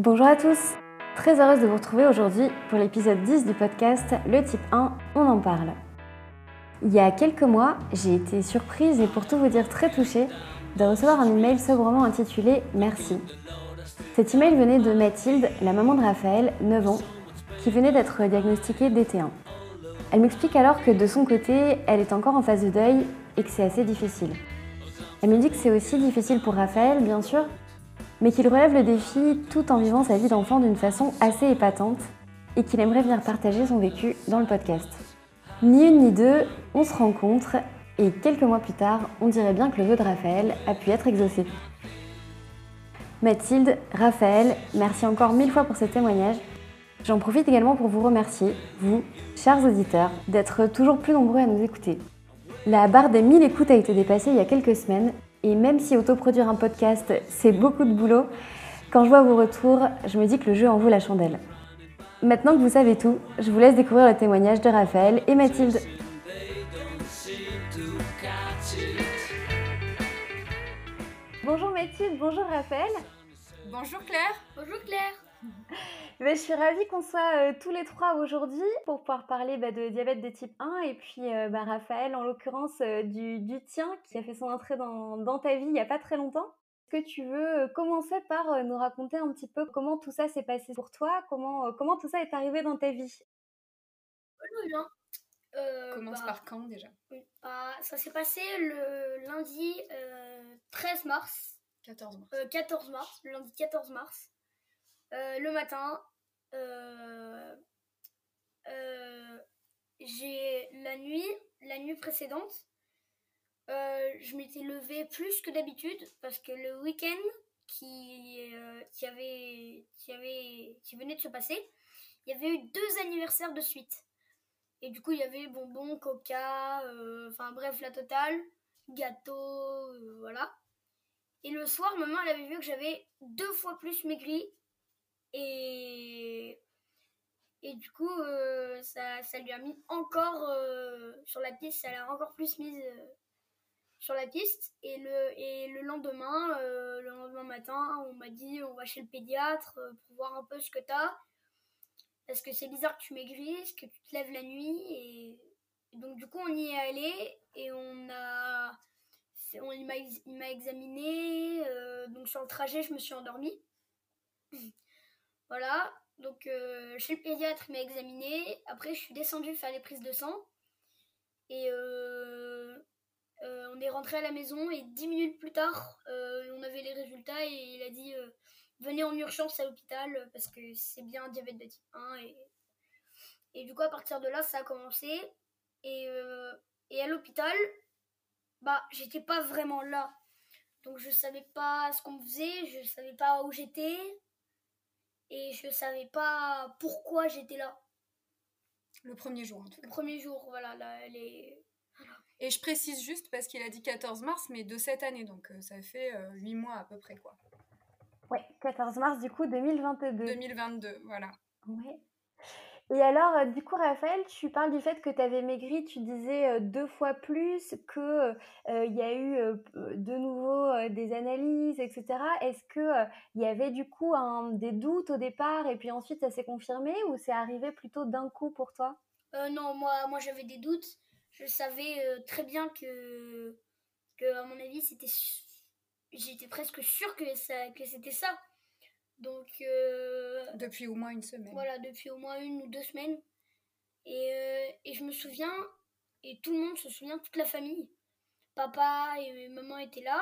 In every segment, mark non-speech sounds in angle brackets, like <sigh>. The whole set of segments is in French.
Bonjour à tous, très heureuse de vous retrouver aujourd'hui pour l'épisode 10 du podcast Le type 1, on en parle. Il y a quelques mois, j'ai été surprise et pour tout vous dire très touchée de recevoir un email sobrement intitulé Merci. Cet email venait de Mathilde, la maman de Raphaël, 9 ans, qui venait d'être diagnostiquée DT1. Elle m'explique alors que de son côté, elle est encore en phase de deuil et que c'est assez difficile. Elle me dit que c'est aussi difficile pour Raphaël, bien sûr, mais qu'il relève le défi tout en vivant sa vie d'enfant d'une façon assez épatante et qu'il aimerait venir partager son vécu dans le podcast. Ni une ni deux, on se rencontre et quelques mois plus tard, on dirait bien que le vœu de Raphaël a pu être exaucé. Mathilde, Raphaël, merci encore mille fois pour ce témoignage. J'en profite également pour vous remercier, vous, chers auditeurs, d'être toujours plus nombreux à nous écouter. La barre des 1000 écoutes a été dépassée il y a quelques semaines et même si autoproduire un podcast, c'est beaucoup de boulot, quand je vois vos retours, je me dis que le jeu en vaut la chandelle. Maintenant que vous savez tout, je vous laisse découvrir le témoignage de Raphaël et Mathilde. Bonjour Mathilde, bonjour Raphaël. Bonjour Claire. Bonjour Claire. <laughs> Ben, je suis ravie qu'on soit euh, tous les trois aujourd'hui pour pouvoir parler bah, de diabète de type 1 et puis euh, bah, Raphaël en l'occurrence euh, du, du, tien qui a fait son entrée dans, dans ta vie il n'y a pas très longtemps. Est-ce que tu veux commencer par nous raconter un petit peu comment tout ça s'est passé pour toi, comment, comment tout ça est arrivé dans ta vie? Oui, bien. Euh, Commence bah, par quand déjà? bah, Ça s'est passé le lundi 13 mars. 14 mars. 14 mars, le lundi 14 mars. Euh, le matin, euh, euh, j'ai la nuit, la nuit précédente, je m'étais levée plus que d'habitude parce que le week-end qui, qui, avait, qui, avait, qui venait de se passer, il y avait eu deux anniversaires de suite. Et du coup, il y avait bonbons, coca, enfin bref, la totale, gâteau, voilà. Et le soir, maman, elle avait vu que j'avais deux fois plus maigri et, et du coup, euh, ça, ça, lui a mis encore euh, sur la piste, ça l'a encore plus mise euh, sur la piste. Et le, et le lendemain, le lendemain matin, on m'a dit on va chez le pédiatre pour voir un peu ce que t'as. Parce que c'est bizarre que tu maigrisses, que tu te lèves la nuit. Et, donc, du coup, on y est allé et on a. On, il m'a examiné. donc, sur le trajet, je me suis endormie. Voilà, donc euh, chez le pédiatre, il m'a examiné. Après, je suis descendue faire les prises de sang. Et euh, euh, on est rentré à la maison. Et dix minutes plus tard, on avait les résultats. Et il a dit Venez en urgence à l'hôpital parce que c'est bien diabète de type 1. Et, et du coup, à partir de là, ça a commencé. Et, et à l'hôpital, bah, j'étais pas vraiment là. Donc, je savais pas ce qu'on faisait, je savais pas où j'étais et je savais pas pourquoi j'étais là. Le premier jour, en tout cas. Le premier jour, voilà. Là, les... Et je précise juste parce qu'il a dit 14 mars, mais de cette année, donc euh, ça fait euh, 8 mois à peu près, quoi. Ouais, 14 mars du coup 2022. 2022, voilà. Ouais. Et alors, euh, du coup, Raphaël, tu parles du fait que tu avais maigri, tu disais euh, deux fois plus, qu'il euh, y a eu de nouveau des analyses, etc. Est-ce qu'il il y avait du coup des doutes au départ et puis ensuite ça s'est confirmé ou c'est arrivé plutôt d'un coup pour toi? Non, moi, j'avais des doutes. Je savais très bien que, que, à mon avis, c'était. J'étais presque sûre que, que c'était ça. Donc. Euh, depuis au moins une semaine. Voilà, depuis au moins une ou deux semaines. Et, euh, et, je me souviens, et tout le monde se souvient, toute la famille. Papa et maman étaient là,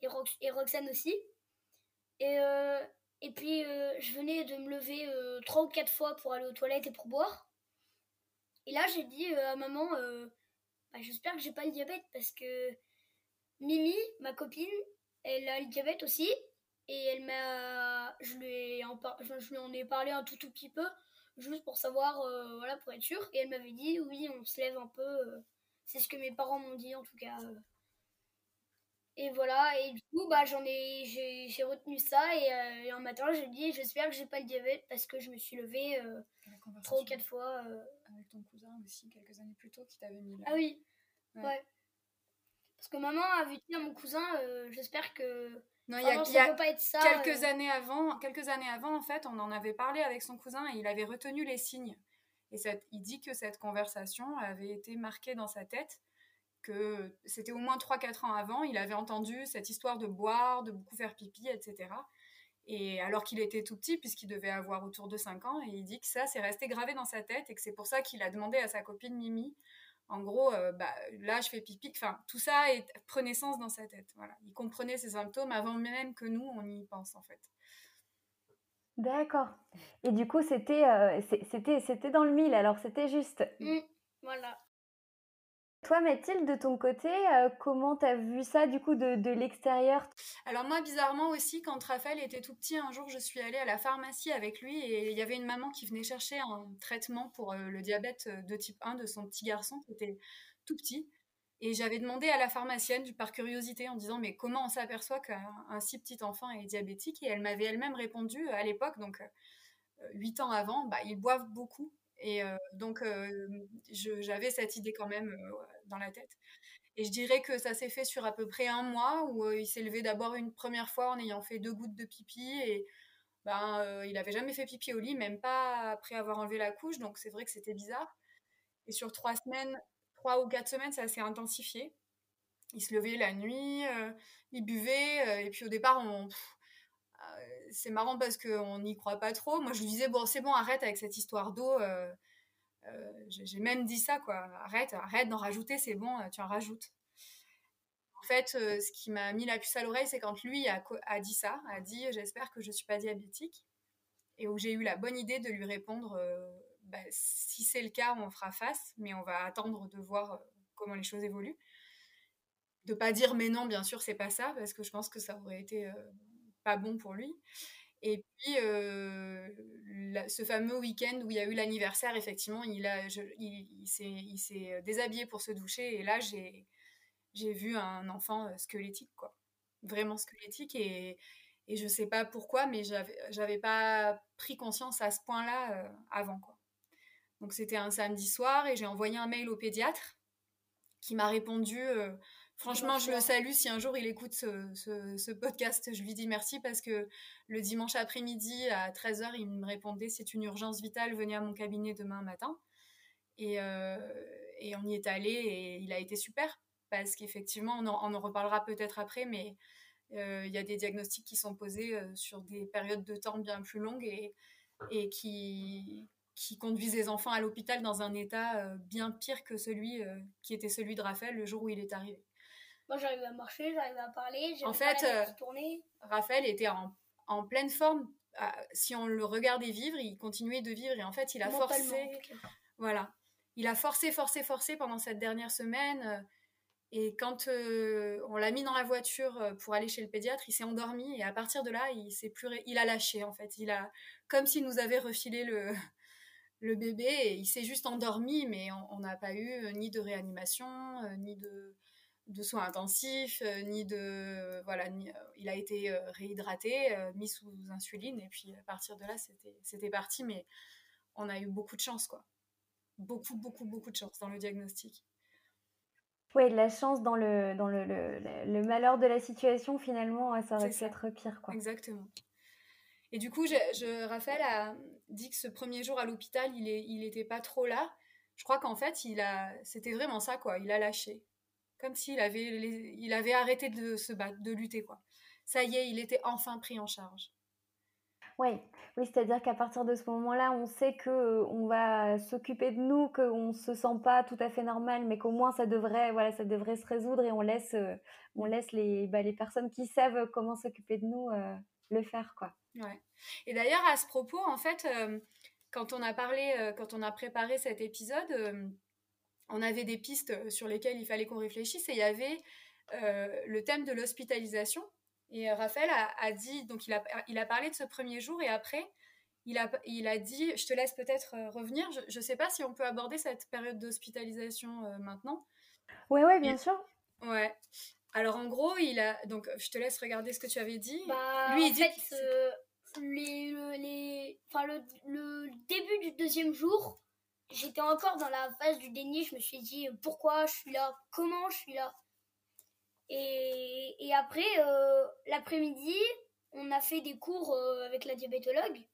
et, et Roxane aussi. Et, euh, et puis, je venais de me lever trois ou quatre fois pour aller aux toilettes et pour boire. Et là, j'ai dit à maman, bah, j'espère que j'ai pas le diabète parce que Mimi, ma copine, elle a le diabète aussi. Et elle m'a. Je, lui en je lui en ai parlé un tout, tout petit peu, juste pour savoir, euh, voilà, pour être sûr. Et elle m'avait dit, oui, on se lève un peu. Euh, c'est ce que mes parents m'ont dit, en tout cas. Euh. Et voilà, et du coup, bah, j'en ai, j'ai retenu ça. Et, un matin, j'ai dit, j'espère que j'ai pas le diabète parce que je me suis levée trois ou quatre fois. Avec ton cousin aussi, quelques années plus tôt, qui t'avait mis là. Ah oui, ouais. Parce que maman avait dit à mon cousin, j'espère que Non, il y a, il y a quelques années avant, quelques années avant, en fait, on en avait parlé avec son cousin et il avait retenu les signes. Et il dit que cette conversation avait été marquée dans sa tête, que c'était au moins 3-4 ans avant, il avait entendu cette histoire de boire, de beaucoup faire pipi, etc. Et alors qu'il était tout petit, puisqu'il devait avoir autour de 5 ans, et il dit que ça, c'est resté gravé dans sa tête et que c'est pour ça qu'il a demandé à sa copine Mimi, en gros, euh, bah, là, je fais pipi. Enfin, tout ça est, prenait sens dans sa tête. Voilà. Il comprenait ses symptômes avant même que nous, on y pense, en fait. D'accord. Et du coup, c'était euh, c'était c'était dans le mille, alors c'était juste. Mmh, voilà. Toi, Mathilde, de ton côté, euh, comment t'as vu ça du coup de, de l'extérieur? Alors moi, bizarrement aussi, quand Raphaël était tout petit, un jour, je suis allée à la pharmacie avec lui et il y avait une maman qui venait chercher un traitement pour euh, le diabète de type 1 de son petit garçon qui était tout petit. Et j'avais demandé à la pharmacienne, par curiosité, en disant mais comment on s'aperçoit qu'un si petit enfant est diabétique? Et elle m'avait elle-même répondu à l'époque, donc euh, huit ans avant, bah, ils boivent beaucoup. Et euh, donc j'avais cette idée quand même dans la tête. Et je dirais que ça s'est fait sur à peu près un mois où il s'est levé d'abord une première fois en ayant fait deux gouttes de pipi et ben, il n'avait jamais fait pipi au lit, même pas après avoir enlevé la couche, donc c'est vrai que c'était bizarre. Et sur trois semaines, trois ou quatre semaines, ça s'est intensifié. Il se levait la nuit, il buvait, et puis au départ, on, c'est marrant parce qu'on n'y croit pas trop. Moi, je lui disais, bon, c'est bon, arrête avec cette histoire d'eau. Euh, j'ai même dit ça, quoi. Arrête, arrête d'en rajouter, c'est bon, tu en rajoutes. En fait, euh, ce qui m'a mis la puce à l'oreille, c'est quand lui a, dit ça, a dit j'espère que je ne suis pas diabétique, et où j'ai eu la bonne idée de lui répondre euh, bah, si c'est le cas, on fera face, mais on va attendre de voir comment les choses évoluent. De pas dire mais non, bien sûr, c'est pas ça, parce que je pense que ça aurait été pas bon pour lui. Et puis, ce fameux week-end où il y a eu l'anniversaire, effectivement, il, a, il, il s'est déshabillé pour se doucher. Et là, j'ai, vu un enfant squelettique, quoi. Vraiment squelettique. Et, et je sais pas pourquoi, mais j'avais, j'avais pas pris conscience à ce point-là avant, quoi. Donc, c'était un samedi soir et j'ai envoyé un mail au pédiatre qui m'a répondu Franchement, je le salue. Si un jour il écoute ce, podcast, je lui dis merci parce que le dimanche après-midi à 13h, il me répondait c'est une urgence vitale, venez à mon cabinet demain matin. Et, euh, on y est allé et il a été super parce qu'effectivement, on, en reparlera peut-être après, mais euh, il y a des diagnostics qui sont posés euh, sur des périodes de temps bien plus longues et, et qui, qui conduisent les enfants à l'hôpital dans un état bien pire que celui qui était celui de Raphaël le jour où il est arrivé. Moi, j'arrive à marcher, j'arrive à parler, En fait, euh, Raphaël était en, en pleine forme. Ah, si on le regardait vivre, il continuait de vivre et en fait, il a forcé. Voilà. Il a forcé, forcé, forcé pendant cette dernière semaine. Euh, et quand euh, on l'a mis dans la voiture pour aller chez le pédiatre, il s'est endormi et à partir de là, il s'est plus, il a lâché en fait. Il a comme s'il nous avait refilé le <laughs> le bébé il s'est juste endormi, mais on n'a pas eu ni de réanimation, ni de de soins intensifs, euh, ni de. Voilà, euh, il a été euh, réhydraté, mis sous insuline, et puis à partir de là, c'était parti, mais on a eu beaucoup de chance, quoi. Beaucoup, beaucoup, beaucoup de chance dans le diagnostic. Oui, de la chance dans le, dans le, le, malheur de la situation, finalement, ça aurait pu être pire, quoi. Exactement. Et du coup, je, Raphaël a dit que ce premier jour à l'hôpital, il n'était il pas trop là. Je crois qu'en fait, il a, c'était vraiment ça, quoi. Il a lâché comme s'il avait, il avait arrêté de se battre, de lutter, quoi. Ça y est, il était enfin pris en charge. Oui, oui c'est-à-dire qu'à partir de ce moment-là, on sait que euh, on va s'occuper de nous, qu'on ne se sent pas tout à fait normal, mais qu'au moins ça devrait, voilà, ça devrait se résoudre et on laisse, euh, on laisse les, bah, les personnes qui savent comment s'occuper de nous euh, le faire, quoi. Ouais. Et d'ailleurs, à ce propos, en fait, quand on a parlé, quand on a préparé cet épisode, on avait des pistes euh, sur lesquelles il fallait qu'on réfléchisse et il y avait euh, le thème de l'hospitalisation. Et euh, Raphaël a, dit, donc il a, il a parlé de ce premier jour et après, il a, il a dit, je te laisse peut-être revenir, je ne sais pas si on peut aborder cette période d'hospitalisation maintenant. Oui, ouais, bien sûr. Ouais. Alors en gros, il a, donc je te laisse regarder ce que tu avais dit. Bah, Lui, il dit fait, les, les, enfin, le, le début du deuxième jour, j'étais encore dans la phase du déni. Je me suis dit pourquoi je suis là, comment je suis là? Et, et après, euh, l'après-midi, on a fait des cours euh, avec la diabétologue.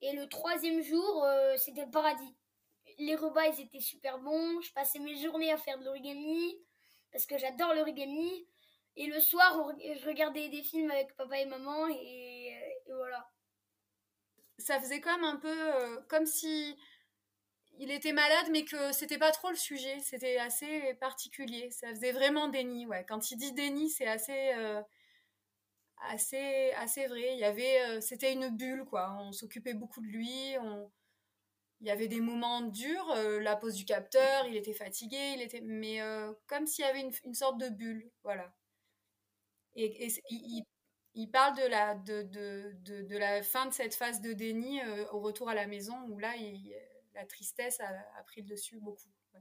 Et le troisième jour, euh, c'était le paradis. Les repas, ils étaient super bons. Je passais mes journées à faire de l'origami parce que j'adore l'origami. Et le soir, je regardais des films avec papa et maman et, et voilà. Ça faisait comme un peu euh, comme si il était malade, mais que c'était pas trop le sujet. C'était assez particulier. Ça faisait vraiment déni. Ouais. Quand il dit déni, c'est assez, euh, assez, assez vrai. Il y avait, euh, c'était une bulle, quoi. On s'occupait beaucoup de lui. Il y avait des moments durs. euh, la pose du capteur, il était fatigué, il était, mais comme s'il y avait une, sorte de bulle, voilà. Et, il, parle de la, de, de, de, la fin de cette phase de déni au retour à la maison où là, il- la tristesse a, a pris le dessus beaucoup. ouais.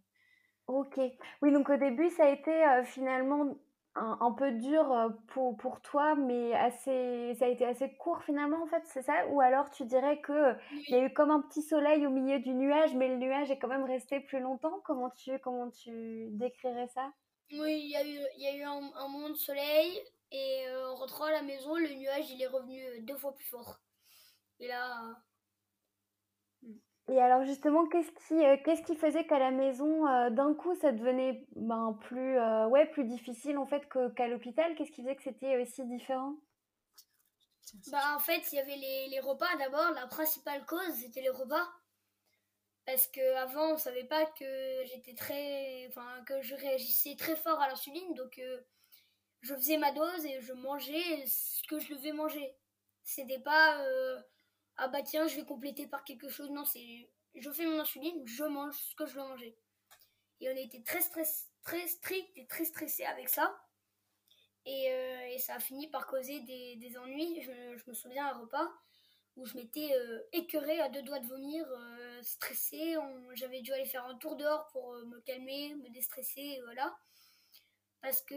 Ok. Oui, donc au début, ça a été euh, finalement un, un peu dur euh, pour, pour toi, mais assez, ça a été assez court finalement, en fait, c'est ça? Ou alors tu dirais que euh, il y a eu comme un petit soleil au milieu du nuage, mais le nuage est quand même resté plus longtemps? Comment tu, comment tu décrirais ça? Oui, il y a eu, il y a eu un, un moment de soleil et euh, en rentrant à la maison, le nuage il est revenu deux fois plus fort. Et là, Et alors justement, qu'est-ce qui, euh, qu'est-ce qui faisait qu'à la maison, euh, d'un coup, ça devenait ben, plus, euh, ouais, plus difficile en fait qu'à l'hôpital? Qu'est-ce qui faisait que c'était aussi différent? Bah en fait, il y avait les, les repas d'abord. La principale cause, c'était les repas. Parce que avant, on savait pas que j'étais très, que je réagissais très fort à l'insuline, donc je faisais ma dose et je mangeais ce que je devais manger. C'était pas ah bah tiens, je vais compléter par quelque chose. Non, c'est je fais mon insuline, je mange ce que je dois manger. Et on était très stress, très strict et très stressé avec ça. Et, euh, et ça a fini par causer des, des ennuis. Je, me- souviens un repas où je m'étais euh, écœurée à deux doigts de vomir, euh, stressée. J'avais dû aller faire un tour dehors pour euh, me calmer, me déstresser, voilà. Parce que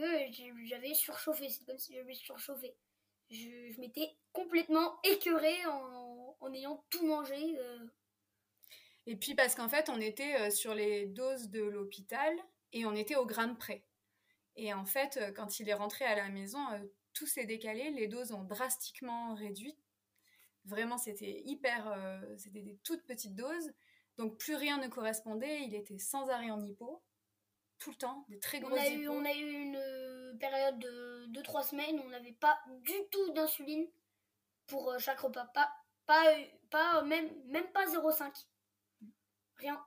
j'avais surchauffé, c'est comme si j'avais surchauffé. Je, je m'étais complètement écœurée en, en ayant tout mangé. euh. Et puis parce qu'en fait, on était euh, sur les doses de l'hôpital et on était au gramme près. Et en fait, euh, quand il est rentré à la maison, tout s'est décalé, les doses ont drastiquement réduit. Vraiment, c'était hyper, euh, c'était des toutes petites doses. Donc plus rien ne correspondait. Il était sans arrêt en hypo, tout le temps, des très On grosses a, eu, on a eu une période de 2-3 semaines où on n'avait pas du tout d'insuline pour chaque repas. Pas, pas, pas même, même pas 0,5. Rien.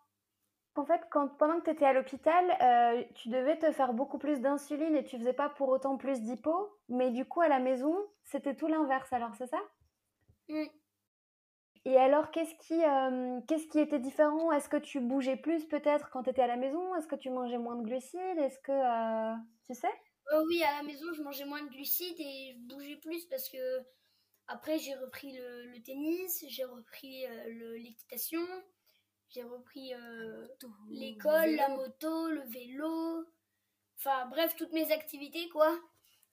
En fait, quand, pendant que tu étais à l'hôpital, euh, tu devais te faire beaucoup plus d'insuline et tu faisais pas pour autant plus d'hypo, mais du coup, à la maison, c'était tout l'inverse, alors c'est ça? Mm. Et alors, qu'est-ce qui, euh, qu'est-ce qui était différent? Est-ce que tu bougeais plus peut-être quand tu étais à la maison? Est-ce que tu mangeais moins de glucides? Est-ce que, euh, tu sais? Oui, à la maison, je mangeais moins de glucides et je bougeais plus parce que après, j'ai repris le, tennis, j'ai repris euh, l'équitation, j'ai repris euh, l'école, la moto, le vélo, enfin bref, toutes mes activités quoi.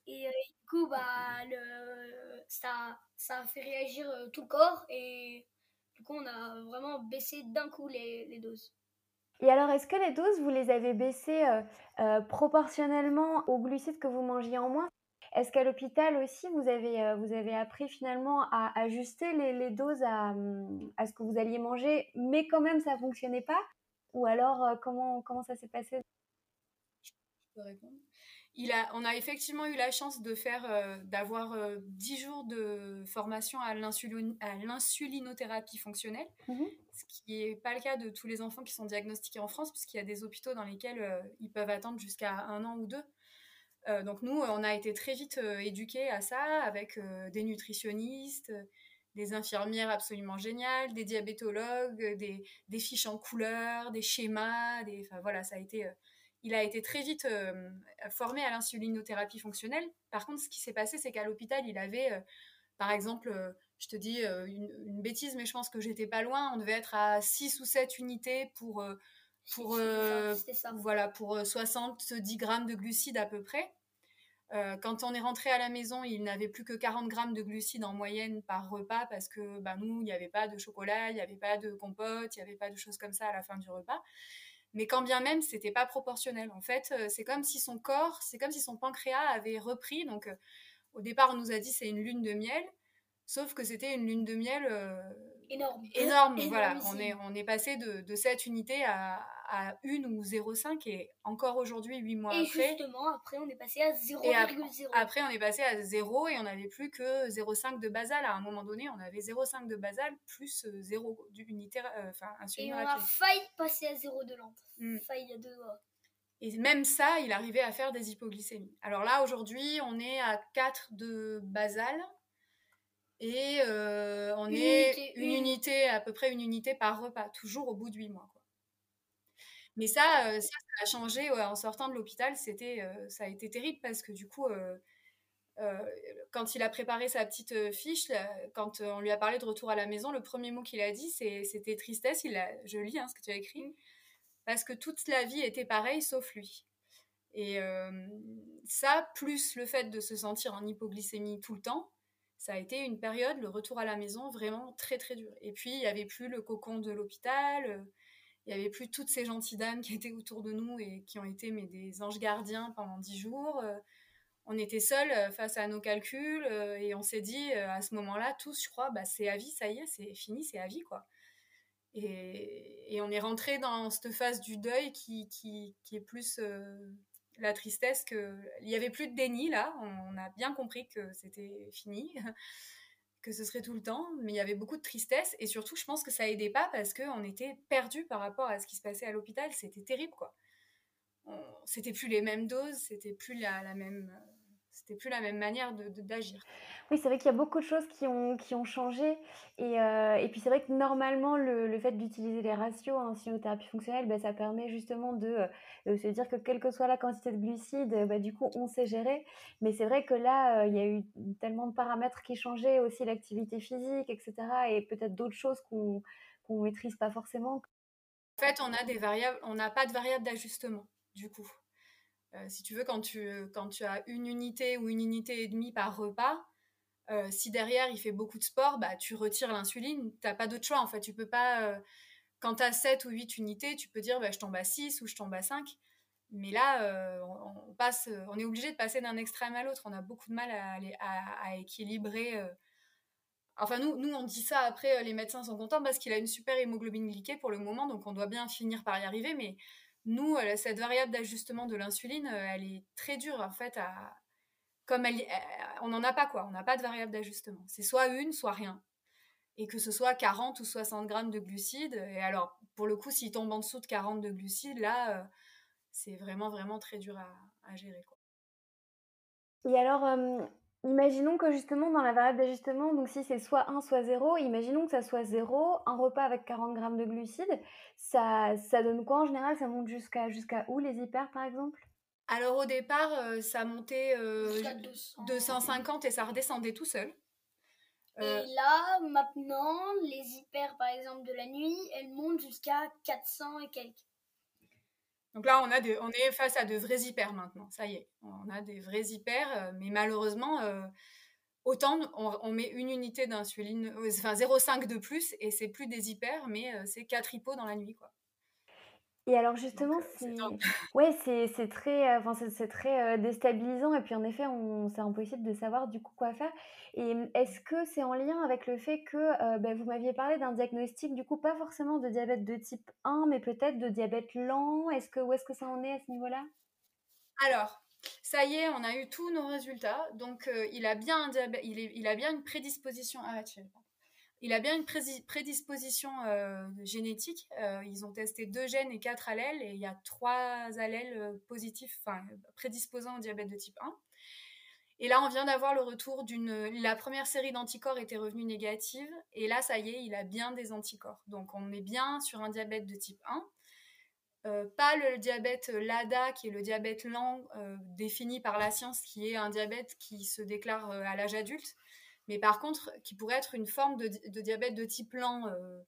Et euh, du coup, bah, le, ça, ça a fait réagir tout le corps et du coup, on a vraiment baissé d'un coup les, doses. Et alors, est-ce que les doses, vous les avez baissées proportionnellement aux glucides que vous mangiez en moins? Est-ce qu'à l'hôpital aussi, vous avez, euh, vous avez appris finalement à ajuster les, les doses à, hum, à ce que vous alliez manger, mais quand même ça fonctionnait pas? Ou alors, euh, comment, comment ça s'est passé? peux répondre. Il a, on a effectivement eu la chance de faire, euh, d'avoir euh, 10 jours de formation à l'insulin- à l'insulinothérapie fonctionnelle, Mhm. ce qui n'est pas le cas de tous les enfants qui sont diagnostiqués en France, puisqu'il y a des hôpitaux dans lesquels euh, ils peuvent attendre jusqu'à un an ou deux. Euh, donc nous, on a été très vite euh, éduqués à ça, avec euh, des nutritionnistes, des infirmières absolument géniales, des diabétologues, des, fiches en couleur, des schémas, des, voilà, ça a été... il a été très vite formé à l'insulinothérapie fonctionnelle. Par contre, ce qui s'est passé, c'est qu'à l'hôpital, il avait, par exemple, je te dis une, une bêtise, mais je pense que j'étais pas loin. On devait être à 6 ou 7 unités pour, pour, ça, euh, ça. voilà, pour euh, 70 grammes de glucides à peu près. Euh, quand on est rentré à la maison, il n'avait plus que 40 grammes de glucides en moyenne par repas parce que bah, nous, il n'y avait pas de chocolat, il n'y avait pas de compote, il n'y avait pas de choses comme ça à la fin du repas. Mais quand bien même, c'était pas proportionnel. En fait, c'est comme si son corps, c'est comme si son pancréas avait repris. Donc, au départ, on nous a dit c'est une lune de miel, sauf que c'était une lune de miel énorme. Énorme, <laughs> voilà. On est, on est passé de, de cette unité à, à 1 ou 0,5 et encore aujourd'hui, 8 mois et après. justement, après, on est passé à 0,0. Après, on est passé à 0 et on n'avait plus que 0,5 de basal. À un moment donné, on avait 0,5 de basal plus 0 d'unité, euh, enfin, Et on a failli passer à 0 de lente. Mm. Failli à 2 Et même ça, il arrivait à faire des hypoglycémies. Alors là, aujourd'hui, on est à 4 de basal et euh, on est une, unité, à peu près une unité par repas, toujours au bout de 8 mois. Quoi. Mais ça, euh, ça, a changé en sortant de l'hôpital. C'était, euh, ça a été terrible parce que du coup, quand il a préparé sa petite fiche, quand on lui a parlé de retour à la maison, le premier mot qu'il a dit, c'était tristesse. Il a, je lis hein, ce que tu as écrit, mmh. parce que toute la vie était pareille sauf lui. Et ça, plus le fait de se sentir en hypoglycémie tout le temps, ça a été une période, le retour à la maison, vraiment très très dur. Et puis, il n'y avait plus le cocon de l'hôpital, euh, il n'y avait plus toutes ces gentilles dames qui étaient autour de nous et qui ont été des anges gardiens pendant dix jours. Euh, on était seuls euh, face à nos calculs et on s'est dit à ce moment-là, tous, je crois, bah, c'est à vie, ça y est, c'est fini, c'est à vie, quoi. Et, on est rentré dans cette phase du deuil qui est plus la tristesse que il y avait plus de déni là. On, a bien compris que c'était fini, <laughs> que ce serait tout le temps, mais il y avait beaucoup de tristesse et surtout, je pense que ça aidait pas parce qu'on était perdu par rapport à ce qui se passait à l'hôpital. C'était terrible quoi. C'était plus les mêmes doses, c'était plus la, même, c'était plus la même manière d'agir. De, oui, c'est vrai qu'il y a beaucoup de choses qui ont, qui ont changé. Et, euh, et puis, c'est vrai que normalement, le, le fait d'utiliser les ratios en thérapie fonctionnelle, bah, ça permet justement de, de, se dire que quelle que soit la quantité de glucides, bah, du coup, on sait gérer. Mais c'est vrai que là, euh, il y a eu tellement de paramètres qui changeaient, aussi l'activité physique, etc. Et peut-être d'autres choses qu'on ne maîtrise pas forcément. En fait, on a des variables, on n'a pas de variable d'ajustement, du coup. Euh, si tu veux, quand tu, quand tu as une unité ou une unité et demie par repas, euh, si derrière il fait beaucoup de sport, bah, tu retires l'insuline, tu n'as pas d'autre choix en fait. Tu peux pas, euh, quand tu as 7 ou 8 unités, tu peux dire bah, je tombe à 6 ou je tombe à 5. Mais là, on, passe, on est obligé de passer d'un extrême à l'autre. On a beaucoup de mal à, à, équilibrer. Enfin, nous, nous, on dit ça après, les médecins sont contents parce qu'il a une super hémoglobine glyquée pour le moment, donc on doit bien finir par y arriver. Mais nous, cette variable d'ajustement de l'insuline, elle est très dure en fait à, comme elle, on n'en a pas quoi, on n'a pas de variable d'ajustement. C'est soit une, soit rien. Et que ce soit 40 ou 60 grammes de glucides. Et alors, pour le coup, s'il tombe en dessous de 40 de glucides, là, euh, c'est vraiment, vraiment très dur à, gérer. Quoi. Et alors, euh, imaginons que justement, dans la variable d'ajustement, donc si c'est soit 1, soit 0, imaginons que ça soit 0, un repas avec 40 grammes de glucides, ça, ça donne quoi en général? Ça monte jusqu'à jusqu'à où les hyper, par exemple? Alors au départ, euh, ça montait euh, 250 et ça redescendait tout seul. Et euh, là, maintenant, les hyper, par exemple, de la nuit, elles montent jusqu'à 400 et quelques. Donc là, on, est face à de vrais hyper maintenant, ça y est. On a des vrais hyper, euh, mais malheureusement, autant on, met une unité d'insuline, enfin 0,5 de plus, et c'est plus des hyper, mais c'est 4 hypos dans la nuit. quoi. Et alors justement, c'est ouais, c'est très, enfin c'est très déstabilisant et puis en effet, on c'est impossible de savoir du coup quoi faire. Et est-ce que c'est en lien avec le fait que bah, vous m'aviez parlé d'un diagnostic du coup pas forcément de diabète de type 1, mais peut-être de diabète lent? Est-ce que où est-ce que ça en est à ce niveau-là? Alors, ça y est, on a eu tous nos résultats. Donc il a bien un diabète, il, il a bien une prédisposition. Ah, tiens, il a bien une prédisposition euh, génétique. Euh, ils ont testé deux gènes et quatre allèles, et il y a trois allèles euh, positifs, enfin prédisposants au diabète de type 1. Et là, on vient d'avoir le retour d'une. La première série d'anticorps était revenue négative, et là, ça y est, il a bien des anticorps. Donc, on est bien sur un diabète de type 1. pas le diabète LADA, qui est le diabète lent défini par la science, qui est un diabète qui se déclare à l'âge adulte mais par contre, qui pourrait être une forme de, diabète de type lent euh,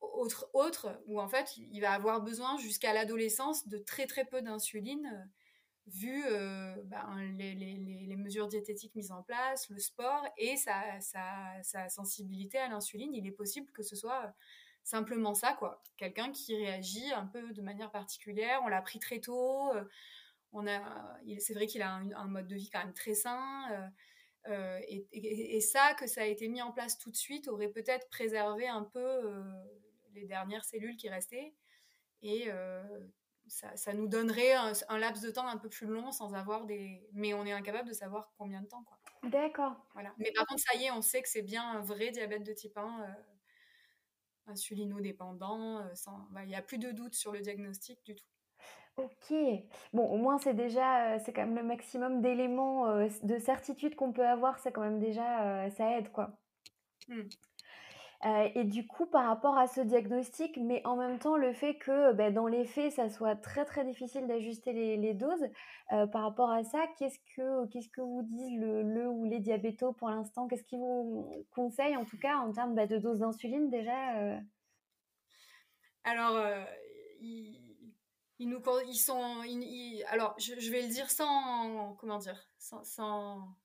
autre, autre, où en fait, il va avoir besoin jusqu'à l'adolescence de très très peu d'insuline, euh, vu euh, ben, les, mesures diététiques mises en place, le sport et sa, sensibilité à l'insuline. Il est possible que ce soit simplement ça, quoi. Quelqu'un qui réagit un peu de manière particulière. On l'a pris très tôt. c'est vrai qu'il a un, mode de vie quand même très sain. Et, ça, que ça a été mis en place tout de suite, aurait peut-être préservé un peu les dernières cellules qui restaient. Et ça, nous donnerait un, laps de temps un peu plus long sans avoir des. Mais on est incapable de savoir combien de temps. Quoi. D'accord. Voilà. Mais par contre, ça y est, on sait que c'est bien un vrai diabète de type 1, euh, insulino-dépendant. Euh, bah, il n'y a plus de doute sur le diagnostic du tout. Ok. Bon, au moins, c'est déjà, euh, c'est quand même le maximum d'éléments de certitude qu'on peut avoir. C'est quand même déjà, ça aide, quoi. Mmh. Euh, et du coup, par rapport à ce diagnostic, mais en même temps, le fait que bah, dans les faits, ça soit très très difficile d'ajuster les, doses, euh, par rapport à ça, qu'est-ce que, qu'est-ce que vous disent le, ou les diabétos pour l'instant? Qu'est-ce qu'ils vous conseillent en tout cas en termes bah, de dose d'insuline déjà euh? Alors, ils, nous, ils sont. alors, je, vais le dire sans. Comment dire sans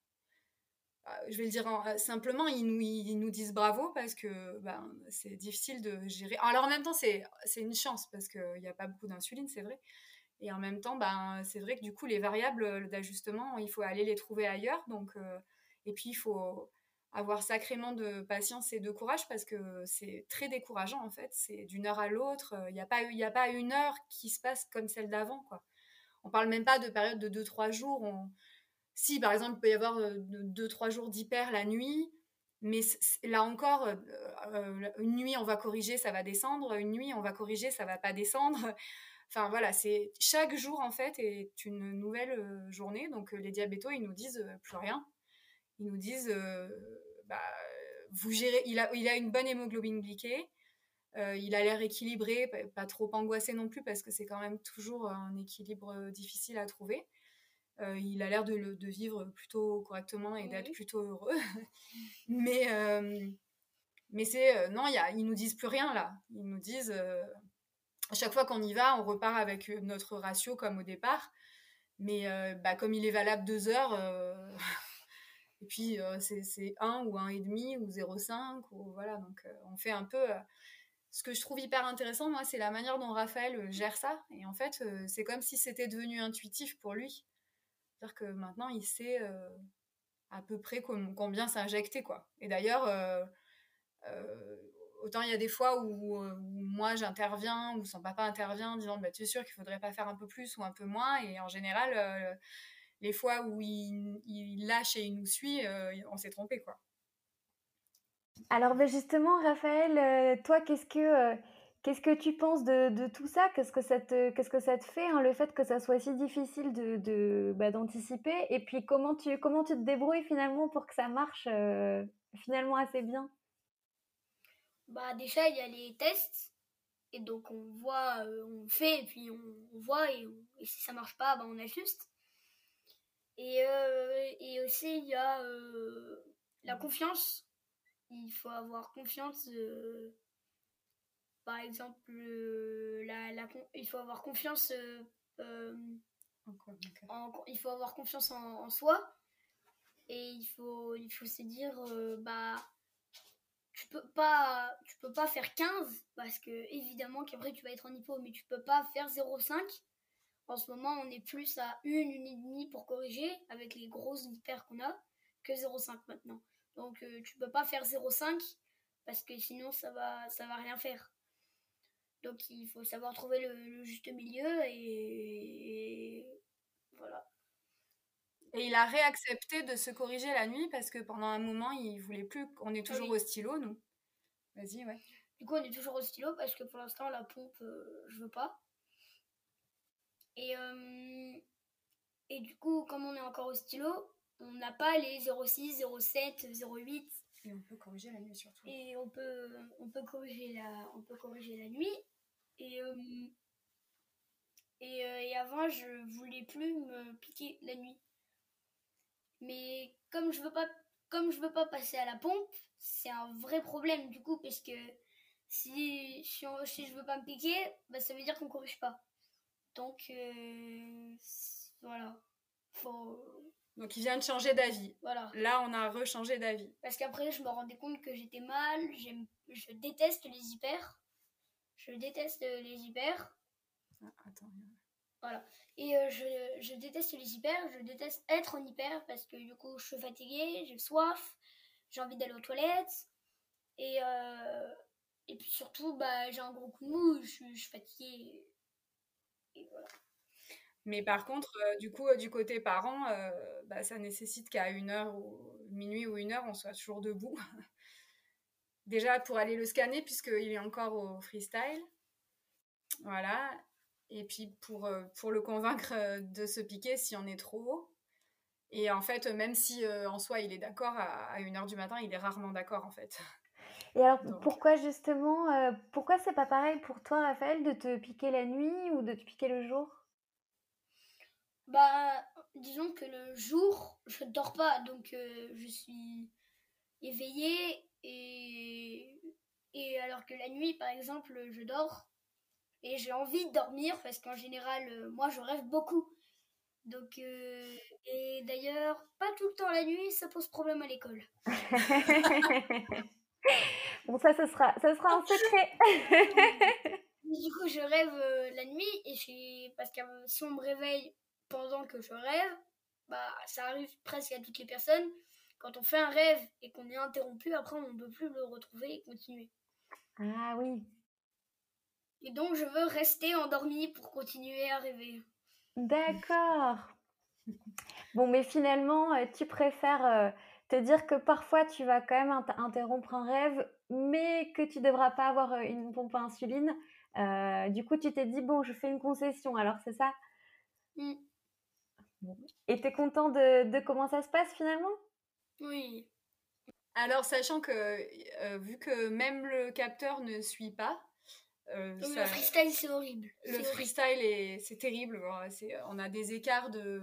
bah, je vais le dire euh, simplement, ils nous, ils nous, disent bravo parce que ben, c'est difficile de gérer. Alors en même temps, c'est une chance parce qu'il n'y a pas beaucoup d'insuline, c'est vrai. Et en même temps, ben, c'est vrai que du coup, les variables d'ajustement, il faut aller les trouver ailleurs. Donc, euh, et puis, il faut avoir sacrément de patience et de courage parce que c'est très décourageant en fait. C'est d'une heure à l'autre. Il n'y a, pas, a pas une heure qui se passe comme celle d'avant. quoi. On parle même pas de période de 2-3 jours. Si, par exemple, il peut y avoir euh, deux, trois jours d'hyper la nuit, mais là encore, euh, euh, une nuit, on va corriger, ça va descendre. Une nuit, on va corriger, ça va pas descendre. <laughs> Enfin voilà, c'est chaque jour en fait est une nouvelle journée. Donc les diabétos, ils nous disent plus rien. Ils nous disent, bah, vous gérez. Il a, il a une bonne hémoglobine glyquée. il a l'air équilibré, pas trop angoissé non plus parce que c'est quand même toujours un équilibre difficile à trouver. Euh, il a l'air de, de, vivre plutôt correctement et d'être plutôt heureux. <laughs> mais euh, mais c'est euh, non, y a, ils nous disent plus rien là. Ils nous disent à chaque fois qu'on y va, on repart avec notre ratio comme au départ. Mais bah, comme il est valable deux heures, <laughs> et puis c'est 1 ou 1,5 ou 0,5, ou voilà, donc on fait un peu. ce que je trouve hyper intéressant, moi, c'est la manière dont Raphaël gère ça. Et en fait, c'est comme si c'était devenu intuitif pour lui. C'est-à-dire que maintenant, il sait euh, à peu près combien s'injecter, quoi. Et d'ailleurs, euh, euh, autant il y a des fois où, moi j'interviens, ou son papa intervient, en disant bah, Tu es sûr qu'il faudrait pas faire un peu plus ou un peu moins? Et en général, les fois où il, lâche et il nous suit, on s'est trompé, quoi. Alors, ben, justement, Raphaël, toi, qu'est-ce que Qu'est-ce que tu penses de, tout ça? Qu'est-ce que ça te, qu'est-ce que ça te fait, hein, le fait que ça soit si difficile de, bah, d'anticiper? Et puis comment tu, comment tu te débrouilles finalement pour que ça marche euh, finalement assez bien? Bah déjà il y a les tests et donc on voit, euh, on fait et puis on, voit et, si ça marche pas, bah, on ajuste. Et, euh, et aussi il y a la confiance. Il faut avoir confiance par exemple, la, il faut avoir confiance. Euh, euh, il faut avoir confiance en, soi et il faut, il faut se dire euh, bah tu peux pas tu peux pas faire 15 parce que évidemment qu'après tu vas être en hypo mais tu peux pas faire 0,5 en ce moment on est plus à une une et demie pour corriger avec les grosses hyper qu'on a que 0,5 maintenant donc tu peux pas faire 0,5 parce que sinon ça va ça va rien faire donc il faut savoir trouver le, juste milieu et, voilà. Et il a réaccepté de se corriger la nuit parce que pendant un moment, il voulait plus. On est toujours au stylo, nous. Vas-y, ouais. Du coup, on est toujours au stylo parce que pour l'instant, la pompe, euh, je veux pas. Et, euh, et du coup, comme on est encore au stylo, on n'a pas les 06, 07, 08. Et on peut corriger la nuit surtout. Et on peut, on peut, corriger, la, on peut corriger la nuit. Et, euh, et, euh, et, avant, je voulais plus me piquer la nuit. Mais comme je veux pas, comme je veux pas passer à la pompe, c'est un vrai problème du coup, parce que si, si, si je veux pas me piquer, bah, ça veut dire qu'on corrige pas. Donc euh, voilà. Faut... Donc il vient de changer d'avis. Voilà. Là, on a rechangé d'avis. Parce qu'après, je me rendais compte que j'étais mal, je déteste les hyper. je déteste les hyper. Ah, attends. Voilà. Et euh, je, je déteste les hyper, je déteste être en hyper parce que du coup je suis fatiguée, j'ai soif, j'ai envie d'aller aux toilettes. Et, euh, et puis surtout, bah, j'ai un gros coup de mou, je suis fatiguée. Et voilà. Mais par contre, euh, du coup, euh, du côté parent, euh, bah, ça nécessite qu'à une heure ou minuit ou une heure, on soit toujours debout. <laughs> Déjà pour aller le scanner, puisqu'il est encore au freestyle. Voilà. Et puis pour, pour le convaincre de se piquer si on est trop haut. Et en fait, même si en soi il est d'accord, à, à une heure du matin, il est rarement d'accord en fait. <laughs> Et alors, Donc. pourquoi justement, euh, pourquoi c'est pas pareil pour toi, Raphaël, de te piquer la nuit ou de te piquer le jour? Bah, disons que le jour, je ne dors pas, donc euh, je suis éveillée et, et alors que la nuit, par exemple, je dors et j'ai envie de dormir parce qu'en général, euh, moi, je rêve beaucoup. Donc, euh, et d'ailleurs, pas tout le temps la nuit, ça pose problème à l'école. <laughs> <laughs> Bon, ça, ce sera, ce sera un secret. <laughs> Du coup, je rêve euh, la nuit et j'ai parce que euh, si on me réveille pendant que je rêve, bah ça arrive presque à toutes les personnes. Quand on fait un rêve et qu'on est interrompu, après on ne peut plus le retrouver et continuer. Ah oui, Et donc je veux rester endormie pour continuer à rêver. d'accord. Bon, mais finalement, euh, tu préfères euh, te dire que parfois tu vas quand même int- interrompre un rêve, mais que tu devras pas avoir euh, une pompe à insuline. Euh, du coup, tu t'es dit, bon, je fais une concession, alors c'est ça? Mm. Et t'es content de, de comment ça se passe finalement? Oui. Alors, sachant que euh, vu que même le capteur ne suit pas, euh, Donc, ça- le freestyle c'est horrible. le horrible. freestyle est c'est terrible. On a des écarts de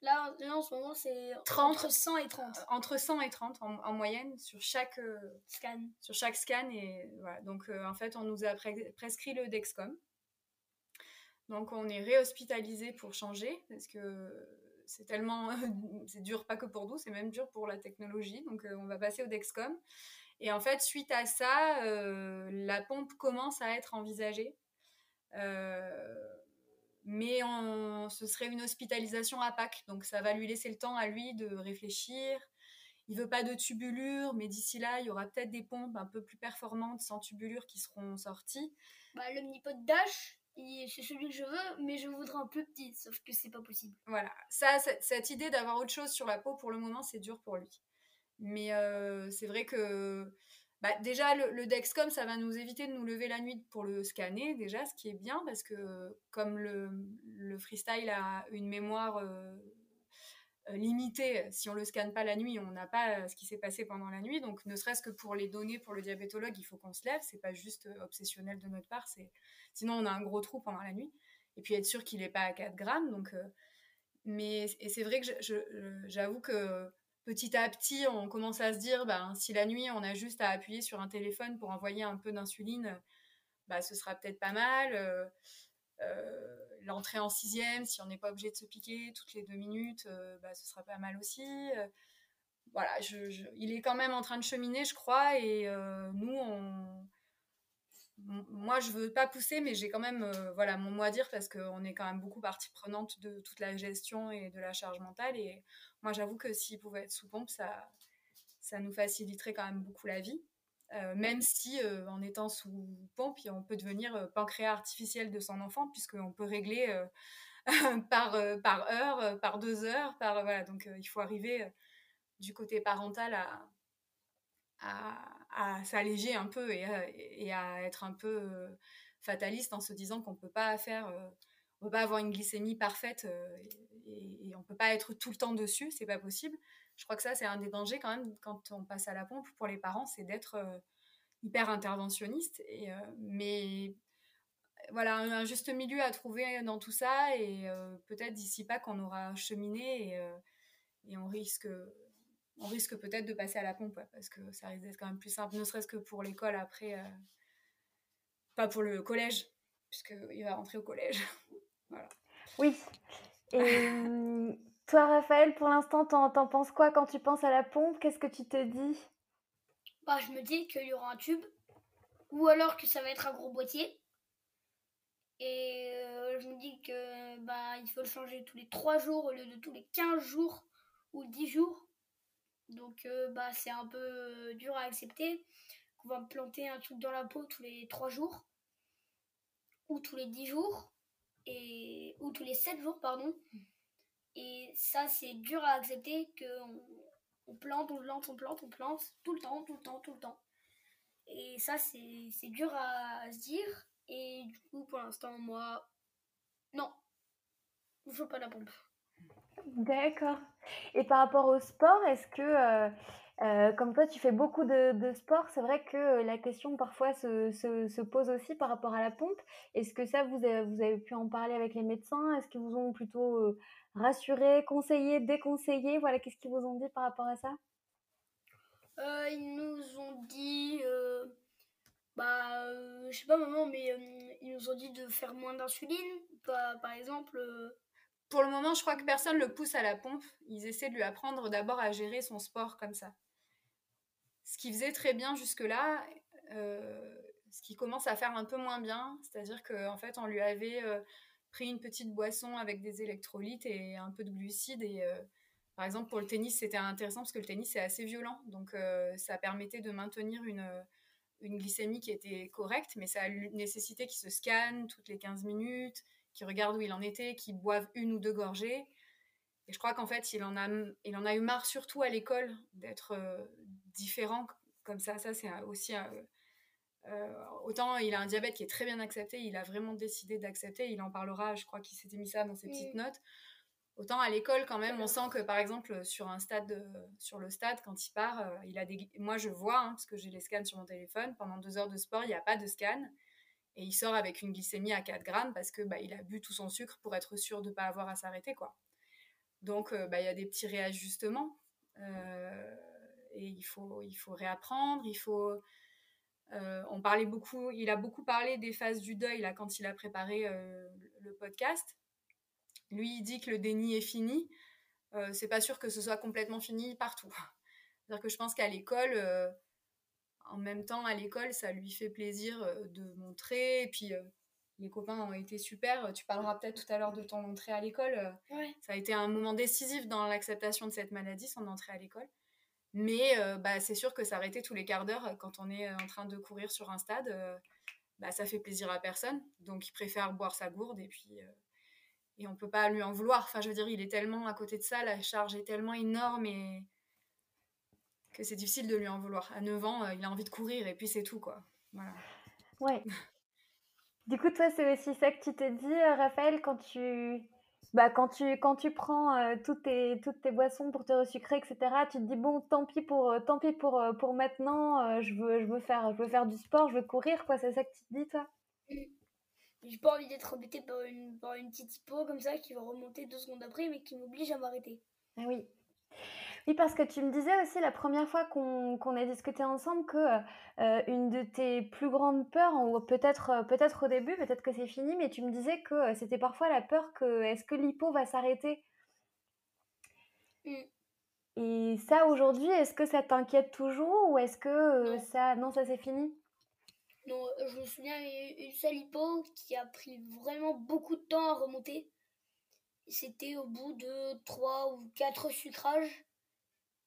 Là, là en ce moment c'est 30. entre 100 et 30 entre 100 et 30 en, en moyenne sur chaque euh, scan. sur chaque scan et voilà. Donc euh, en fait, on nous a pre- prescrit le Dexcom. Donc on est réhospitalisé pour changer parce que c'est tellement <laughs> c'est dur pas que pour nous, c'est même dur pour la technologie. Donc euh, on va passer au Dexcom. Et en fait, suite à ça, euh, la pompe commence à être envisagée. Euh, mais on- ce serait une hospitalisation à Pâques, donc ça va lui laisser le temps à lui de réfléchir. Il veut pas de tubulure, mais d'ici là, il y aura peut-être des pompes un peu plus performantes sans tubulure qui seront sorties. Bah, l'omnipode Dash, c'est celui que je veux, mais je voudrais un plus petit, sauf que c'est pas possible. Voilà, ça, cette, cette idée d'avoir autre chose sur la peau, pour le moment, c'est dur pour lui. Mais euh, c'est vrai que bah, déjà, le, Dexcom, ça va nous éviter de nous lever la nuit pour le scanner, déjà, ce qui est bien, parce que comme le, le freestyle a une mémoire euh, euh, limitée, si on le scanne pas la nuit, on n'a pas euh, ce qui s'est passé pendant la nuit. Donc, ne serait-ce que pour les données pour le diabétologue, il faut qu'on se lève. C'est pas juste obsessionnel de notre part. C'est sinon on a un gros trou pendant la nuit. Et puis être sûr qu'il n'est pas à 4 grammes. Donc, mais et c'est vrai que j'avoue que petit à petit, on commence à se dire, ben, si la nuit on a juste à appuyer sur un téléphone pour envoyer un peu d'insuline, bah, ce sera peut-être pas mal. Euh, euh, L'entrée en sixième, si on n'est pas obligé de se piquer toutes les deux minutes, euh, bah, ce sera pas mal aussi. Voilà, il est quand même en train de cheminer, je crois, et nous, on, moi, je veux pas pousser, mais j'ai quand même euh, voilà, mon mot à dire parce qu'on est quand même beaucoup partie prenante de toute la gestion et de la charge mentale. Et moi, j'avoue que s'il pouvait être sous pompe, ça, ça nous faciliterait quand même beaucoup la vie. Euh, même si euh, en étant sous pompe, on peut devenir pancréas artificiel de son enfant, puisqu'on peut régler <laughs> par, par heure, par deux heures. Par, voilà. Donc il faut arriver du côté parental à, à, à s'alléger un peu et à, et à être un peu euh, fataliste en se disant qu'on peut pas faire, euh, on peut pas avoir une glycémie parfaite euh, et, on peut pas être tout le temps dessus, c'est pas possible. Je crois que ça c'est un des dangers quand même quand on passe à la pompe pour les parents, c'est d'être euh, hyper interventionniste. Et, euh, mais voilà, un, juste milieu à trouver dans tout ça et euh, peut-être d'ici pas qu'on aura cheminé euh, et on risque on risque peut-être de passer à la pompe, ouais, parce que ça risque d'être quand même plus simple, ne serait-ce que pour l'école après, euh, pas pour le collège, puisqu'il va rentrer au collège. <laughs> voilà. Oui. Et <laughs> toi, Raphaël, pour l'instant, t'en, t'en penses quoi quand tu penses à la pompe? Qu'est-ce que tu te dis? Bah, je me dis qu'il y aura un tube, ou alors que ça va être un gros boîtier, Et euh, je me dis que bah, il faut le changer tous les 3 jours au lieu de tous les 15 jours ou 10 jours. Donc euh, bah, c'est un peu dur à accepter qu'on va me planter un truc dans la peau tous les 3 jours ou tous les 10 jours et ou tous les 7 jours pardon. Et ça c'est dur à accepter qu'on on plante, on plante, on plante, on plante tout le temps, tout le temps, tout le temps. Et ça c'est dur à se dire et du coup, pour l'instant, moi, non, je veux pas la pompe. D'accord. Et par rapport au sport, est-ce que, euh, euh, comme toi, tu fais beaucoup de, sport, c'est vrai que la question parfois se, se, pose aussi par rapport à la pompe. Est-ce que ça, vous avez, vous avez pu en parler avec les médecins? Est-ce qu'ils vous ont plutôt euh, rassuré, conseillé, déconseillé? Voilà, qu'est-ce qu'ils vous ont dit par rapport à ça? Ils nous ont dit bah, euh, je sais pas maman, mais euh, ils nous ont dit de faire moins d'insuline, par exemple. Euh. Pour le moment, je crois que personne le pousse à la pompe. Ils essaient de lui apprendre d'abord à gérer son sport comme ça. Ce qui faisait très bien jusque-là, ce qui commence à faire un peu moins bien, c'est-à-dire qu'en fait, on lui avait pris une petite boisson avec des électrolytes et un peu de glucides et par exemple, pour le tennis, c'était intéressant parce que le tennis est assez violent. Donc, ça permettait de maintenir une, une glycémie qui était correcte, mais ça a nécessité qu'il se scanne toutes les 15 minutes, qu'il regarde où il en était, qu'il boive une ou deux gorgées. Et je crois qu'en fait, il en, a, il en a eu marre, surtout à l'école, d'être euh, différent comme ça. Ça, c'est aussi. Euh, autant il a un diabète qui est très bien accepté, il a vraiment décidé d'accepter, il en parlera, je crois qu'il s'était mis ça dans ses petites notes. Autant à l'école, quand même, on sent que par exemple sur un stade, euh, sur le stade, quand il part, euh, il a des. Moi, je vois hein, parce que j'ai les scans sur mon téléphone. Pendant deux heures de sport, il n'y a pas de scan et il sort avec une glycémie à 4 grammes parce que bah, il a bu tout son sucre pour être sûr de ne pas avoir à s'arrêter, quoi. Donc, euh, bah, il y a des petits réajustements et il faut, il faut réapprendre. Il faut. on parlait beaucoup. Il a beaucoup parlé des phases du deuil là quand il a préparé le podcast lui, il dit que le déni est fini. Euh, c'est pas sûr que ce soit complètement fini partout. C'est-à-dire que je pense qu'à l'école, euh, en même temps, à l'école, ça lui fait plaisir euh, de montrer. Et puis, les copains ont été super. Tu parleras peut-être tout à l'heure de ton entrée à l'école. Ça a été un moment décisif dans l'acceptation de cette maladie, son entrée à l'école. Mais bah, c'est sûr que s'arrêter tous les quarts d'heure quand on est en train de courir sur un stade, bah, ça fait plaisir à personne. Donc, il préfère boire sa gourde et puis et on peut pas lui en vouloir. Enfin, je veux dire, il est tellement à côté de ça, la charge est tellement énorme et que c'est difficile de lui en vouloir. À 9 ans, euh, il a envie de courir et puis c'est tout, quoi. Voilà. Ouais. <laughs> du coup, toi, c'est aussi ça que tu te dis, euh, Raphaël, quand tu, bah, quand tu, quand tu prends euh, toutes, tes, toutes tes boissons pour te resucrer, etc., tu te dis, bon, tant pis pour, tant pis pour, pour maintenant, je, veux, je, veux faire, je veux faire du sport, je veux courir, quoi. C'est ça que tu te dis, toi? J'ai pas envie d'être embêté par une, par une petite hypo comme ça qui va remonter deux secondes après mais qui m'oblige à m'arrêter. Ah oui. Oui, parce que tu me disais aussi la première fois qu'on a discuté ensemble que euh, une de tes plus grandes peurs, ou peut-être euh, peut-être au début, peut-être que c'est fini, mais tu me disais que euh, c'était parfois la peur que est-ce que l'hypo va s'arrêter? Mm. Et ça aujourd'hui, est-ce que ça t'inquiète toujours ou est-ce que ça non ça c'est fini? Non, euh, je me souviens une seule hypo qui a pris vraiment beaucoup de temps à remonter. C'était au bout de 3 ou 4 sucrages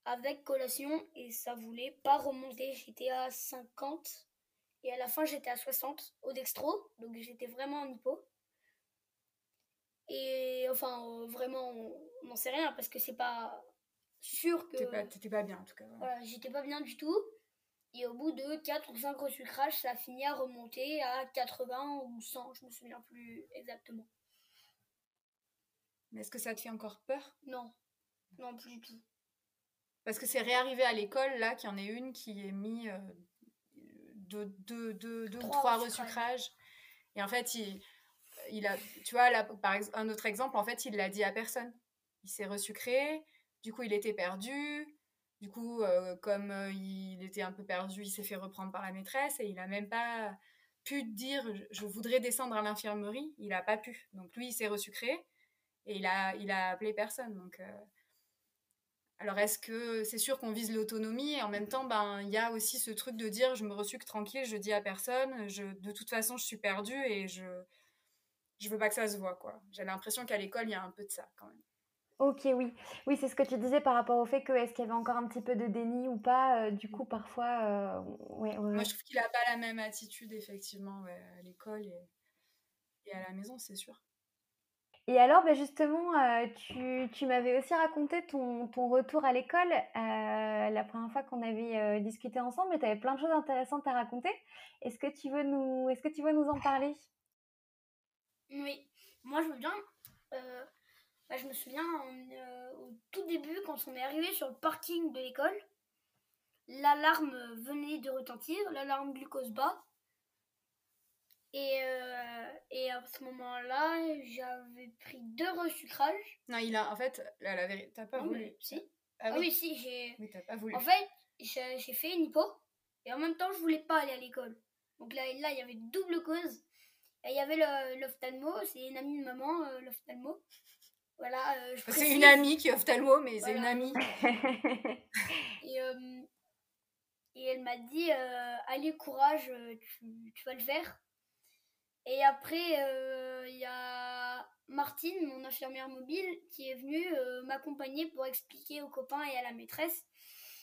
avec collation et ça voulait pas remonter. J'étais à 50 et à la fin j'étais à 60 au dextro, donc j'étais vraiment en hypo. Et enfin, euh, vraiment, on n'en sait rien parce que c'est pas sûr que. T'étais pas, pas, bien en tout cas. Voilà, j'étais pas bien du tout. Et au bout de 4 ou 5 resucrages, ça a fini à remonter à 80 ou 100, je me souviens plus exactement. Mais est-ce que ça te fait encore peur? Non, non plus du tout. Parce que c'est réarrivé à l'école, là, qu'il y en ait une qui ait mis euh, deux, deux, deux, deux ou trois resucrages. Et en fait, il, il a, tu vois, là, par exemple, un autre exemple, en fait, il l'a dit à personne. Il s'est resucré, du coup, il était perdu. Du coup, euh, comme euh, il était un peu perdu, il s'est fait reprendre par la maîtresse et il n'a même pas pu dire je voudrais descendre à l'infirmerie. Il n'a pas pu. Donc lui, il s'est resucré et il a, il a appelé personne. Donc, euh, alors est-ce que c'est sûr qu'on vise l'autonomie et en même temps, ben il y a aussi ce truc de dire je me resucre tranquille, je dis à personne, je, de toute façon je suis perdue et je je veux pas que ça se voit, quoi. J'ai l'impression qu'à l'école, il y a un peu de ça quand même. Ok, oui. Oui, c'est ce que tu disais par rapport au fait que est-ce qu'il y avait encore un petit peu de déni ou pas. du coup, parfois, ouais, Moi, je trouve qu'il a pas la même attitude, effectivement, à l'école et, et, à la maison, c'est sûr. Et alors, bah, justement, tu, tu m'avais aussi raconté ton, ton retour à l'école la première fois qu'on avait discuté ensemble, et tu avais plein de choses intéressantes à raconter. Est-ce que tu veux nous, est-ce que tu veux nous en parler? Oui, moi je veux bien. Bah, je me souviens au tout début, quand on est arrivé sur le parking de l'école, l'alarme venait de retentir, l'alarme glucose bas. Et, euh, et à ce moment-là, j'avais pris deux resucrages. Non, il a, en fait, la, la vérité, t'as pas voulu. Si. Ah, oui. si, j'ai. Oui, t'as pas voulu. En fait, j'ai fait une hypo, et en même temps, je voulais pas aller à l'école. Donc là, là, il y avait double cause. Et il y avait l'ophtalmo, c'est une amie de maman, euh, l'ophtalmo. Voilà, euh, C'est une amie qui est ophtalmo, mais c'est une amie. <laughs> et, et elle m'a dit, allez, courage, tu, tu vas le faire. Et après, euh, il y a Martine, mon infirmière mobile, qui est venue euh, m'accompagner pour expliquer aux copains et à la maîtresse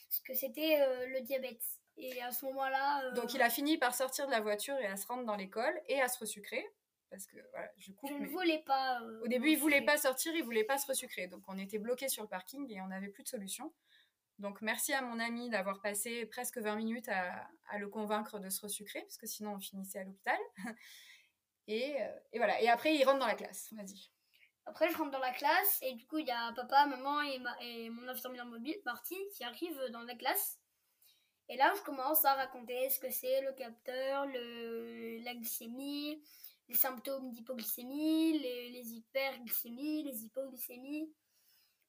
ce que c'était euh, le diabète. Et à ce moment-là. Donc il a fini par sortir de la voiture et à se rendre dans l'école et à se resucrer. Parce que voilà, je coupe. Je ne voulais pas. Au début, il voulait pas sortir, il voulait pas se resucrer. Donc on était bloqué sur le parking et on n'avait plus de solution. Donc merci à mon ami d'avoir passé presque 20 minutes à, à, le convaincre de se resucrer, parce que sinon on finissait à l'hôpital. <laughs> Et, euh, et, voilà. Et après, il rentre dans la classe. Vas-y. Après, je rentre dans la classe et du coup, il y a papa, maman et, ma, et mon infirmière mobile, Martine, qui arrivent dans la classe. Et là, je commence à raconter ce que c'est le capteur, la glycémie, les symptômes d'hypoglycémie, les, les, hyperglycémies, les hypoglycémies.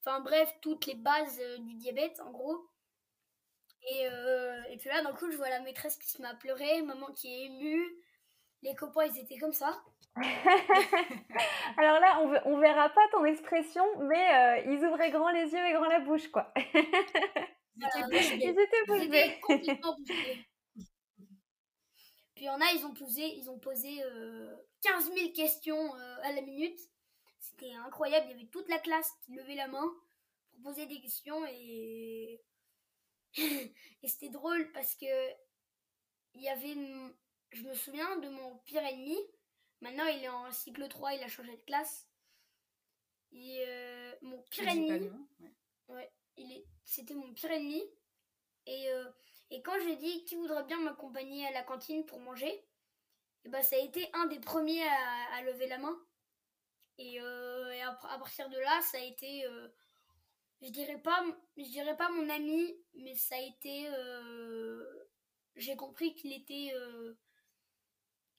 Enfin bref, toutes les bases euh, du diabète, en gros. Et, euh, et puis là, d'un coup, je vois la maîtresse qui se met à pleurer, maman qui est émue les copains, ils étaient comme ça. <laughs> Alors là, on, on verra pas ton expression, mais euh, ils ouvraient grand les yeux et grand la bouche, quoi. <laughs> ils étaient bouche Ils étaient complètement bouche Puis il y en a, ils ont posé, ils ont posé euh, 15 000 questions euh, à la minute. C'était incroyable. Il y avait toute la classe qui levait la main pour poser des questions et, <laughs> et c'était drôle parce que il y avait une je me souviens de mon pire ennemi. Maintenant, il est en cycle 3, il a changé de classe. Et euh, mon pire ennemi. Ouais. il est, c'était mon pire ennemi. Et, euh, et quand j'ai dit qui voudrait bien m'accompagner à la cantine pour manger, et ben, ça a été un des premiers à, lever la main. Et, euh, et à, partir de là, ça a été. je dirais pas, je dirais pas mon ami, mais ça a été. j'ai compris qu'il était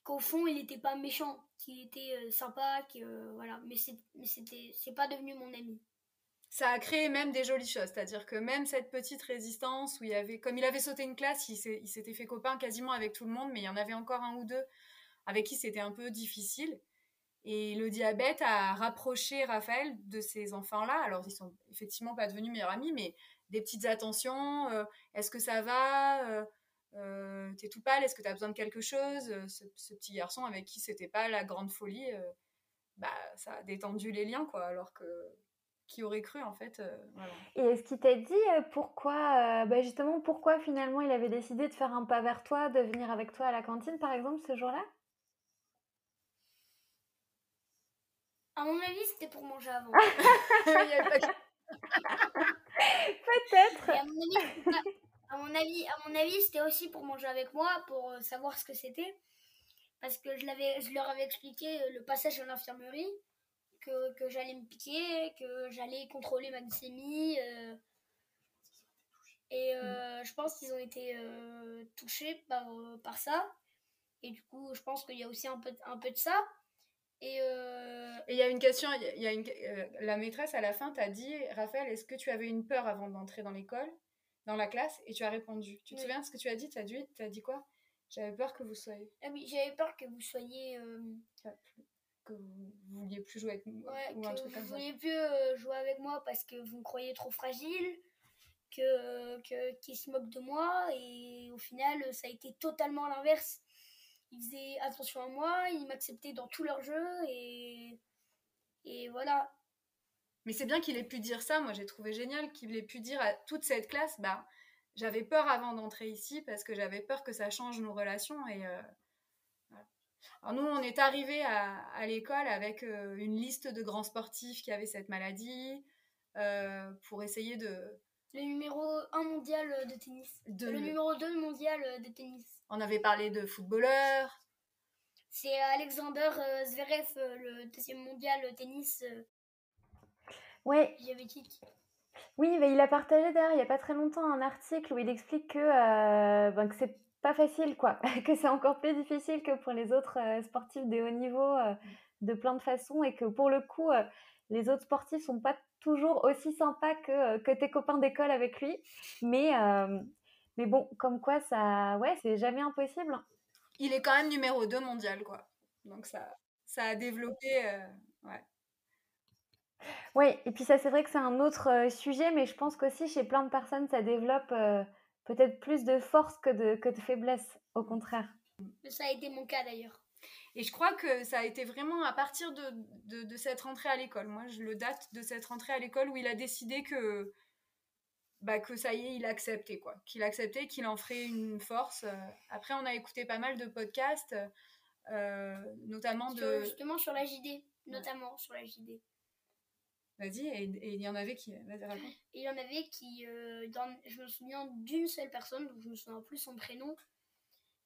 qu'au fond il n'était pas méchant, qu'il était euh, sympa, que euh, voilà, mais c'était c'est pas devenu mon ami. Ça a créé même des jolies choses, c'est-à-dire que même cette petite résistance où il avait, comme il avait sauté une classe, il s'était fait copain quasiment avec tout le monde, mais il y en avait encore un ou deux avec qui c'était un peu difficile. Et le diabète a rapproché Raphaël de ces enfants-là. Alors, ils sont effectivement pas devenus meilleurs amis, mais des petites attentions. Euh, est-ce que ça va t'es tout pâle, est-ce que tu as besoin de quelque chose? Euh, ce, petit garçon avec qui c'était pas la grande folie, euh, bah, ça a détendu les liens, quoi, alors que qui aurait cru en fait. Et est-ce qu'il t'a dit pourquoi, bah, justement, pourquoi finalement il avait décidé de faire un pas vers toi, de venir avec toi à la cantine par exemple ce jour-là? À mon avis, c'était pour manger avant. Peut-être. À mon avis, à mon avis, c'était aussi pour manger avec moi, pour euh, savoir ce que c'était, parce que je l'avais, je leur avais expliqué euh, le passage à l'infirmerie, que, que j'allais me piquer, que j'allais contrôler ma glycémie. Euh, et je pense qu'ils ont été touchés par, par ça. Et du coup, je pense qu'il y a aussi un peu, un peu de ça. Et il y a une question, y a une, la maîtresse à la fin t'a dit, Raphaël, est-ce que tu avais une peur avant d'entrer dans l'école? Dans la classe et tu as répondu. Tu te souviens de ce que tu as dit? Tu as dit, as dit quoi? J'avais peur que vous soyez. Ah oui, j'avais peur que vous soyez. Euh, que vous vouliez plus jouer avec moi. Ouais, ou un truc comme ça. Vous vouliez plus euh, jouer avec moi parce que vous me croyez trop fragile, que, que, qu'ils se moquent de moi et au final, ça a été totalement l'inverse. Ils faisaient attention à moi, ils m'acceptaient dans tous leurs jeux et, et voilà. Mais c'est bien qu'il ait pu dire ça. Moi, j'ai trouvé génial qu'il ait pu dire à toute cette classe, bah, j'avais peur avant d'entrer ici parce que j'avais peur que ça change nos relations. Et euh, Alors nous, on est arrivé à, l'école avec euh, une liste de grands sportifs qui avaient cette maladie euh, pour essayer de... Le numéro 1 mondial de tennis. Le numéro 2 mondial de tennis. On avait parlé de footballeurs. C'est Alexander Zverev, le deuxième mondial de tennis. Ouais. Oui, mais il a partagé d'ailleurs il n'y a pas très longtemps un article où il explique que, euh, ben, que c'est pas facile, quoi, <laughs> que c'est encore plus difficile que pour les autres euh, sportifs de haut niveau euh, de plein de façons et que pour le coup, les autres sportifs sont pas toujours aussi sympas que, que tes copains d'école avec lui. Mais, mais bon, comme quoi, ça, ouais, c'est jamais impossible. Il est quand même numéro 2 mondial, quoi. Donc ça, ça a développé, ouais. Oui, et puis ça, c'est vrai que c'est un autre euh, sujet, mais je pense qu'aussi chez plein de personnes, ça développe euh, peut-être plus de force que de, que de faiblesse, au contraire. Ça a été mon cas d'ailleurs. Et je crois que ça a été vraiment à partir de, de, cette rentrée à l'école. Moi, je le date de cette rentrée à l'école où il a décidé que, bah, que ça y est, il acceptait, quoi. Qu'il acceptait, qu'il en ferait une force. Après, on a écouté pas mal de podcasts, euh, notamment de... Justement sur la JD, notamment sur la JD. Vas-y, et, il y en avait qui. il y en avait qui. Euh, je me souviens d'une seule personne, donc je me souviens plus son prénom,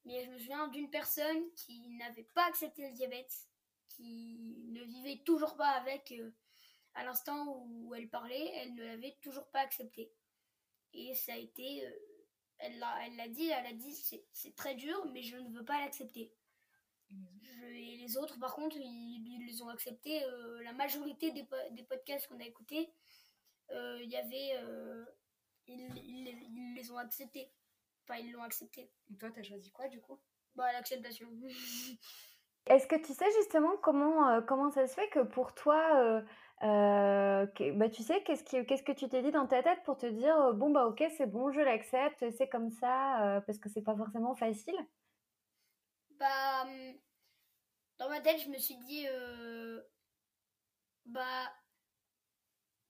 mais je me souviens d'une personne qui n'avait pas accepté le diabète, qui ne vivait toujours pas avec. Euh, à l'instant où elle parlait, elle ne l'avait toujours pas accepté. Et ça a été. Euh, elle l'a dit, elle a dit c'est très dur, mais je ne veux pas l'accepter et les autres, par contre, ils, les ont acceptés. Euh, la majorité des, des podcasts qu'on a écoutés, euh, il y avait. Euh, ils, les ont acceptés. Enfin, ils l'ont accepté. Et toi, t'as choisi quoi du coup? Bah, l'acceptation. <laughs> Est-ce que tu sais justement comment, comment ça se fait que pour toi, bah, tu sais, qu'est-ce, qu'est-ce que tu t'es dit dans ta tête pour te dire, bon, bah ok, c'est bon, je l'accepte, c'est comme ça, parce que c'est pas forcément facile? Bah, hum, dans ma tête, je me suis dit, euh, bah,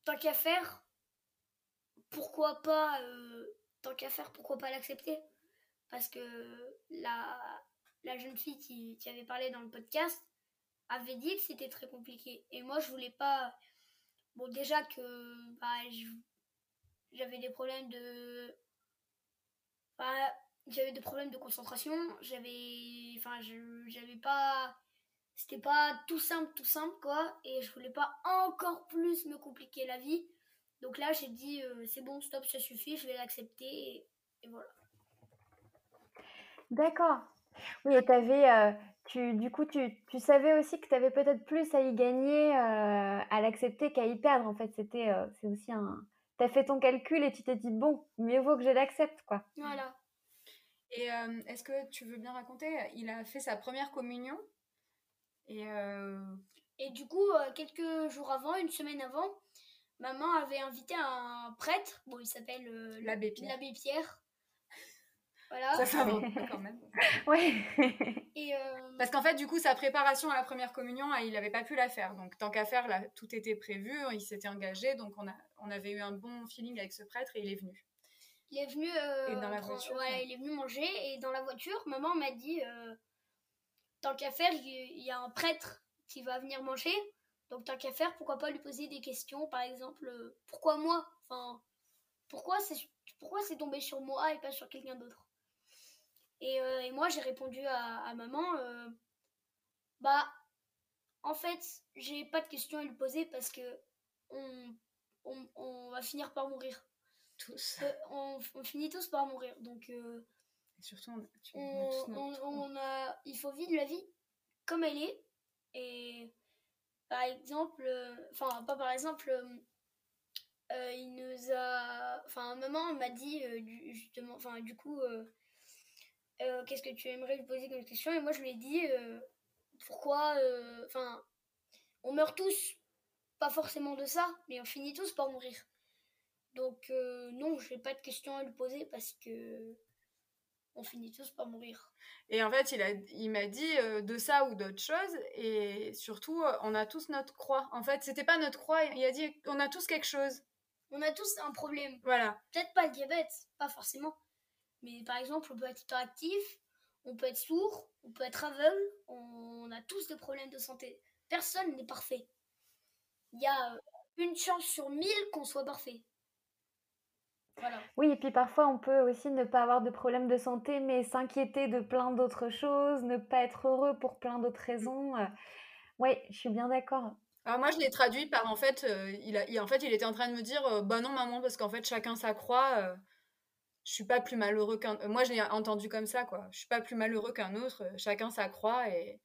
tant qu'à faire, pourquoi pas, euh, tant qu'à faire, pourquoi pas l'accepter? Parce que la, jeune fille qui, qui, avait parlé dans le podcast avait dit que c'était très compliqué. Et moi, je voulais pas. Bon, déjà que bah, j'avais des problèmes de. Bah, j'avais des problèmes de concentration, j'avais enfin j'avais pas c'était pas tout simple tout simple quoi et je voulais pas encore plus me compliquer la vie. Donc là, j'ai dit euh, c'est bon, stop, ça suffit, je vais l'accepter et, voilà. D'accord. Oui, et avais, euh, tu, du coup, tu, tu savais aussi que tu avais peut-être plus à y gagner euh, à l'accepter qu'à y perdre. En fait, c'était, c'est aussi un. Tu as fait ton calcul et tu t'es dit, bon, mieux vaut que je l'accepte, quoi. Voilà. Et euh, est-ce que tu veux bien raconter? Il a fait sa première communion. Et, euh, et du coup, euh, quelques jours avant, une semaine avant, maman avait invité un prêtre. Bon, il s'appelle l'abbé Pierre. L'abbé Pierre. <laughs> Voilà. Ça fait <laughs> quand même. oui. Et Parce qu'en fait, du coup, sa préparation à la première communion, il n'avait pas pu la faire. Donc, tant qu'à faire, là, tout était prévu, il s'était engagé. Donc, on, a, on avait eu un bon feeling avec ce prêtre et il est venu. Il est venu. Euh, dans la voiture. Ouais, il est venu manger et dans la voiture, maman m'a dit euh, tant qu'à faire, il y, a un prêtre qui va venir manger. Donc tant qu'à faire, pourquoi pas lui poser des questions, par exemple, euh, pourquoi moi? Enfin, pourquoi c'est pourquoi c'est tombé sur moi et pas sur quelqu'un d'autre? Et, et, moi j'ai répondu à, à maman bah en fait j'ai pas de questions à lui poser parce que on, on, on va finir par mourir tous. Euh, on, finit tous par mourir. Donc, euh, surtout, on, a, il faut vivre la vie comme elle est. Et par exemple, euh, enfin, pas par exemple, il nous a. Enfin, maman m'a dit, justement, enfin, du coup, qu'est-ce que tu aimerais lui poser comme question? Et moi, je lui ai dit, pourquoi. Enfin, on meurt tous, pas forcément de ça, mais on finit tous par mourir. Donc euh, non, je n'ai pas de questions à lui poser parce que on finit tous par mourir. Et en fait, il, a, il m'a dit euh, de ça ou d'autres choses. Et surtout, euh, on a tous notre croix. En fait, c'était pas notre croix. Il a dit on a tous quelque chose. On a tous un problème. Voilà. Peut-être pas le diabète, pas forcément. Mais par exemple, on peut être hyperactif, on peut être sourd, on peut être aveugle. On a tous des problèmes de santé. Personne n'est parfait. Il y a une chance sur mille qu'on soit parfait. Oui, et puis parfois on peut aussi ne pas avoir de problème de santé, mais s'inquiéter de plein d'autres choses, ne pas être heureux pour plein d'autres raisons. Euh. Oui, je suis bien d'accord. Alors moi, je l'ai traduit par en fait, euh, il a, en fait, il était en train de me dire, euh, bah non maman, parce qu'en fait chacun sa croix. je suis pas plus malheureux qu'un. Moi, je l'ai entendu comme ça, quoi. Je suis pas plus malheureux qu'un autre. chacun sa croix et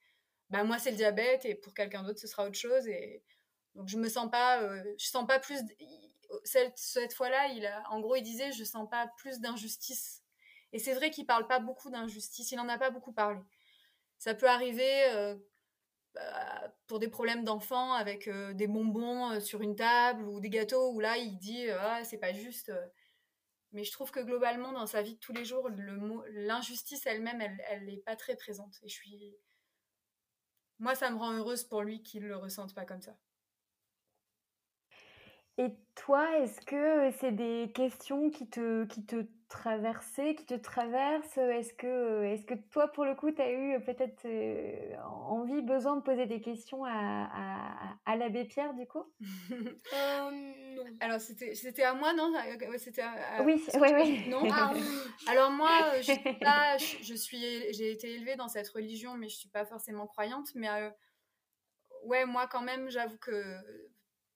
bah moi c'est le diabète et pour quelqu'un d'autre ce sera autre chose et donc je me sens pas, je sens pas plus cette, fois-là, il a, en gros, il disait Je sens pas plus d'injustice. Et c'est vrai qu'il parle pas beaucoup d'injustice, il n'en a pas beaucoup parlé. Ça peut arriver euh, bah, pour des problèmes d'enfants avec euh, des bonbons euh, sur une table ou des gâteaux où là, il dit Ah, c'est pas juste. Mais je trouve que globalement, dans sa vie de tous les jours, l'injustice elle-même, elle n'est pas très présente. Et je suis. Moi, ça me rend heureuse pour lui qu'il le ressente pas comme ça. Et toi, est-ce que c'est des questions qui te, qui te traversaient, qui te traversent? Est-ce que, est que toi, pour le coup, tu as eu peut-être euh, envie, besoin de poser des questions à, à, l'abbé Pierre, du coup? <laughs> Euh, Non. Alors, c'était, c'était à moi, non? C'était Oui, oui, oui. Non? Ah, Alors, moi, <laughs> je, suis, j'ai été élevée dans cette religion, mais je ne suis pas forcément croyante. Mais euh, ouais, moi, quand même, j'avoue que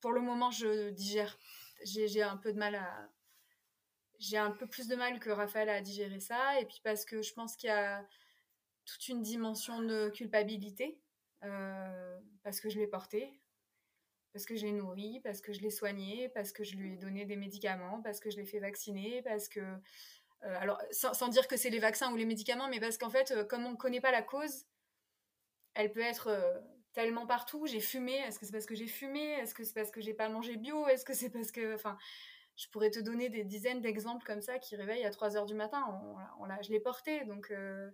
pour le moment, je digère. J'ai un peu de mal à. J'ai un peu plus de mal que Raphaël à digérer ça. Et puis parce que je pense qu'il y a toute une dimension de culpabilité. Euh, parce que je l'ai porté, parce que je l'ai nourri, parce que je l'ai soigné, parce que je lui ai donné des médicaments, parce que je l'ai fait vacciner, parce que. Euh, alors, sans, dire que c'est les vaccins ou les médicaments, mais parce qu'en fait, euh, comme on ne connaît pas la cause, elle peut être tellement partout. J'ai fumé. Est-ce que c'est parce que j'ai fumé? Est-ce que c'est parce que j'ai pas mangé bio? Est-ce que c'est parce que. Enfin, je pourrais te donner des dizaines d'exemples comme ça qui réveillent à 3 heures du matin. On, je l'ai porté. Donc. Euh,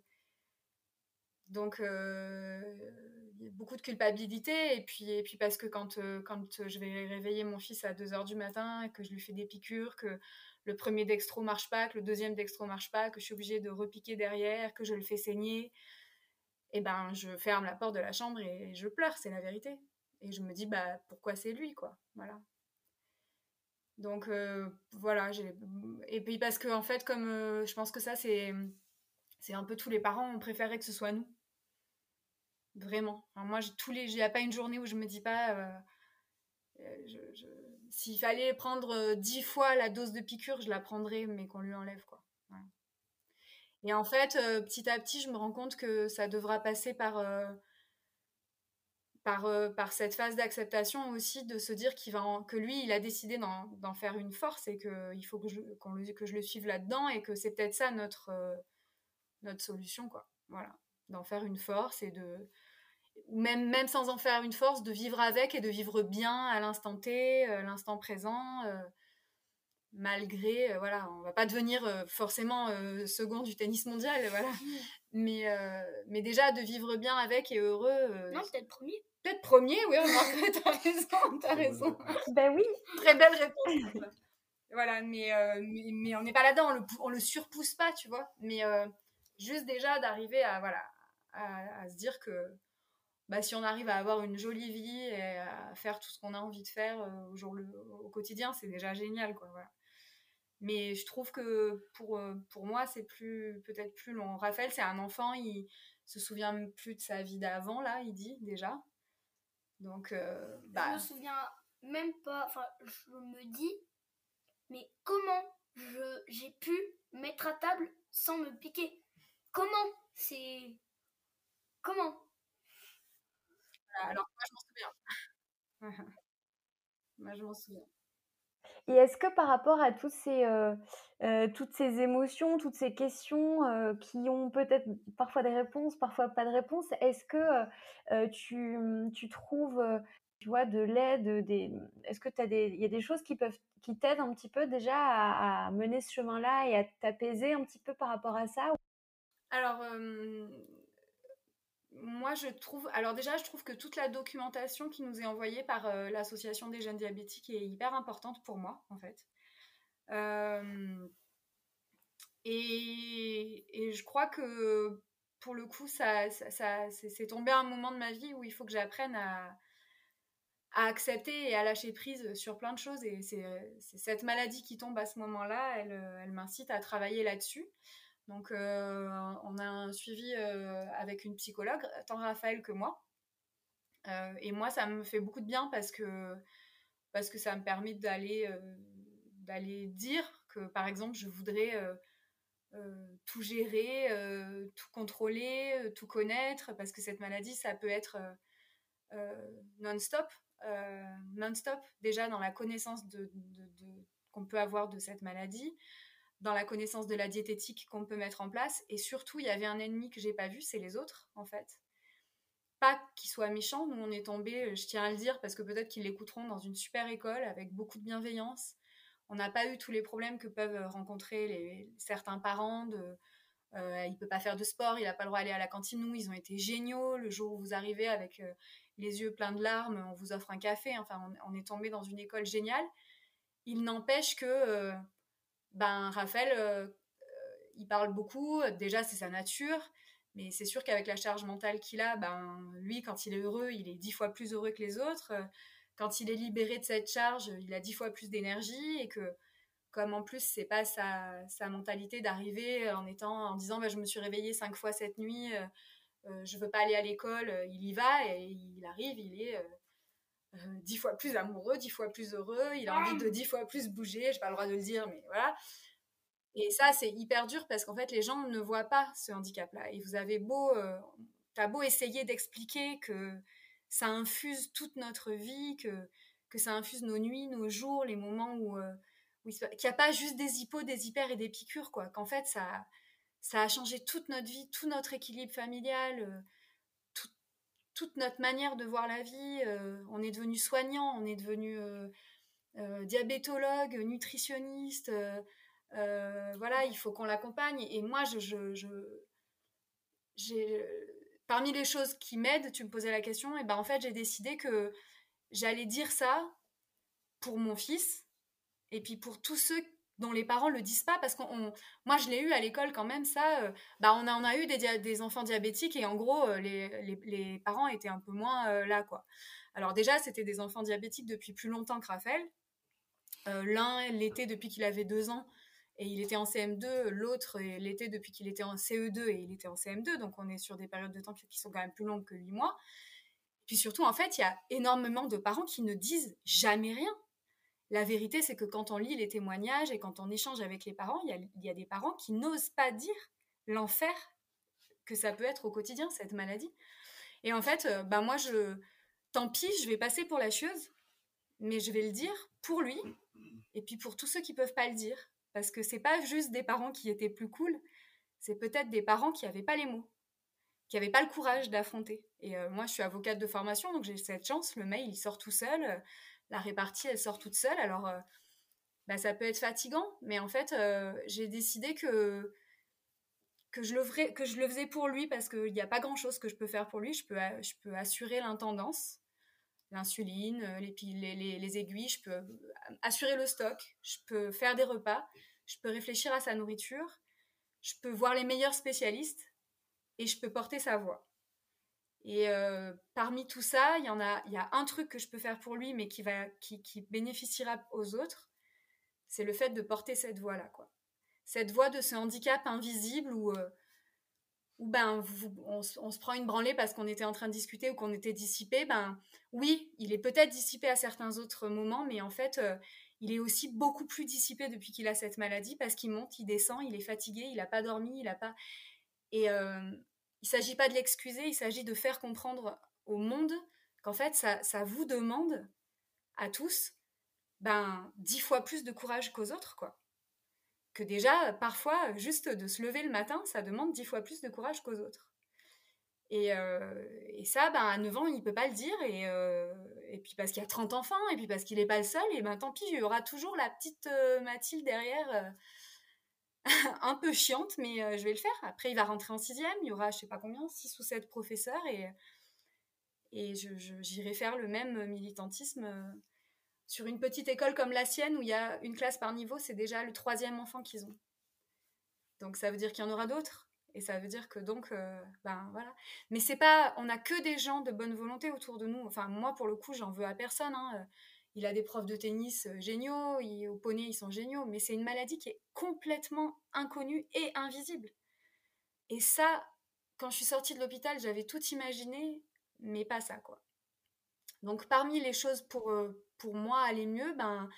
donc, euh, beaucoup de culpabilité. Et puis, puis parce que quand, euh, quand je vais réveiller mon fils à 2 heures du matin, que je lui fais des piqûres, que le premier dextro marche pas, que le deuxième dextro marche pas, que je suis obligée de repiquer derrière, que je le fais saigner, et ben je ferme la porte de la chambre et je pleure, c'est la vérité. Et je me dis bah pourquoi c'est lui quoi, voilà. Donc euh, voilà, et puis parce que en fait comme euh, je pense que ça c'est c'est un peu tous les parents on préférait que ce soit nous. Vraiment. moi tous les il n'y a pas une journée où je me dis pas euh, s'il fallait prendre dix fois la dose de piqûre, je la prendrais mais qu'on lui enlève quoi. Et en fait, euh, petit à petit, je me rends compte que ça devra passer par, euh, euh, cette phase d'acceptation aussi, de se dire qu'il va que lui, il a décidé d'en faire une force et qu'il faut que je, le, que je le suive là-dedans et que c'est peut-être ça notre, solution, quoi. Voilà. D'en faire une force et de. Même, même sans en faire une force, de vivre avec et de vivre bien à l'instant T, l'instant présent malgré, euh, voilà, on va pas devenir euh, forcément euh, second du tennis mondial, voilà. <laughs> Mais, mais déjà de vivre bien avec et heureux. non, peut-être premier. Peut-être premier, oui, <laughs> t'as raison, t'as raison. ben oui. Très belle réponse. voilà, mais, mais, on n'est pas là-dedans, on le, on le surpousse pas, tu vois. Mais juste déjà d'arriver à, voilà, à, se dire que bah, si on arrive à avoir une jolie vie et à faire tout ce qu'on a envie de faire au, jour le, au quotidien, c'est déjà génial, quoi, voilà. Mais je trouve que pour, euh, pour moi, c'est plus peut-être plus long. Raphaël, c'est un enfant, il se souvient plus de sa vie d'avant, là, il dit déjà. Donc, euh, bah... Je me souviens même pas, enfin, je me dis, mais comment j'ai pu mettre à table sans me piquer? Comment C'est. Comment? Alors, moi, je m'en souviens. <laughs> moi, je m'en souviens. Et est-ce que par rapport à toutes ces, euh, euh, toutes ces émotions, toutes ces questions euh, qui ont peut-être parfois des réponses, parfois pas de réponses, est-ce que tu, tu, trouves tu vois, de l'aide des... Est-ce que tu des... y a des choses qui, peuvent... qui t'aident un petit peu déjà à, à mener ce chemin-là et à t'apaiser un petit peu par rapport à ça Alors, moi, je trouve. Alors, déjà, je trouve que toute la documentation qui nous est envoyée par l'Association des jeunes diabétiques est hyper importante pour moi, en fait. Et, et, je crois que pour le coup, ça, ça, c'est tombé un moment de ma vie où il faut que j'apprenne à, accepter et à lâcher prise sur plein de choses. Et c'est cette maladie qui tombe à ce moment-là, elle m'incite à travailler là-dessus. Donc, euh, on a un suivi euh, avec une psychologue, tant Raphaël que moi. Euh, et moi, ça me fait beaucoup de bien parce que, ça me permet d'aller dire que, par exemple, je voudrais tout gérer, tout contrôler, tout connaître, parce que cette maladie, ça peut être non-stop. non-stop, déjà dans la connaissance qu'on peut avoir de cette maladie, dans la connaissance de la diététique qu'on peut mettre en place. Et surtout, il y avait un ennemi que j'ai pas vu, c'est les autres, en fait. Pas qu'ils soient méchants, nous on est tombés, je tiens à le dire, parce que peut-être qu'ils l'écouteront dans une super école avec beaucoup de bienveillance. On n'a pas eu tous les problèmes que peuvent rencontrer les, certains parents de euh, il peut pas faire de sport, il n'a pas le droit d'aller à la cantine. Nous, ils ont été géniaux. Le jour où vous arrivez avec euh, les yeux pleins de larmes, on vous offre un café. Enfin, on, est tombé dans une école géniale. Il n'empêche que euh, ben Raphaël, euh, il parle beaucoup. Déjà, c'est sa nature. Mais c'est sûr qu'avec la charge mentale qu'il a, ben, lui, quand il est heureux, il est dix fois plus heureux que les autres. Quand il est libéré de cette charge, il a dix fois plus d'énergie. Et que, comme en plus, c'est pas sa, sa mentalité d'arriver en étant, en disant, ben, je me suis réveillée cinq fois cette nuit, euh, euh, je veux pas aller à l'école, il y va et il arrive, il est euh, dix fois plus amoureux, dix fois plus heureux, il a envie de dix fois plus bouger, j'ai pas le droit de le dire, mais voilà. Et ça, c'est hyper dur parce qu'en fait, les gens ne voient pas ce handicap-là. Et vous avez beau, euh, t'as beau essayer d'expliquer que ça infuse toute notre vie, que, que ça infuse nos nuits, nos jours, les moments où, euh, qu'il n'y a pas juste des hippos, des hyper et des piqûres, quoi. Qu'en fait, ça, ça a changé toute notre vie, tout notre équilibre familial, toute notre manière de voir la vie. Euh, on est devenu soignant, on est devenu euh, euh, diabétologue, nutritionniste. voilà, il faut qu'on l'accompagne. Et moi, je, je, parmi les choses qui m'aident, tu me posais la question, et ben en fait, j'ai décidé que j'allais dire ça pour mon fils et puis pour tous ceux dont les parents le disent pas parce qu'on moi je l'ai eu à l'école quand même ça euh, bah on a on a eu des, des enfants diabétiques et en gros euh, les, les, les, parents étaient un peu moins euh, là quoi. Alors déjà c'était des enfants diabétiques depuis plus longtemps que Raphaël. L'un l'était depuis qu'il avait deux ans et il était en CM2 l'autre l'était depuis qu'il était en CE2 et il était en CM2 donc on est sur des périodes de temps qui sont quand même plus longues que huit mois. Puis surtout en fait il y a énormément de parents qui ne disent jamais rien la vérité, c'est que quand on lit les témoignages et quand on échange avec les parents, il y a, des parents qui n'osent pas dire l'enfer que ça peut être au quotidien, cette maladie. Et en fait, euh, bah moi, je, tant pis, je vais passer pour la chieuse, mais je vais le dire pour lui et puis pour tous ceux qui peuvent pas le dire. Parce que c'est pas juste des parents qui étaient plus cool, c'est peut-être des parents qui n'avaient pas les mots, qui n'avaient pas le courage d'affronter. Et euh, moi, je suis avocate de formation, donc j'ai cette chance, le mail, il sort tout seul la répartie, elle sort toute seule. Alors, euh, bah, ça peut être fatigant, mais en fait, euh, j'ai décidé que, que, je le faisais pour lui parce qu'il n'y a pas grand-chose que je peux faire pour lui. Je peux, je peux assurer l'intendance, l'insuline, euh, les, les, les, aiguilles, je peux assurer le stock, je peux faire des repas, je peux réfléchir à sa nourriture, je peux voir les meilleurs spécialistes et je peux porter sa voix. Et euh, parmi tout ça, il y en a, il y a un truc que je peux faire pour lui, mais qui va, qui, bénéficiera aux autres, c'est le fait de porter cette voix-là, quoi. Cette voix de ce handicap invisible où, euh, où ben, on, se prend une branlée parce qu'on était en train de discuter ou qu'on était dissipé. Ben, oui, il est peut-être dissipé à certains autres moments, mais en fait, euh, il est aussi beaucoup plus dissipé depuis qu'il a cette maladie parce qu'il monte, il descend, il est fatigué, il n'a pas dormi, il n'a pas. Il ne s'agit pas de l'excuser, il s'agit de faire comprendre au monde qu'en fait, ça, vous demande à tous ben, dix fois plus de courage qu'aux autres, quoi. Que déjà, parfois, juste de se lever le matin, ça demande dix fois plus de courage qu'aux autres. Et, euh, ça, ben, à 9 ans, il ne peut pas le dire. Et, euh, et puis parce qu'il y a 30 enfants, et puis parce qu'il n'est pas le seul, et ben tant pis, il y aura toujours la petite euh, Mathilde derrière <laughs> un peu chiante, mais je vais le faire. Après, il va rentrer en sixième, il y aura, je sais pas combien, six ou sept professeurs, et, et j'irai faire le même militantisme sur une petite école comme la sienne, où il y a une classe par niveau, c'est déjà le troisième enfant qu'ils ont. Donc ça veut dire qu'il y en aura d'autres. Et ça veut dire que donc, ben voilà. Mais c'est pas, on n'a que des gens de bonne volonté autour de nous. Enfin, moi, pour le coup, j'en veux à personne. Hein il a des profs de tennis euh, géniaux, au poney ils sont géniaux, mais c'est une maladie qui est complètement inconnue et invisible. Et ça, quand je suis sortie de l'hôpital, j'avais tout imaginé, mais pas ça, quoi. Donc parmi les choses pour, euh, moi aller mieux, ben,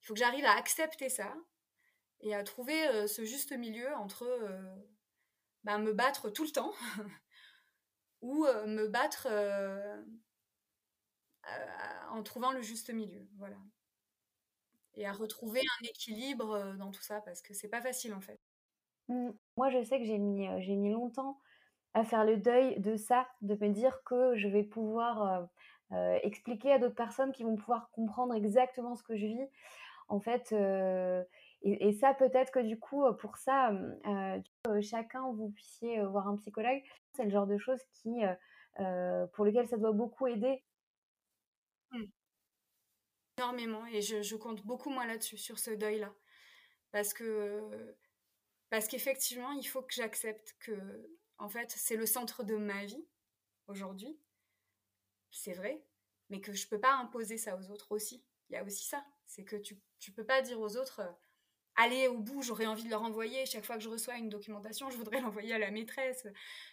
il faut que j'arrive à accepter ça et à trouver euh, ce juste milieu entre ben, me battre tout le temps <laughs> ou me battre en trouvant le juste milieu, voilà. Et à retrouver un équilibre euh, dans tout ça parce que c'est pas facile en fait. Mmh. Moi, je sais que j'ai mis, euh, mis longtemps à faire le deuil de ça, de me dire que je vais pouvoir euh, expliquer à d'autres personnes qui vont pouvoir comprendre exactement ce que je vis. En fait, et, ça, peut-être que du coup, pour ça, chacun, vous puissiez voir un psychologue. C'est le genre de choses qui, pour lequel ça doit beaucoup aider. Et je, compte beaucoup moins là-dessus, sur ce deuil-là. Parce que parce qu'effectivement, il faut que j'accepte que, en fait, c'est le centre de ma vie aujourd'hui. C'est vrai, mais que je peux pas imposer ça aux autres aussi. Il y a aussi ça. C'est que tu, tu peux pas dire aux autres, euh, allez au bout, j'aurais envie de leur envoyer. Chaque fois que je reçois une documentation, je voudrais <laughs> l'envoyer à la maîtresse.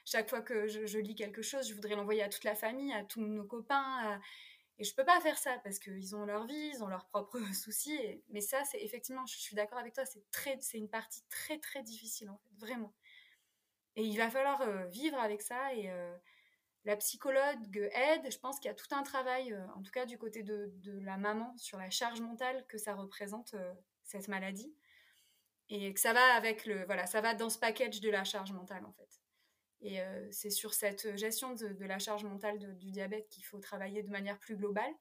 Chaque fois que je lis quelque chose, je voudrais l'envoyer à toute la famille, à tous nos copains. Et je peux pas faire ça parce qu'ils ont leur vie, ils ont leurs propres <laughs> soucis. Mais ça, c'est effectivement, je suis d'accord avec toi, c'est très, une partie très très difficile en fait, vraiment. Et il va falloir euh, vivre avec ça. Et euh, la psychologue aide. Je pense qu'il y a tout un travail, euh, en tout cas du côté de, de, la maman, sur la charge mentale que ça représente cette maladie. Et que ça va avec le, voilà, ça va dans ce package de la charge mentale en fait. Et c'est sur cette gestion de, la charge mentale du diabète qu'il faut travailler de manière plus globale.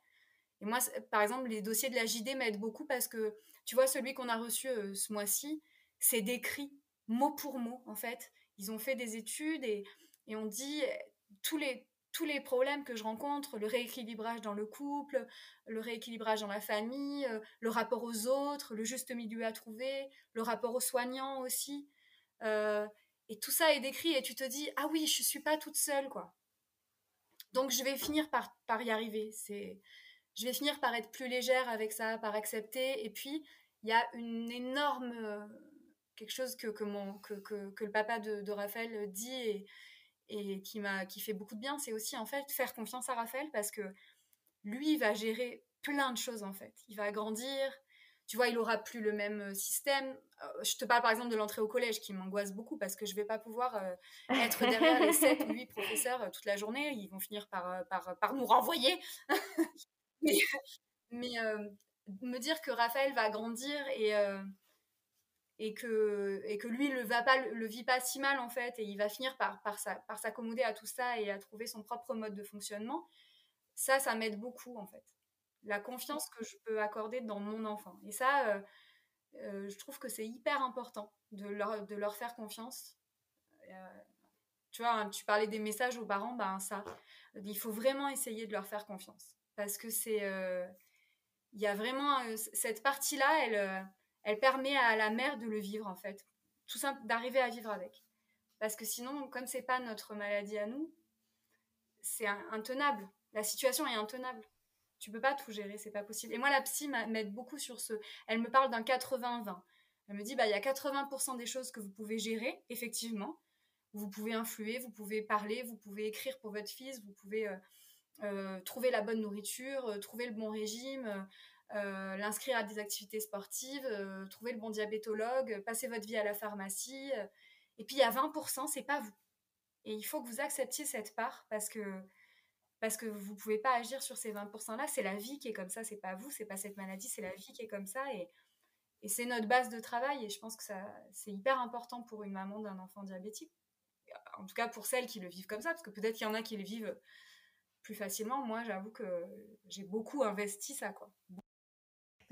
Et moi, par exemple, les dossiers de la JD m'aident beaucoup parce que, tu vois, celui qu'on a reçu ce mois-ci, c'est décrit mot pour mot, en fait. Ils ont fait des études et, et on dit tous les, tous les problèmes que je rencontre, le rééquilibrage dans le couple, le rééquilibrage dans la famille, le rapport aux autres, le juste milieu à trouver, le rapport aux soignants aussi. Et tout ça est décrit et tu te dis ah oui, je suis pas toute seule quoi. Donc je vais finir par, y arriver. C'est je vais finir par être plus légère avec ça, par accepter. Et puis il y a une énorme euh, quelque chose que que, que, que, le papa de, Raphaël dit et, qui m'a qui fait beaucoup de bien, c'est aussi en fait faire confiance à Raphaël parce que lui va gérer plein de choses en fait. Il va grandir, tu vois, il aura plus le même euh, système. Euh, je te parle par exemple de l'entrée au collège qui m'angoisse beaucoup parce que je vais pas pouvoir euh, être derrière les 7 ou 8 professeurs toute la journée. Ils vont finir par, par, nous renvoyer. <laughs> mais, me dire que Raphaël va grandir et, et, que, et que lui ne va le vit pas si mal en fait et il va finir par, par, par s'accommoder à tout ça et à trouver son propre mode de fonctionnement, ça, ça m'aide beaucoup en fait la confiance que je peux accorder dans mon enfant. Et ça, euh, euh, je trouve que c'est hyper important de leur, de leur faire confiance. Euh, tu vois, hein, tu parlais des messages aux parents, ben ça, il faut vraiment essayer de leur faire confiance. Parce que c'est. Il y a vraiment. cette partie-là, elle, elle permet à la mère de le vivre, en fait. Tout simple, d'arriver à vivre avec. Parce que sinon, comme c'est pas notre maladie à nous, c'est intenable. La situation est intenable tu peux pas tout gérer, c'est pas possible. Et moi, la psy m'aide beaucoup sur ce. Elle me parle d'un 80-20. Elle me dit, bah, il y a 80% des choses que vous pouvez gérer, effectivement. Vous pouvez influer, vous pouvez parler, vous pouvez écrire pour votre fils, vous pouvez euh, euh, trouver la bonne nourriture, euh, trouver le bon régime, l'inscrire à des activités sportives, trouver le bon diabétologue, passer votre vie à la pharmacie. et puis, il y a 20%, c'est pas vous. Et il faut que vous acceptiez cette part parce que parce que vous pouvez pas agir sur ces 20% là, c'est la vie qui est comme ça, c'est pas vous, c'est pas cette maladie, c'est la vie qui est comme ça et, c'est notre base de travail et je pense que ça c'est hyper important pour une maman d'un enfant diabétique. En tout cas pour celles qui le vivent comme ça parce que peut-être qu'il y en a qui le vivent plus facilement. Moi, j'avoue que j'ai beaucoup investi ça quoi.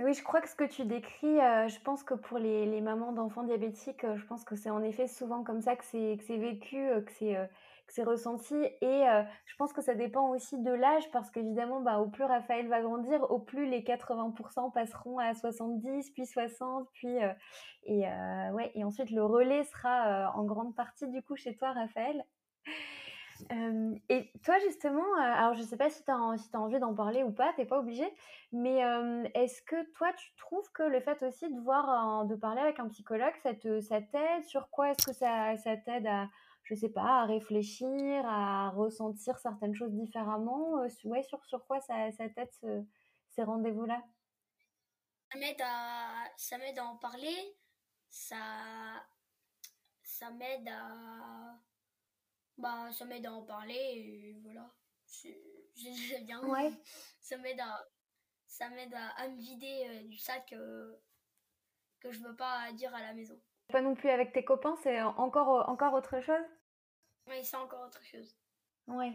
Oui, je crois que ce que tu décris, euh, je pense que pour les, mamans d'enfants diabétiques, euh, je pense que c'est en effet souvent comme ça que c'est vécu, euh, que c'est que c'est ressenti. Et euh, je pense que ça dépend aussi de l'âge, parce qu'évidemment, bah, au plus Raphaël va grandir, au plus les 80% passeront à 70, puis 60, puis euh, et euh, ouais, et ensuite le relais sera en grande partie du coup chez toi, Raphaël. Euh, et toi, justement, euh, alors je sais pas si tu as, si as envie d'en parler ou pas, t'es pas obligé, mais euh, est-ce que toi, tu trouves que le fait aussi de voir, de parler avec un psychologue, ça te, ça t'aide? Sur quoi est-ce que ça, ça t'aide à, je sais pas, à réfléchir, à ressentir certaines choses différemment? Euh, ouais, sur, sur quoi ça, ça t'aide ce- ces rendez-vous-là? Ça m'aide à, ça m'aide à en parler. Ça, ça m'aide à, bah, ça m'aide à en parler et voilà. <laughs> Déjà bien. Ouais. Ça m'aide à, ça m'aide à, à me vider euh, du sac euh, que je veux pas dire à la maison. Pas non plus avec tes copains, c'est encore, encore autre chose? Mais c'est encore autre chose. Ouais.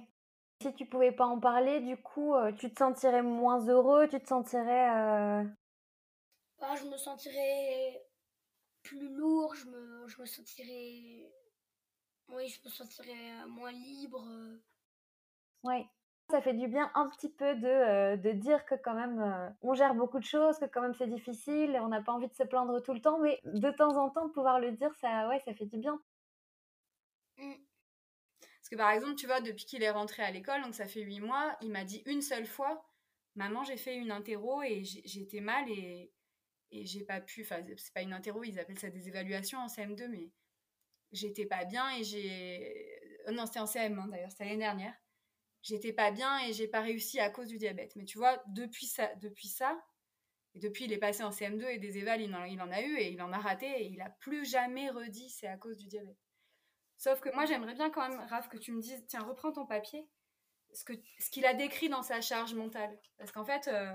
Si tu pouvais pas en parler, du coup, euh, tu te sentirais moins heureux, tu te sentirais... euh, Bah, je me sentirais plus lourd, je me, je me sentirais, oui, je me sentirais euh, moins libre. euh. Ouais. Ça fait du bien un petit peu de, euh, de dire que quand même euh, on gère beaucoup de choses, que quand même c'est difficile, on n'a pas envie de se plaindre tout le temps, mais de temps en temps pouvoir le dire, ça, ouais, ça fait du bien. Mm. Parce que par exemple, tu vois, depuis qu'il est rentré à l'école, donc ça fait huit mois, il m'a dit une seule fois, maman, j'ai fait une interro et j'étais mal et, et j'ai pas pu, enfin, c'est pas une interro, ils appellent ça des évaluations en CM2, mais j'étais pas bien et j'ai. euh, Non, c'était en CM, hein, d'ailleurs, c'était l'année dernière. J'étais pas bien et j'ai pas réussi à cause du diabète. Mais tu vois, depuis ça, depuis ça depuis il est passé en CM2 et des évals, il en, a eu et il en a raté et il a plus jamais redit c'est à cause du diabète. Sauf que moi, j'aimerais bien quand même, Raph, que tu me dises, tiens, reprends ton papier, ce que ce qu'il a décrit dans sa charge mentale. Parce qu'en fait, euh,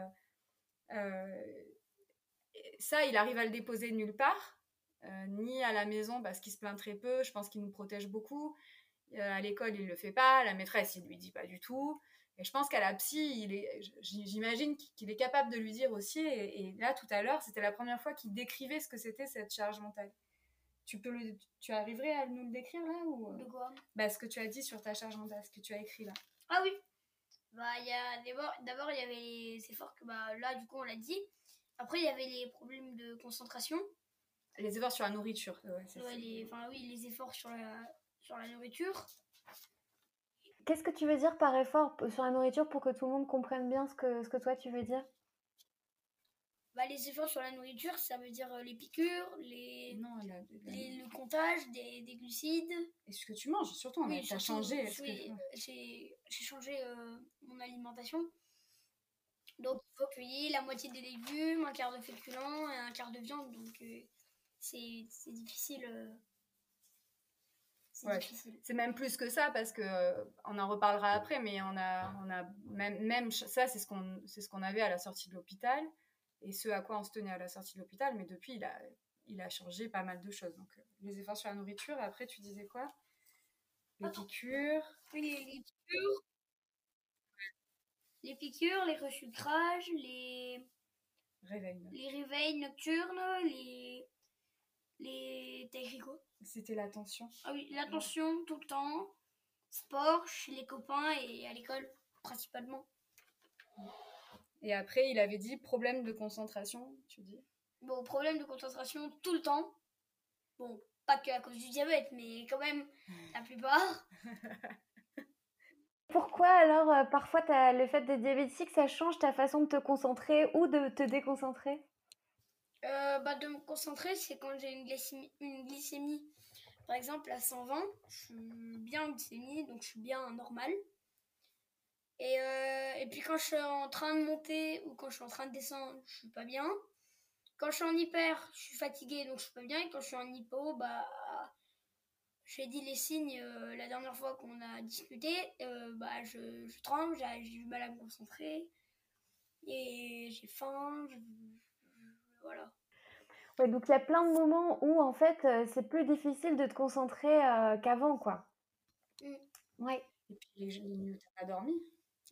euh, ça, il arrive à le déposer nulle part, euh, ni à la maison parce qu'il se plaint très peu. Je pense qu'il nous protège beaucoup. Euh, à l'école, il le fait pas. La maîtresse, il lui dit pas du tout. Et je pense qu'à la psy, il est, j- j'imagine qu'il est capable de lui dire aussi. Et, et là, tout à l'heure, c'était la première fois qu'il décrivait ce que c'était cette charge mentale. Tu peux le, tu arriverais à nous le décrire là ou De quoi? bah, ce que tu as dit sur ta charge mentale, ce que tu as écrit là. Ah oui. Bah, il y a d'abord, il y avait les efforts que bah là du coup on l'a dit. Après il y avait les problèmes de concentration. Les efforts sur la nourriture. Ouais, Ouais, les, oui les efforts sur la sur la nourriture. Qu'est-ce que tu veux dire par effort sur la nourriture pour que tout le monde comprenne bien ce que, ce que toi tu veux dire? Bah les efforts sur la nourriture ça veut dire euh, les piqûres, les, Non, la- la- les- le comptage des, des glucides. Et ce que tu manges, surtout, on a- Oui, t'as surtout, changé. que- oui, j'ai j'ai changé euh, mon alimentation. Donc il faut ait la moitié des légumes, un quart de féculents et un quart de viande. Donc euh, c'est c'est difficile. euh, Ouais. difficile. C'est même plus que ça parce que euh, on en reparlera après, mais on a, on a même, même ça, c'est ce qu'on, c'est ce qu'on avait à la sortie de l'hôpital et ce à quoi on se tenait à la sortie de l'hôpital. Mais depuis, il a, il a changé pas mal de choses. Donc, euh, les efforts sur la nourriture. Après, tu disais quoi? Les piqûres? Oui, les, les piqûres. Les piqûres, les resucrages, les, Réveil. les réveils nocturnes, les. Les. Quoi? C'était l'attention. Ah oui, l'attention tout le temps, sport chez les copains et à l'école principalement. Et après, il avait dit problème de concentration, tu dis? Bon, problème de concentration tout le temps. Bon, pas que à cause du diabète, mais quand même la plupart. <laughs> Pourquoi alors euh, parfois t'as, le fait d'être diabétique, ça change ta façon de te concentrer ou de te déconcentrer? Euh, bah, de me concentrer, c'est quand j'ai une glycémie, par exemple à 120, je suis bien en glycémie, donc je suis bien normal. Et, euh, et puis quand je suis en train de monter ou quand je suis en train de descendre, je suis pas bien. Quand je suis en hyper, je suis fatiguée, donc je suis pas bien. Et quand je suis en hypo, bah, j'ai dit les signes euh, la dernière fois qu'on a discuté. bah, je, tremble, j'ai du mal à me concentrer. Et j'ai faim, voilà. Ouais, donc il y a plein de moments où en fait euh, c'est plus difficile de te concentrer euh, qu'avant, quoi. Mm. Ouais. Et puis les, les nuits où t'as pas dormi?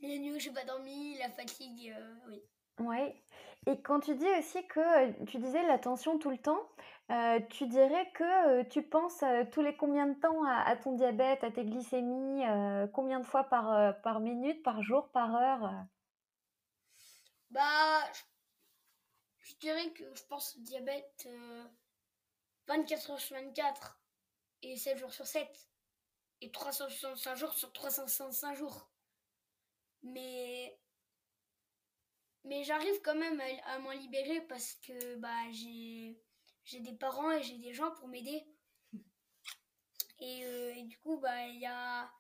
Les nuits où j'ai pas dormi, la fatigue, euh, oui. Ouais. Et quand tu dis aussi que tu disais la tension tout le temps, tu dirais que tu penses tous les combien de temps à, ton diabète, à tes glycémies, combien de fois par, par minute, par jour, par heure Bah, je, dirais que je pense diabète 24 heures sur 24 et 7 jours sur 7 et 365 jours sur 365 jours. Mais mais j'arrive quand même à, m'en libérer parce que bah j'ai des parents et j'ai des gens pour m'aider. Et, euh, du coup bah il y a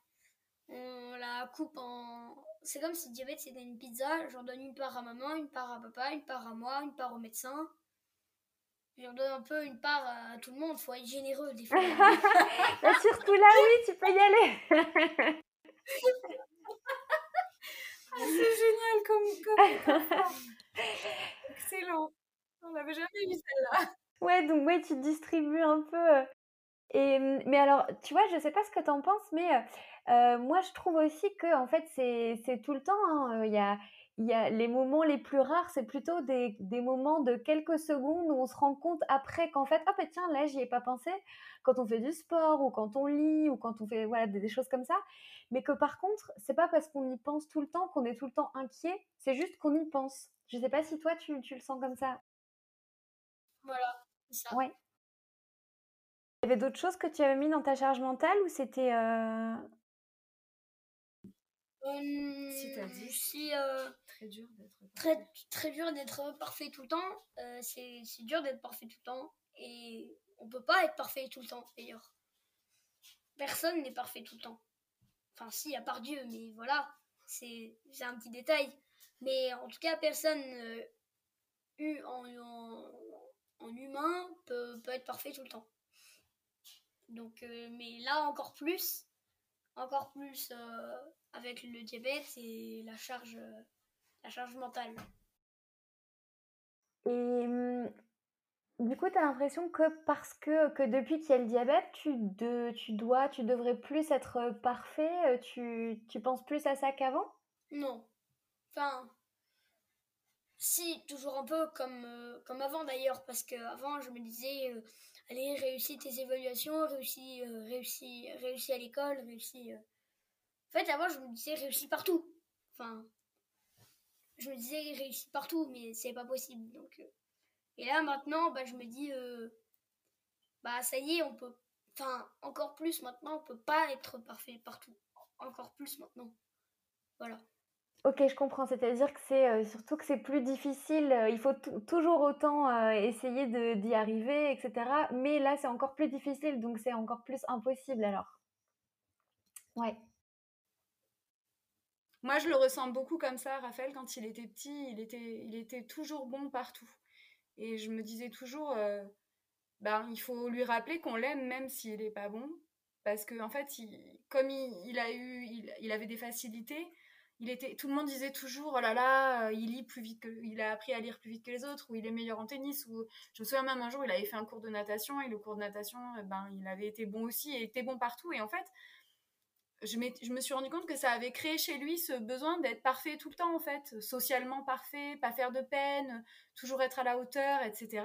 on la coupe en c'est comme si le diabète c'était une pizza, j'en donne une part à maman, une part à papa, une part à moi, une part au médecin. J'en donne un peu une part à tout le monde, faut être généreux des fois. <laughs> Bah, surtout là oui, tu peux y aller. Ah, c'est génial comme, comme Excellent. On n'avait jamais vu celle-là. Ouais, donc ouais, tu distribues un peu. Euh, et, mais alors, tu vois, je sais pas ce que tu en penses, mais euh, euh, moi, je trouve aussi que en fait, c'est tout le temps. Hein, il y a, il y a les moments les plus rares, c'est plutôt des, des, moments de quelques secondes où on se rend compte après qu'en fait, ah ben tiens, là, j'y ai pas pensé. Quand on fait du sport ou quand on lit ou quand on fait voilà, des, des choses comme ça mais que par contre, c'est pas parce qu'on y pense tout le temps qu'on est tout le temps inquiet, c'est juste qu'on y pense. Je sais pas si toi tu, tu le sens comme ça. Voilà, c'est ça. Ouais. Il y avait d'autres choses que tu avais mis dans ta charge mentale ou c'était. Euh... si t'as dit. Si, euh, très dur d'être très, très dur d'être parfait tout le temps. Euh, c'est dur d'être parfait tout le temps. Et on peut pas être parfait tout le temps d'ailleurs. Personne n'est parfait tout le temps. Enfin, si, à part Dieu, mais voilà, c'est un petit détail. Mais en tout cas, personne euh, en, en, humain peut, peut, être parfait tout le temps. Donc, euh, mais là, encore plus, encore plus euh, avec le diabète et la charge, la charge mentale. Et hum, du coup, tu as l'impression que parce que, que depuis qu'il y a le diabète, tu, de, tu dois, tu devrais plus être euh, parfait, euh, tu, tu penses plus à ça qu'avant? Non. Enfin, si, toujours un peu comme, euh, comme avant d'ailleurs, parce qu'avant, je me disais, allez, réussis tes évaluations, réussis, réussis, réussis à l'école, réussis... En fait, avant, je me disais, réussis partout. Enfin, je me disais, réussis partout, mais c'est pas possible, donc... Et là, maintenant, bah, je me dis, euh, bah, ça y est, on peut. Enfin, encore plus maintenant, on peut pas être parfait partout. Encore plus maintenant. Voilà. Ok, je comprends. C'est-à-dire que c'est euh, surtout que c'est plus difficile. Euh, il faut toujours autant essayer d'y arriver, etc. Mais là, c'est encore plus difficile, donc c'est encore plus impossible alors. Ouais. Moi, je le ressens beaucoup comme ça, Raphaël. Quand il était petit, il était, il était toujours bon partout. Et je me disais toujours, euh, ben, il faut lui rappeler qu'on l'aime même s'il n'est pas bon. Parce que, en fait, il, comme il, a eu, il, avait des facilités, il était, tout le monde disait toujours, oh là là, euh, il lit plus vite que, il a appris à lire plus vite que les autres, ou il est meilleur en tennis, ou je me souviens même un jour, il avait fait un cours de natation, et le cours de natation, eh ben, il avait été bon aussi, et était bon partout. Et en fait, je, me suis rendu compte que ça avait créé chez lui ce besoin d'être parfait tout le temps, en fait, socialement parfait, pas faire de peine, toujours être à la hauteur, etc.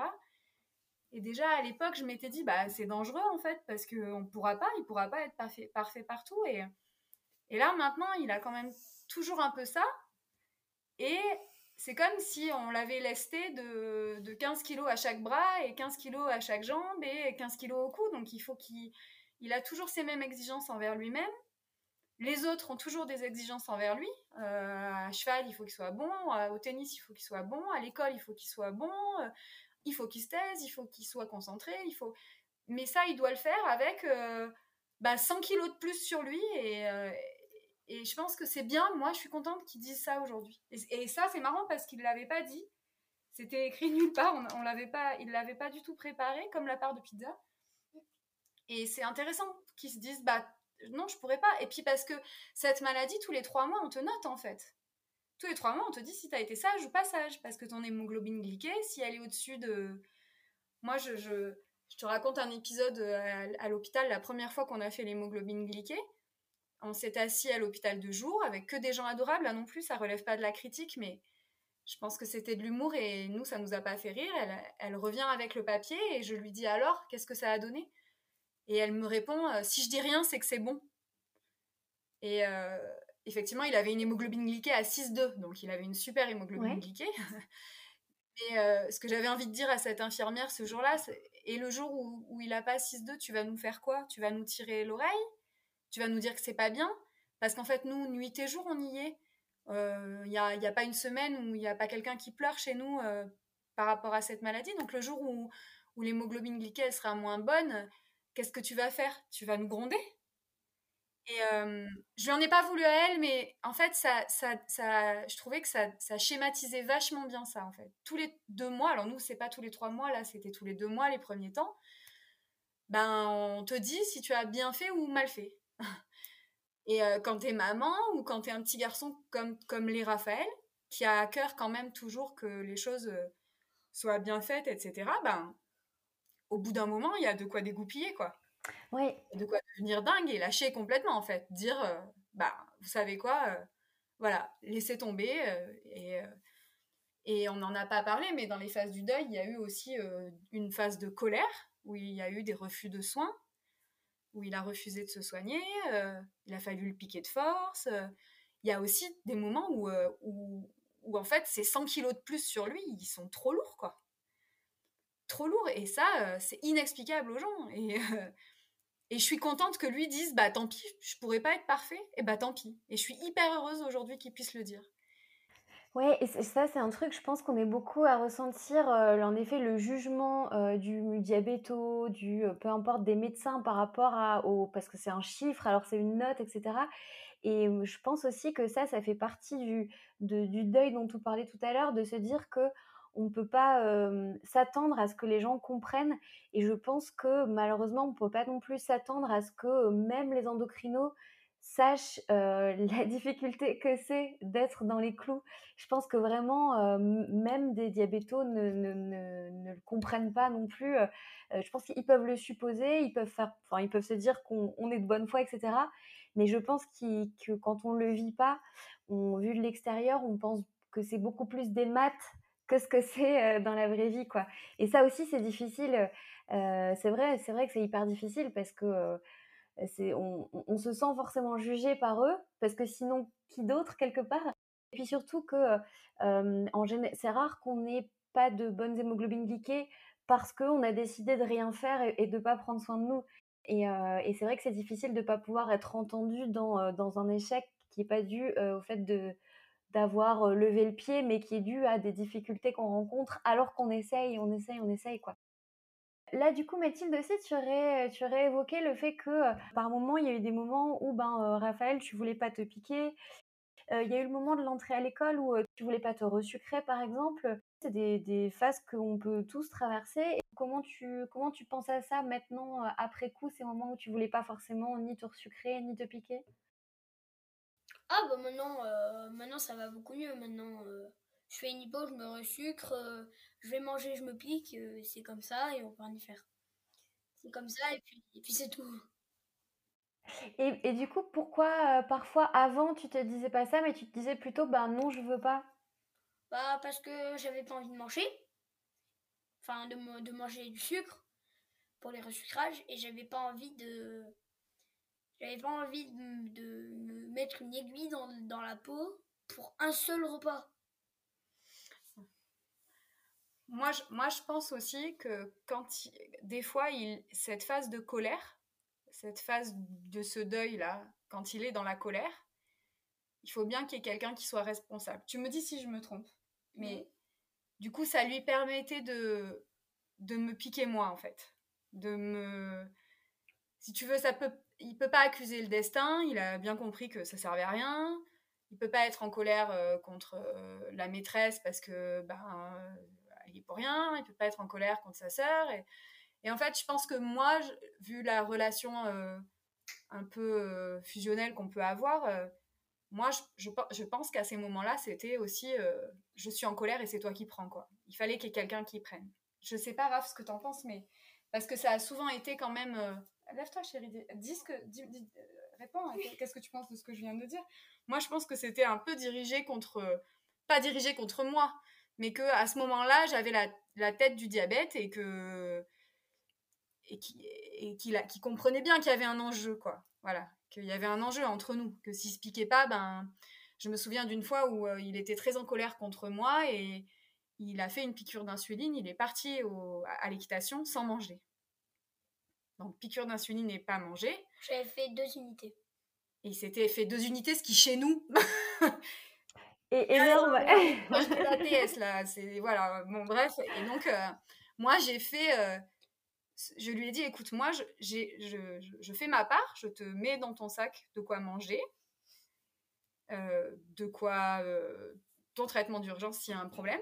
Et déjà à l'époque, je m'étais dit, bah c'est dangereux en fait, parce qu'on ne pourra pas, il pourra pas être parfait, partout. Et, et là maintenant, il a quand même toujours un peu ça. Et c'est comme si on l'avait lesté de, de 15 kilos à chaque bras et 15 kilos à chaque jambe et 15 kilos au cou. Donc il faut qu'il il a toujours ces mêmes exigences envers lui-même. Les autres ont toujours des exigences envers lui. Euh, à cheval, il faut qu'il soit bon. au tennis, il faut qu'il soit bon. À l'école, il faut qu'il soit bon. Euh, il faut qu'il se taise. Il faut qu'il soit concentré. Il faut. Mais ça, il doit le faire avec 100 euh, bah, kilos de plus sur lui. Et, je pense que c'est bien. Moi, je suis contente qu'il dise ça aujourd'hui. Et, ça, c'est marrant parce qu'il ne l'avait pas dit. C'était écrit nulle part. On, l'avait pas. Il l'avait pas du tout préparé comme la part de pizza. Et c'est intéressant qu'ils se disent, bah non, je pourrais pas. Et puis parce que cette maladie, tous les trois mois, on te note en fait. Tous les trois mois, on te dit si tu as été sage ou pas sage. Parce que ton hémoglobine glyquée, si elle est au-dessus de. Moi, je, je, te raconte un épisode à, l'hôpital, la première fois qu'on a fait l'hémoglobine glyquée. On s'est assis à l'hôpital de jour avec que des gens adorables. Là non plus, ça relève pas de la critique, mais Je pense que c'était de l'humour et nous, ça nous a pas fait rire. Elle, revient avec le papier et je lui dis alors, qu'est-ce que ça a donné? Et elle me répond, si je dis rien, c'est que c'est bon. Et effectivement, il avait une hémoglobine glyquée à 6,2, donc il avait une super hémoglobine glyquée. <laughs> Et euh, ce que j'avais envie de dire à cette infirmière ce jour-là, et le jour où, où il n'a pas 6-2, tu vas nous faire quoi? Tu vas nous tirer l'oreille? Tu vas nous dire que c'est pas bien? Parce qu'en fait, nous, nuit et jour, on y est. Il euh, n'y a, y a, pas une semaine où il n'y a pas quelqu'un qui pleure chez nous euh, par rapport à cette maladie. Donc le jour où, où l'hémoglobine glyquée sera moins bonne, qu'est-ce que tu vas faire? Tu vas nous gronder? Et euh, je lui en ai pas voulu à elle, mais en fait, ça, ça, ça, je trouvais que ça, ça, schématisait vachement bien ça, en fait. Tous les deux mois, alors nous, c'est pas tous les trois mois, là, c'était tous les deux mois les premiers temps, ben, on te dit si tu as bien fait ou mal fait. <laughs> Et euh, quand t'es maman ou quand t'es un petit garçon comme, comme les Raphaël, qui a à cœur quand même toujours que les choses euh, soient bien faites, etc., ben, au bout d'un moment, il y a de quoi dégoupiller, quoi. Oui. De quoi devenir dingue et lâcher complètement, en fait. Dire, euh, bah, vous savez quoi, euh, voilà, laissez tomber. Euh, et, et on n'en a pas parlé, mais dans les phases du deuil, il y a eu aussi une phase de colère, où il y a eu des refus de soins, où il a refusé de se soigner, il a fallu le piquer de force. il y a aussi des moments où, où, où en fait, ces 100 kilos de plus sur lui, ils sont trop lourds, quoi trop lourd. Et ça, c'est inexplicable aux gens. Et, et je suis contente que lui dise, bah tant pis, je pourrais pas être parfait, et bah tant pis. Et je suis hyper heureuse aujourd'hui qu'il puisse le dire. Ouais, et ça, c'est un truc, je pense qu'on est beaucoup à ressentir, euh, en effet, le jugement euh, du diabéto, du euh, peu importe des médecins par rapport à, au, parce que c'est un chiffre, alors c'est une note, etc. Et je pense aussi que ça, ça fait partie du, du deuil dont tu parlais tout à l'heure, de se dire que on ne peut pas s'attendre à ce que les gens comprennent. Et je pense que malheureusement, on ne peut pas non plus s'attendre à ce que même les endocrinos sachent <laughs> la difficulté que c'est d'être dans les clous. Je pense que vraiment, même des diabétos ne, le comprennent pas non plus. je pense qu'ils peuvent le supposer, ils peuvent, faire, ils peuvent se dire qu'on est de bonne foi, etc. Mais je pense que quand on ne le vit pas, on, vu de l'extérieur, on pense que c'est beaucoup plus des maths que ce que c'est dans la vraie vie, quoi. Et ça aussi, c'est difficile. c'est vrai, c'est vrai que c'est hyper difficile parce que on, on, se sent forcément jugé par eux parce que sinon, qui d'autre quelque part? Et puis surtout que c'est rare qu'on n'ait pas de bonnes hémoglobines glyquées parce qu'on a décidé de rien faire et, de pas prendre soin de nous. Et, et c'est vrai que c'est difficile de pas pouvoir être entendu dans, dans un échec qui n'est pas dû au fait de d'avoir levé le pied, mais qui est dû à des difficultés qu'on rencontre alors qu'on essaye, on essaye, on essaye, quoi. Là, du coup, Mathilde aussi, tu aurais, tu aurais évoqué le fait que par moment, il y a eu des moments où, ben, Raphaël, tu voulais pas te piquer. il y a eu le moment de l'entrée à l'école où tu voulais pas te resucrer, par exemple. C'est des, des, phases qu'on peut tous traverser. Et comment tu, comment tu penses à ça maintenant, après coup, ces moments où tu voulais pas forcément ni te resucrer, ni te piquer? Ah bah maintenant, euh, maintenant ça va beaucoup mieux. Maintenant, euh, je fais une hypo, je me resucre, euh, je vais manger, je me pique, c'est comme ça et on peut rien y faire. C'est comme ça et puis, et puis c'est tout. Et, et, du coup, pourquoi parfois avant tu te disais pas ça, mais tu te disais plutôt bah non, je veux pas? Bah parce que j'avais pas envie de manger, enfin de, de manger du sucre pour les resucrages et j'avais pas envie de j'avais pas envie de, me mettre une aiguille dans, dans, la peau pour un seul repas. Moi je, moi, je pense aussi que quand des fois, il, cette phase de colère, cette phase de ce deuil-là, quand il est dans la colère, il faut bien qu'il y ait quelqu'un qui soit responsable. Tu me dis si je me trompe, mais du coup, ça lui permettait de, de me piquer moi, en fait. De me. Si tu veux, ça peut il peut pas accuser le destin, il a bien compris que ça servait à rien. Il peut pas être en colère euh, contre euh, la maîtresse parce que ben euh, il est pour rien. Il peut pas être en colère contre sa sœur. Et, en fait, je pense que moi, vu la relation un peu fusionnelle qu'on peut avoir, moi, je, pense qu'à ces moments-là, c'était aussi je suis en colère et c'est toi qui prends quoi. Il fallait qu'il y ait quelqu'un qui prenne. Je sais pas Raph ce que tu en penses, mais parce que ça a souvent été quand même Lève-toi, chérie. Dis que. Euh, réponds. Qu'est-ce que tu penses de ce que je viens de dire Moi, je pense que c'était un peu dirigé contre pas dirigé contre moi, mais que à ce moment-là, j'avais la, tête du diabète et que et qui et comprenait bien qu'il y avait un enjeu quoi. Voilà, qu'il y avait un enjeu entre nous, que s'il se piquait pas, ben je me souviens d'une fois où euh, il était très en colère contre moi et il a fait une piqûre d'insuline, il est parti à l'équitation sans manger. Donc piqûre d'insuline et pas manger. J'avais fait deux unités. Et il s'était fait deux unités, ce qui chez nous <laughs> Et énorme. <laughs> la TS là, c'est voilà, bon bref. Et donc euh, moi j'ai fait, euh, je lui ai dit, écoute moi je, je, je, fais ma part, je te mets dans ton sac de quoi manger, euh, de quoi ton traitement d'urgence s'il y a un problème,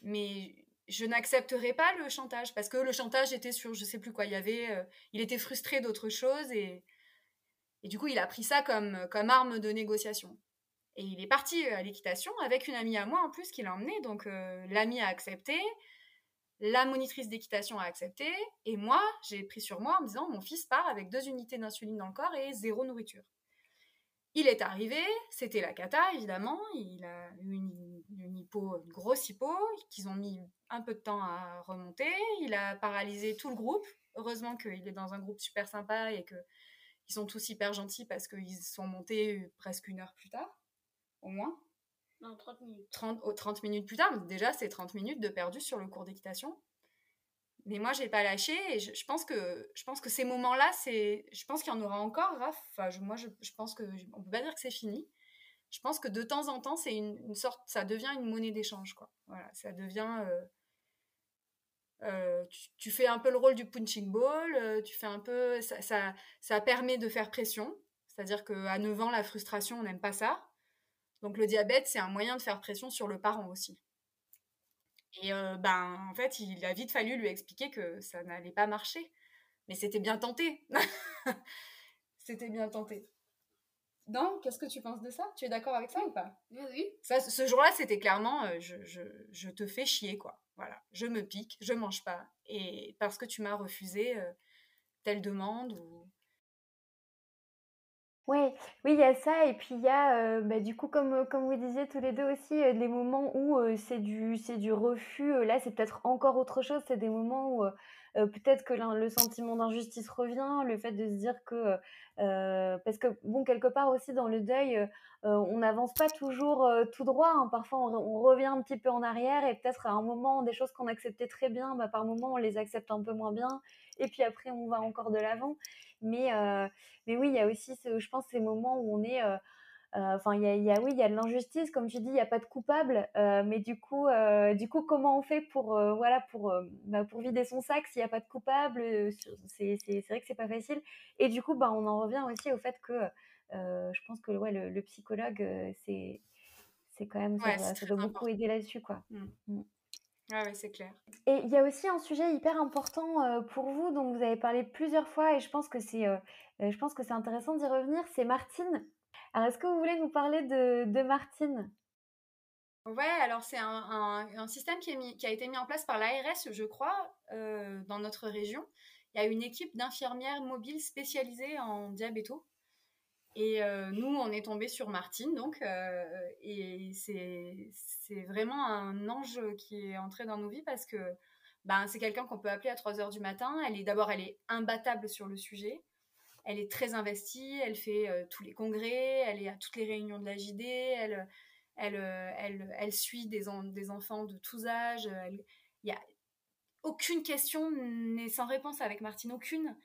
mais je n'accepterai pas le chantage parce que le chantage était sur je sais plus quoi, il y avait, il était frustré d'autre chose et et du coup il a pris ça comme comme arme de négociation. Et il est parti euh, à l'équitation avec une amie à moi en plus qui l'a emmené. Donc euh, l'amie a accepté, la monitrice d'équitation a accepté, et moi j'ai pris sur moi en disant mon fils part avec deux unités d'insuline dans le corps et zéro nourriture. Il est arrivé, c'était la cata évidemment, il a eu une, une, hypo, une grosse hypo qu'ils ont mis un peu de temps à remonter, il a paralysé tout le groupe. Heureusement qu'il est dans un groupe super sympa et qu'ils sont tous hyper gentils parce qu'ils sont montés presque une heure plus tard au moins Non, 30 minutes. 30, 30 minutes plus tard, déjà c'est 30 minutes de perdu sur le cours d'équitation. Mais moi, j'ai pas lâché et je, pense que je pense que ces moments-là, c'est, je pense qu'il y en aura encore, Raph. Enfin, moi, je, pense que on peut pas dire que c'est fini. Je pense que de temps en temps, c'est une, sorte, ça devient une monnaie d'échange, quoi. Voilà, ça devient. Euh, euh, tu, fais un peu le rôle du punching ball, euh, tu fais un peu, ça, ça, ça permet de faire pression. C'est-à-dire qu'à 9 ans, la frustration, on n'aime pas ça. Donc le diabète, c'est un moyen de faire pression sur le parent aussi. Et euh, ben, en fait, il a vite fallu lui expliquer que ça n'allait pas marcher. Mais c'était bien tenté. <laughs> c'était bien tenté. Non Qu'est-ce que tu penses de ça? Tu es d'accord avec ça ou pas? Oui. Ça, ce jour-là, c'était clairement euh, je, je, je, te fais chier, quoi. Voilà. Je me pique, je mange pas. Et parce que tu m'as refusé euh, telle demande ou Ouais, oui, il y a ça et puis il y a, bah, du coup, comme, comme vous disiez tous les deux aussi, des moments où, c'est du c'est du refus, là, c'est peut-être encore autre chose. C'est des moments où, peut-être que le sentiment d'injustice revient, le fait de se dire que, parce que bon, quelque part aussi dans le deuil, on n'avance pas toujours, tout droit, hein. Parfois on revient un petit peu en arrière et peut-être à un moment, des choses qu'on acceptait très bien, bah, par moment on les accepte un peu moins bien et puis après on va encore de l'avant. Mais, euh, mais oui, il y a aussi, je pense, ces moments où on est. Euh, euh, enfin, il y a, oui, il y a de l'injustice, comme tu dis, il n'y a pas de coupable, mais du coup, du coup, comment on fait pour, voilà, pour, bah, pour vider son sac s'il n'y a pas de coupable C'est vrai que c'est pas facile. Et du coup, bah, on en revient aussi au fait que je pense que ouais, le, psychologue, c'est c'est quand même, ça, doit beaucoup aider là-dessus, quoi. Mmh. Mmh. Ah oui, c'est clair. Et il y a aussi un sujet hyper important euh, pour vous dont vous avez parlé plusieurs fois et je pense que c'est euh, euh, je pense que c'est intéressant d'y revenir, c'est Martine. Alors est-ce que vous voulez nous parler de, Martine? Ouais, alors c'est un, système qui, a été mis en place par l'ARS, je crois, dans notre région. Il y a une équipe d'infirmières mobiles spécialisées en diabéto et euh, nous, on est tombé sur Martine, donc, euh, et c'est vraiment un ange qui est entré dans nos vies parce que ben, c'est quelqu'un qu'on peut appeler à 3 heures du matin. Elle est d'abord, elle est imbattable sur le sujet. Elle est très investie, elle fait euh, tous les congrès, elle est à toutes les réunions de la JD, elle, elle, elle, elle suit des, enfants de tous âges. Il a aucune question n'est sans réponse avec Martine, aucune.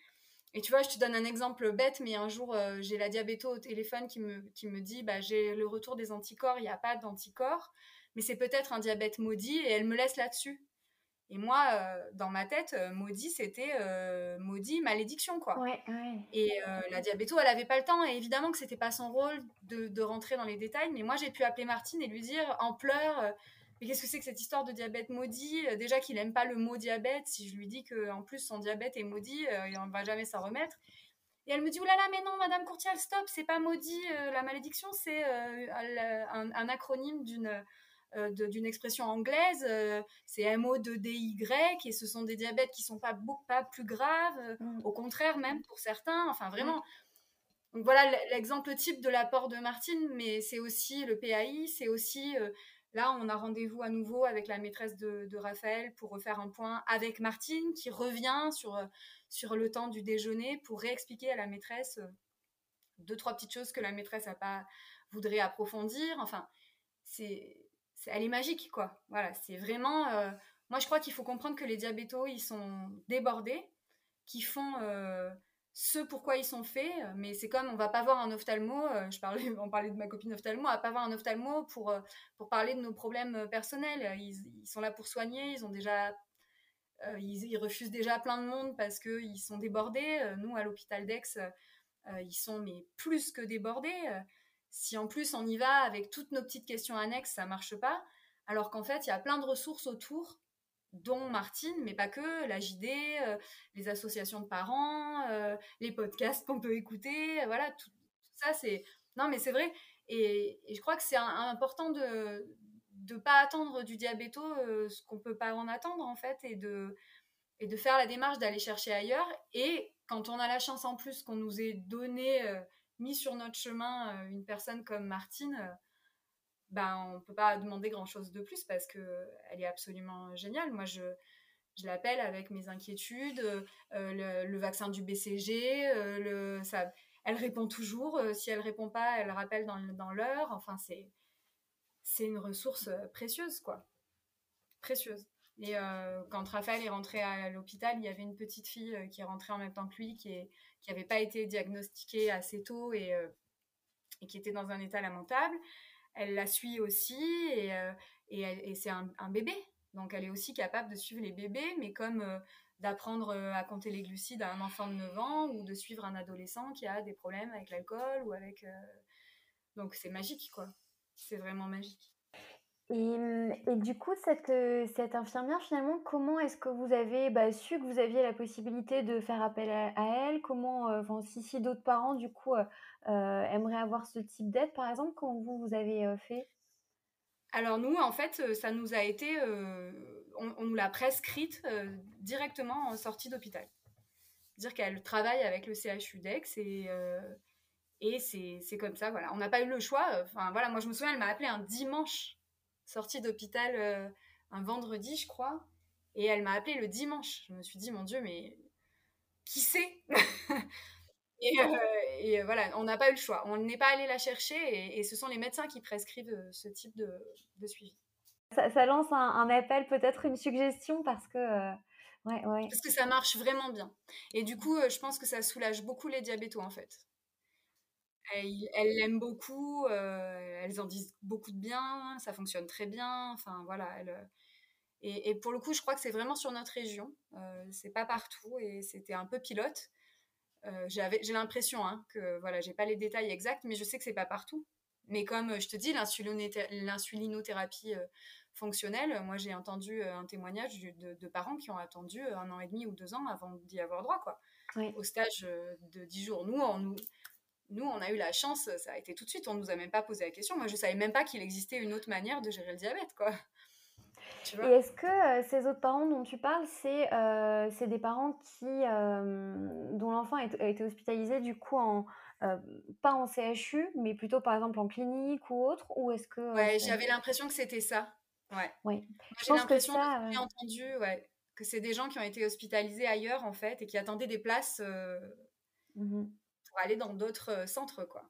Et tu vois, je te donne un exemple bête, mais un jour, euh, j'ai la diabéto au téléphone qui me, qui me dit bah, j'ai le retour des anticorps, il n'y a pas d'anticorps, mais c'est peut-être un diabète maudit, et elle me laisse là-dessus. Et moi, euh, dans ma tête, euh, maudit, c'était maudit, malédiction, quoi. Ouais, ouais. Et la diabéto, elle n'avait pas le temps, et évidemment que c'était pas son rôle de, de, rentrer dans les détails, mais moi, j'ai pu appeler Martine et lui dire en pleurs mais qu'est-ce que c'est que cette histoire de diabète maudit? Euh, Déjà qu'il n'aime pas le mot diabète, si je lui dis qu'en plus son diabète est maudit, euh, il ne va jamais s'en remettre. Et elle me dit, oulala, mais non, Madame Courtial, stop, c'est pas maudit, euh, la malédiction, c'est un, acronyme d'une d'une expression anglaise, c'est MO2DY, et ce sont des diabètes qui sont pas, beaucoup, pas plus graves, mm. au contraire même pour certains, enfin vraiment. Donc voilà l'exemple type de l'apport de Martine, mais c'est aussi le PAI, c'est aussi Là, on a rendez-vous à nouveau avec la maîtresse de, Raphaël pour refaire un point avec Martine qui revient sur, sur le temps du déjeuner pour réexpliquer à la maîtresse deux, trois petites choses que la maîtresse a pas voudrait approfondir. Enfin, c'est, elle est magique, quoi. Voilà, c'est vraiment. moi, je crois qu'il faut comprendre que les diabétos, ils sont débordés, qui font ce pourquoi ils sont faits, mais c'est comme on va pas voir un ophtalmo, euh, je parlais, <laughs> on parlait de ma copine ophtalmo, va pas voir un ophtalmo pour, euh, pour parler de nos problèmes euh, personnels. Ils, sont là pour soigner, ils ont déjà, ils, refusent déjà plein de monde parce qu'ils sont débordés. Nous, à l'hôpital d'Aix, ils sont mais plus que débordés. Si en plus on y va avec toutes nos petites questions annexes, ça marche pas. Alors qu'en fait, il y a plein de ressources autour dont Martine, mais pas que, la JD, euh, les associations de parents, euh, les podcasts qu'on peut écouter, voilà, tout, ça c'est... Non mais c'est vrai, et, je crois que c'est important de ne pas attendre du diabéto euh, ce qu'on peut pas en attendre en fait, et de, et de faire la démarche d'aller chercher ailleurs, et quand on a la chance en plus qu'on nous ait donné, mis sur notre chemin une personne comme Martine, ben, on ne peut pas demander grand-chose de plus parce qu'elle est absolument géniale. Moi, je, je l'appelle avec mes inquiétudes, euh, le, vaccin du BCG, euh, le, ça, elle répond toujours. Euh, si elle répond pas, elle rappelle dans, dans l'heure. Enfin, c'est, c'est une ressource précieuse, quoi. Précieuse. Et quand Raphaël est rentré à l'hôpital, il y avait une petite fille qui est rentrée en même temps que lui, qui n'avait pas été diagnostiquée assez tôt et, et qui était dans un état lamentable elle la suit aussi et, euh, c'est un, bébé. Donc elle est aussi capable de suivre les bébés, mais comme euh, d'apprendre euh, à compter les glucides à un enfant de 9 ans ou de suivre un adolescent qui a des problèmes avec l'alcool ou avec... Donc c'est magique, quoi. C'est vraiment magique. Et, du coup, cette, cette infirmière, finalement, comment est-ce que vous avez bah, su que vous aviez la possibilité de faire appel à, elle? Comment, enfin, si, d'autres parents, du coup, euh, aimerait avoir ce type d'aide, par exemple, quand vous, vous avez euh, fait? Alors nous, en fait, euh, ça nous a été, on, nous l'a prescrite directement en sortie d'hôpital. Dire qu'elle travaille avec le CHU d'Aix et, et c'est comme ça, voilà. On n'a pas eu le choix. Enfin voilà, moi je me souviens, elle m'a appelé un dimanche, sortie d'hôpital, un vendredi, je crois, et elle m'a appelé le dimanche. Je me suis dit, mon Dieu, mais qui sait <laughs> Et, euh, et, euh, voilà, on n'a pas eu le choix. On n'est pas allé la chercher et, ce sont les médecins qui prescrivent euh, ce type de, de suivi. Ça, lance un, appel, peut-être une suggestion parce que, ouais, ouais. parce que ça marche vraiment bien. Et du coup, je pense que ça soulage beaucoup les diabétos en fait. Elles l'aiment beaucoup, elles en disent beaucoup de bien, ça fonctionne très bien. Enfin voilà, et, et, pour le coup, je crois que c'est vraiment sur notre région. c'est pas partout et c'était un peu pilote. Euh, j'ai l'impression hein, que voilà, j'ai pas les détails exacts, mais je sais que c'est pas partout. Mais comme euh, je te dis, l'insulinothérapie euh, fonctionnelle, moi j'ai entendu un témoignage de, parents qui ont attendu un an et demi ou deux ans avant d'y avoir droit, quoi. Au stage de dix jours. Nous, on, nous, nous, on a eu la chance, ça a été tout de suite, on nous a même pas posé la question. Moi, je savais même pas qu'il existait une autre manière de gérer le diabète, quoi. <laughs> Et est-ce que euh, ces autres parents dont tu parles, c'est euh, des parents qui, euh, dont l'enfant a été hospitalisé du coup en, pas en CHU, mais plutôt par exemple en clinique ou autre Ou est-ce que ouais, j'avais l'impression que c'était ça. Ouais. Oui. J'ai l'impression que j'ai entendu, ouais, que c'est des gens qui ont été hospitalisés ailleurs en fait et qui attendaient des places mmh aller dans d'autres centres, quoi.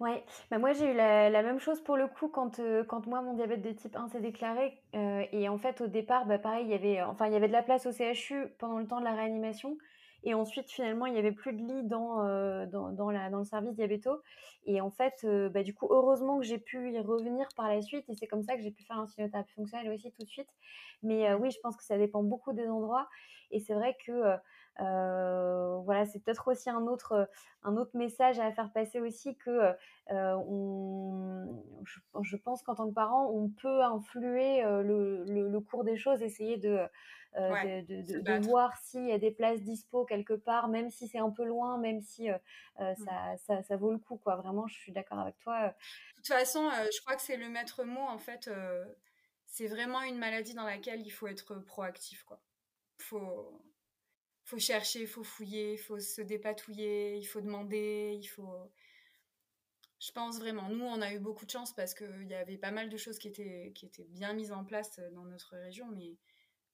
Ouais, bah moi j'ai eu la, même chose pour le coup quand, euh, quand moi mon diabète de type 1 s'est déclaré. Euh, et en fait au départ, bah pareil, il y avait, enfin, il y avait de la place au CHU pendant le temps de la réanimation. Et ensuite finalement il n'y avait plus de lit dans, euh, dans, dans, la, dans le service diabéto. Et en fait, bah, du coup, heureusement que j'ai pu y revenir par la suite. Et c'est comme ça que j'ai pu faire l'insulothérapie fonctionnelle aussi tout de suite. Mais oui, je pense que ça dépend beaucoup des endroits. Et c'est vrai que euh, voilà, c'est peut-être aussi un autre, un autre message à faire passer aussi que euh, on, je, pense qu'en tant que parent, on peut influer euh, le, le, cours des choses, essayer de, de, de, voir s'il y a des places dispo quelque part, même si c'est un peu loin, même si ça, ça, ça, vaut le coup. Quoi. Vraiment, je suis d'accord avec toi. De toute façon, je crois que c'est le maître mot. En fait, c'est vraiment une maladie dans laquelle il faut être proactif. Quoi. Faut faut chercher, il faut fouiller, il faut se dépatouiller, il faut demander, il faut. Je pense vraiment. Nous, on a eu beaucoup de chance parce qu'il y avait pas mal de choses qui étaient, qui étaient bien mises en place dans notre région. Mais,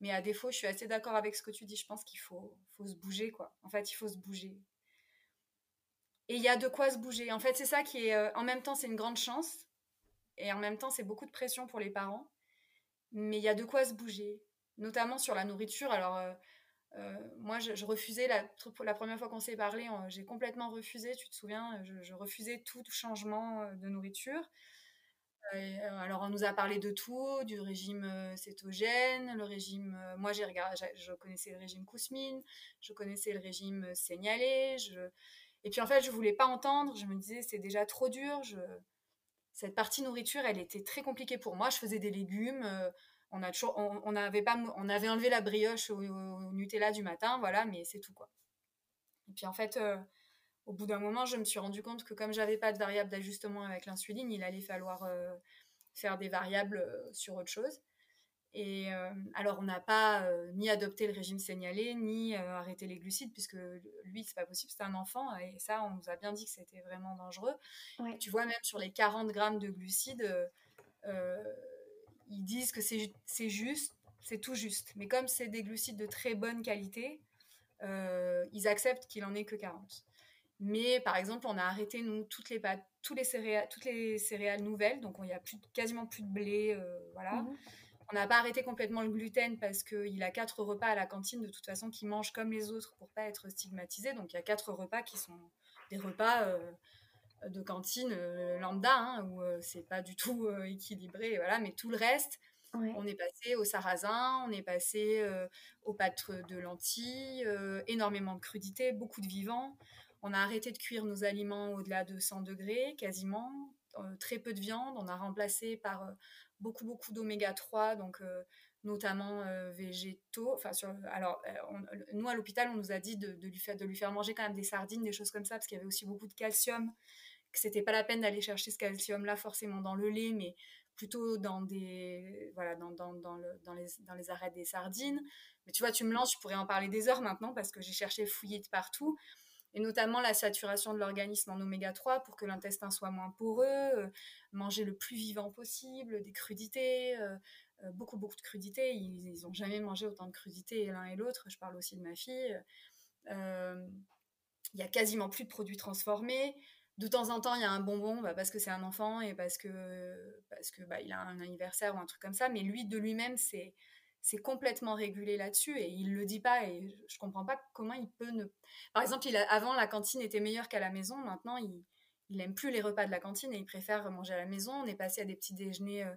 mais à défaut, je suis assez d'accord avec ce que tu dis. Je pense qu'il faut, faut se bouger, quoi. En fait, il faut se bouger. Et il y a de quoi se bouger. En fait, c'est ça qui est. Euh, en même temps, c'est une grande chance. Et en même temps, c'est beaucoup de pression pour les parents. Mais il y a de quoi se bouger. Notamment sur la nourriture. Alors. Euh, euh, moi, je, refusais, la, première fois qu'on s'est parlé, j'ai complètement refusé, tu te souviens, je, refusais tout changement euh, de nourriture. Euh, alors, on nous a parlé de tout, du régime cétogène, le régime. moi, regardé, je connaissais le régime Kousmine, je connaissais le régime signalé. Je, et puis, en fait, je voulais pas entendre. Je me disais, c'est déjà trop dur. Cette partie nourriture, elle était très compliquée pour moi. Je faisais des légumes on a toujours, on, avait pas, on avait enlevé la brioche au, Nutella du matin, voilà, mais c'est tout quoi. Et puis en fait, euh, au bout d'un moment, je me suis rendu compte que comme j'avais pas de variable d'ajustement avec l'insuline, il allait falloir euh, faire des variables euh, sur autre chose. Et alors, on n'a pas ni adopté le régime signalé, ni arrêté les glucides, puisque lui, c'est pas possible, c'est un enfant, et ça, on nous a bien dit que c'était vraiment dangereux. Tu vois, même sur les 40 grammes de glucides, ils disent que c'est juste, c'est tout juste. Mais comme c'est des glucides de très bonne qualité, euh, ils acceptent qu'il en ait que 40. Mais par exemple, on a arrêté nous toutes les pâtes, tous les céréales, toutes les céréales nouvelles, donc il n'y a plus, quasiment plus de blé, euh, voilà. Mhm. On n'a pas arrêté complètement le gluten parce qu'il a quatre repas à la cantine de toute façon qu'il mange comme les autres pour pas être stigmatisé. Donc il y a quatre repas qui sont des repas euh, de cantine euh, lambda, hein, où euh, c'est pas du tout euh, équilibré, voilà, mais tout le reste, on est passé au sarrasin, on est passé aux pâtes de lentilles, énormément de crudité, beaucoup de vivants. On a arrêté de cuire nos aliments au-delà de 100 degrés, quasiment, très peu de viande. On a remplacé par beaucoup, beaucoup d'oméga 3, donc notamment végétaux. Enfin, sur, alors, nous à l'hôpital, on nous a dit de, lui faire, de lui faire manger quand même des sardines, des choses comme ça, parce qu'il y avait aussi beaucoup de calcium que c'était pas la peine d'aller chercher ce calcium là forcément dans le lait mais plutôt dans des voilà dans, dans, dans, le, dans, les, dans les arêtes des sardines. Mais tu vois tu me lances je pourrais en parler des heures maintenant parce que j'ai cherché fouillé de partout. Et notamment la saturation de l'organisme en oméga 3 pour que l'intestin soit moins poreux, euh, manger le plus vivant possible, des crudités, euh, euh, beaucoup beaucoup de crudités, ils n'ont jamais mangé autant de crudités l'un et l'autre, je parle aussi de ma fille. Il y a quasiment plus de produits transformés, de temps en temps, il y a un bonbon bah, parce que c'est un enfant et parce que parce que bah, il a un anniversaire ou un truc comme ça. Mais lui, de lui-même, c'est c'est complètement régulé là-dessus et il le dit pas et je comprends pas comment il peut ne. Par exemple, avant la cantine était meilleure qu'à la maison. Maintenant, il il aime plus les repas de la cantine et il préfère manger à la maison. On est passé à des petits déjeuners euh,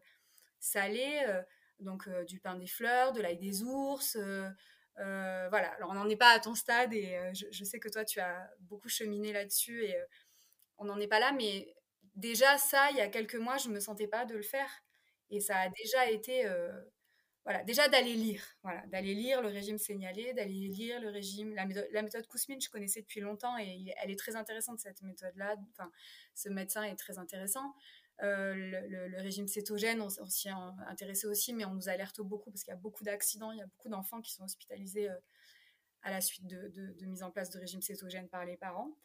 salés, euh, donc euh, du pain des fleurs, de l'ail des ours. voilà. Alors on n'en est pas à ton stade et je, sais que toi tu as beaucoup cheminé là-dessus on n'en est pas là, mais déjà ça, il y a quelques mois, je ne me sentais pas de le faire. Et ça a déjà été, euh, voilà, déjà d'aller lire, voilà, d'aller lire le régime signalé, d'aller lire le régime, la méthode, la Kousmine, je connaissais depuis longtemps et elle est très intéressante cette méthode-là. Enfin, ce médecin est très intéressant. Euh, le, régime cétogène, on, s'y est intéressé aussi, mais on nous alerte beaucoup parce qu'il y a beaucoup d'accidents, il y a beaucoup d'enfants qui sont hospitalisés euh, à la suite de, de, mise en place de régime cétogène par les parents.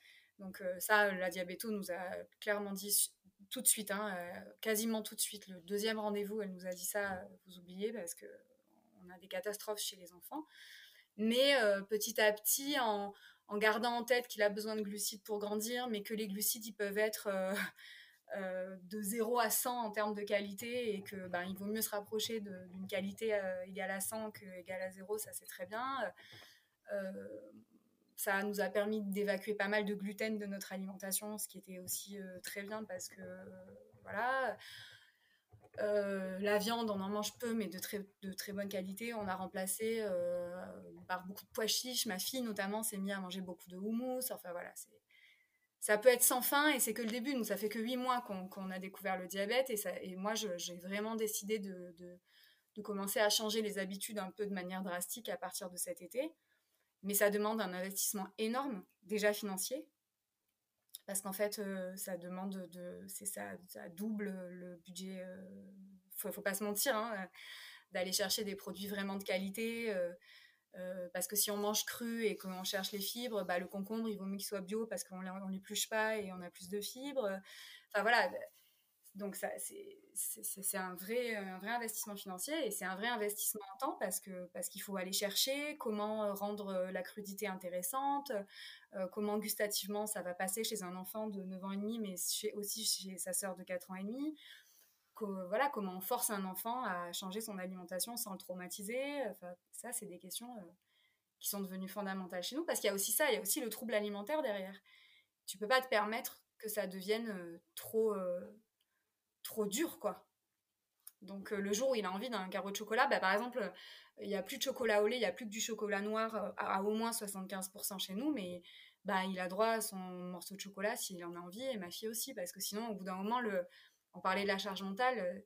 Donc euh, ça, la diabéto nous a clairement dit tout de suite, hein, euh, quasiment tout de suite. Le deuxième rendez-vous, elle nous a dit ça, euh, vous oubliez, parce que on a des catastrophes chez les enfants. Mais petit à petit, en, gardant en tête qu'il a besoin de glucides pour grandir, mais que les glucides, ils peuvent être <laughs> de 0 à 100 en termes de qualité et que ben, vaut mieux se rapprocher d'une qualité égale à 100 que égale à 0, ça c'est très bien ça nous a permis d'évacuer pas mal de gluten de notre alimentation, ce qui était aussi euh, très bien parce que, voilà, euh, la viande, on en mange peu, mais de très, de très bonne qualité. On a remplacé euh, par beaucoup de pois chiches. Ma fille, notamment, s'est mise à manger beaucoup de houmous. Enfin, voilà, ça peut être sans fin et c'est que le début. Nous, ça fait que huit mois qu'on a découvert le diabète et, ça, et moi, j'ai vraiment décidé de, de, de, commencer à changer les habitudes un peu de manière drastique à partir de cet été mais ça demande un investissement énorme, déjà financier, parce qu'en fait, euh, ça demande de, c'est ça, double le budget. Euh, faut, faut pas se mentir, hein, d'aller chercher des produits vraiment de qualité. Euh, parce que si on mange cru et qu'on cherche les fibres, bah, le concombre, il vaut mieux qu'il soit bio parce qu'on ne l'épluche pas et on a plus de fibres. Enfin voilà, donc ça, c'est un vrai, un vrai investissement financier et c'est un vrai investissement en temps parce que parce qu'il faut aller chercher comment rendre la crudité intéressante, euh, comment gustativement ça va passer chez un enfant de 9 ans et demi, mais aussi chez sa sœur de 4 ans et demi. voilà, comment on force un enfant à changer son alimentation sans le traumatiser. Ça, c'est des questions euh, qui sont devenues fondamentales chez nous parce qu'il y a aussi ça, il y a aussi le trouble alimentaire derrière. Tu peux pas te permettre que ça devienne euh, trop trop dur, quoi. Donc euh, le jour où il a envie d'un carreau de chocolat, bah, par exemple, il n'y a plus de chocolat au lait, il n'y a plus que du chocolat noir euh, à, au moins 75% chez nous, mais bah, il a droit à son morceau de chocolat s'il en a envie, et ma fille aussi, parce que sinon, au bout d'un moment, le, on parlait de la charge mentale, euh,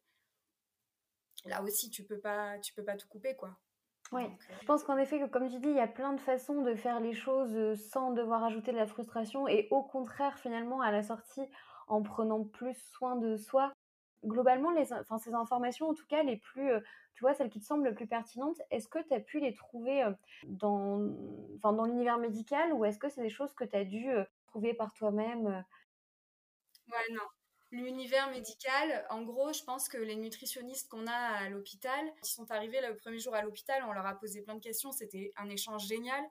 là aussi, tu peux pas, tu peux pas tout couper, quoi. Oui, je pense qu'en effet, comme tu dis, il y a plein de façons de faire les choses sans devoir ajouter de la frustration, et au contraire, finalement, à la sortie, en prenant plus soin de soi, globalement, les, ces informations, en tout cas, les plus, euh, tu vois, celles qui te semblent les plus pertinentes, est-ce que tu as pu les trouver euh, dans l'univers médical ou est-ce que c'est des choses que tu as dû euh, trouver par toi-même Ouais, non. L'univers médical, en gros, je pense que les nutritionnistes qu'on a à l'hôpital, qui sont arrivés le premier jour à l'hôpital, on leur a posé plein de questions, c'était un échange génial.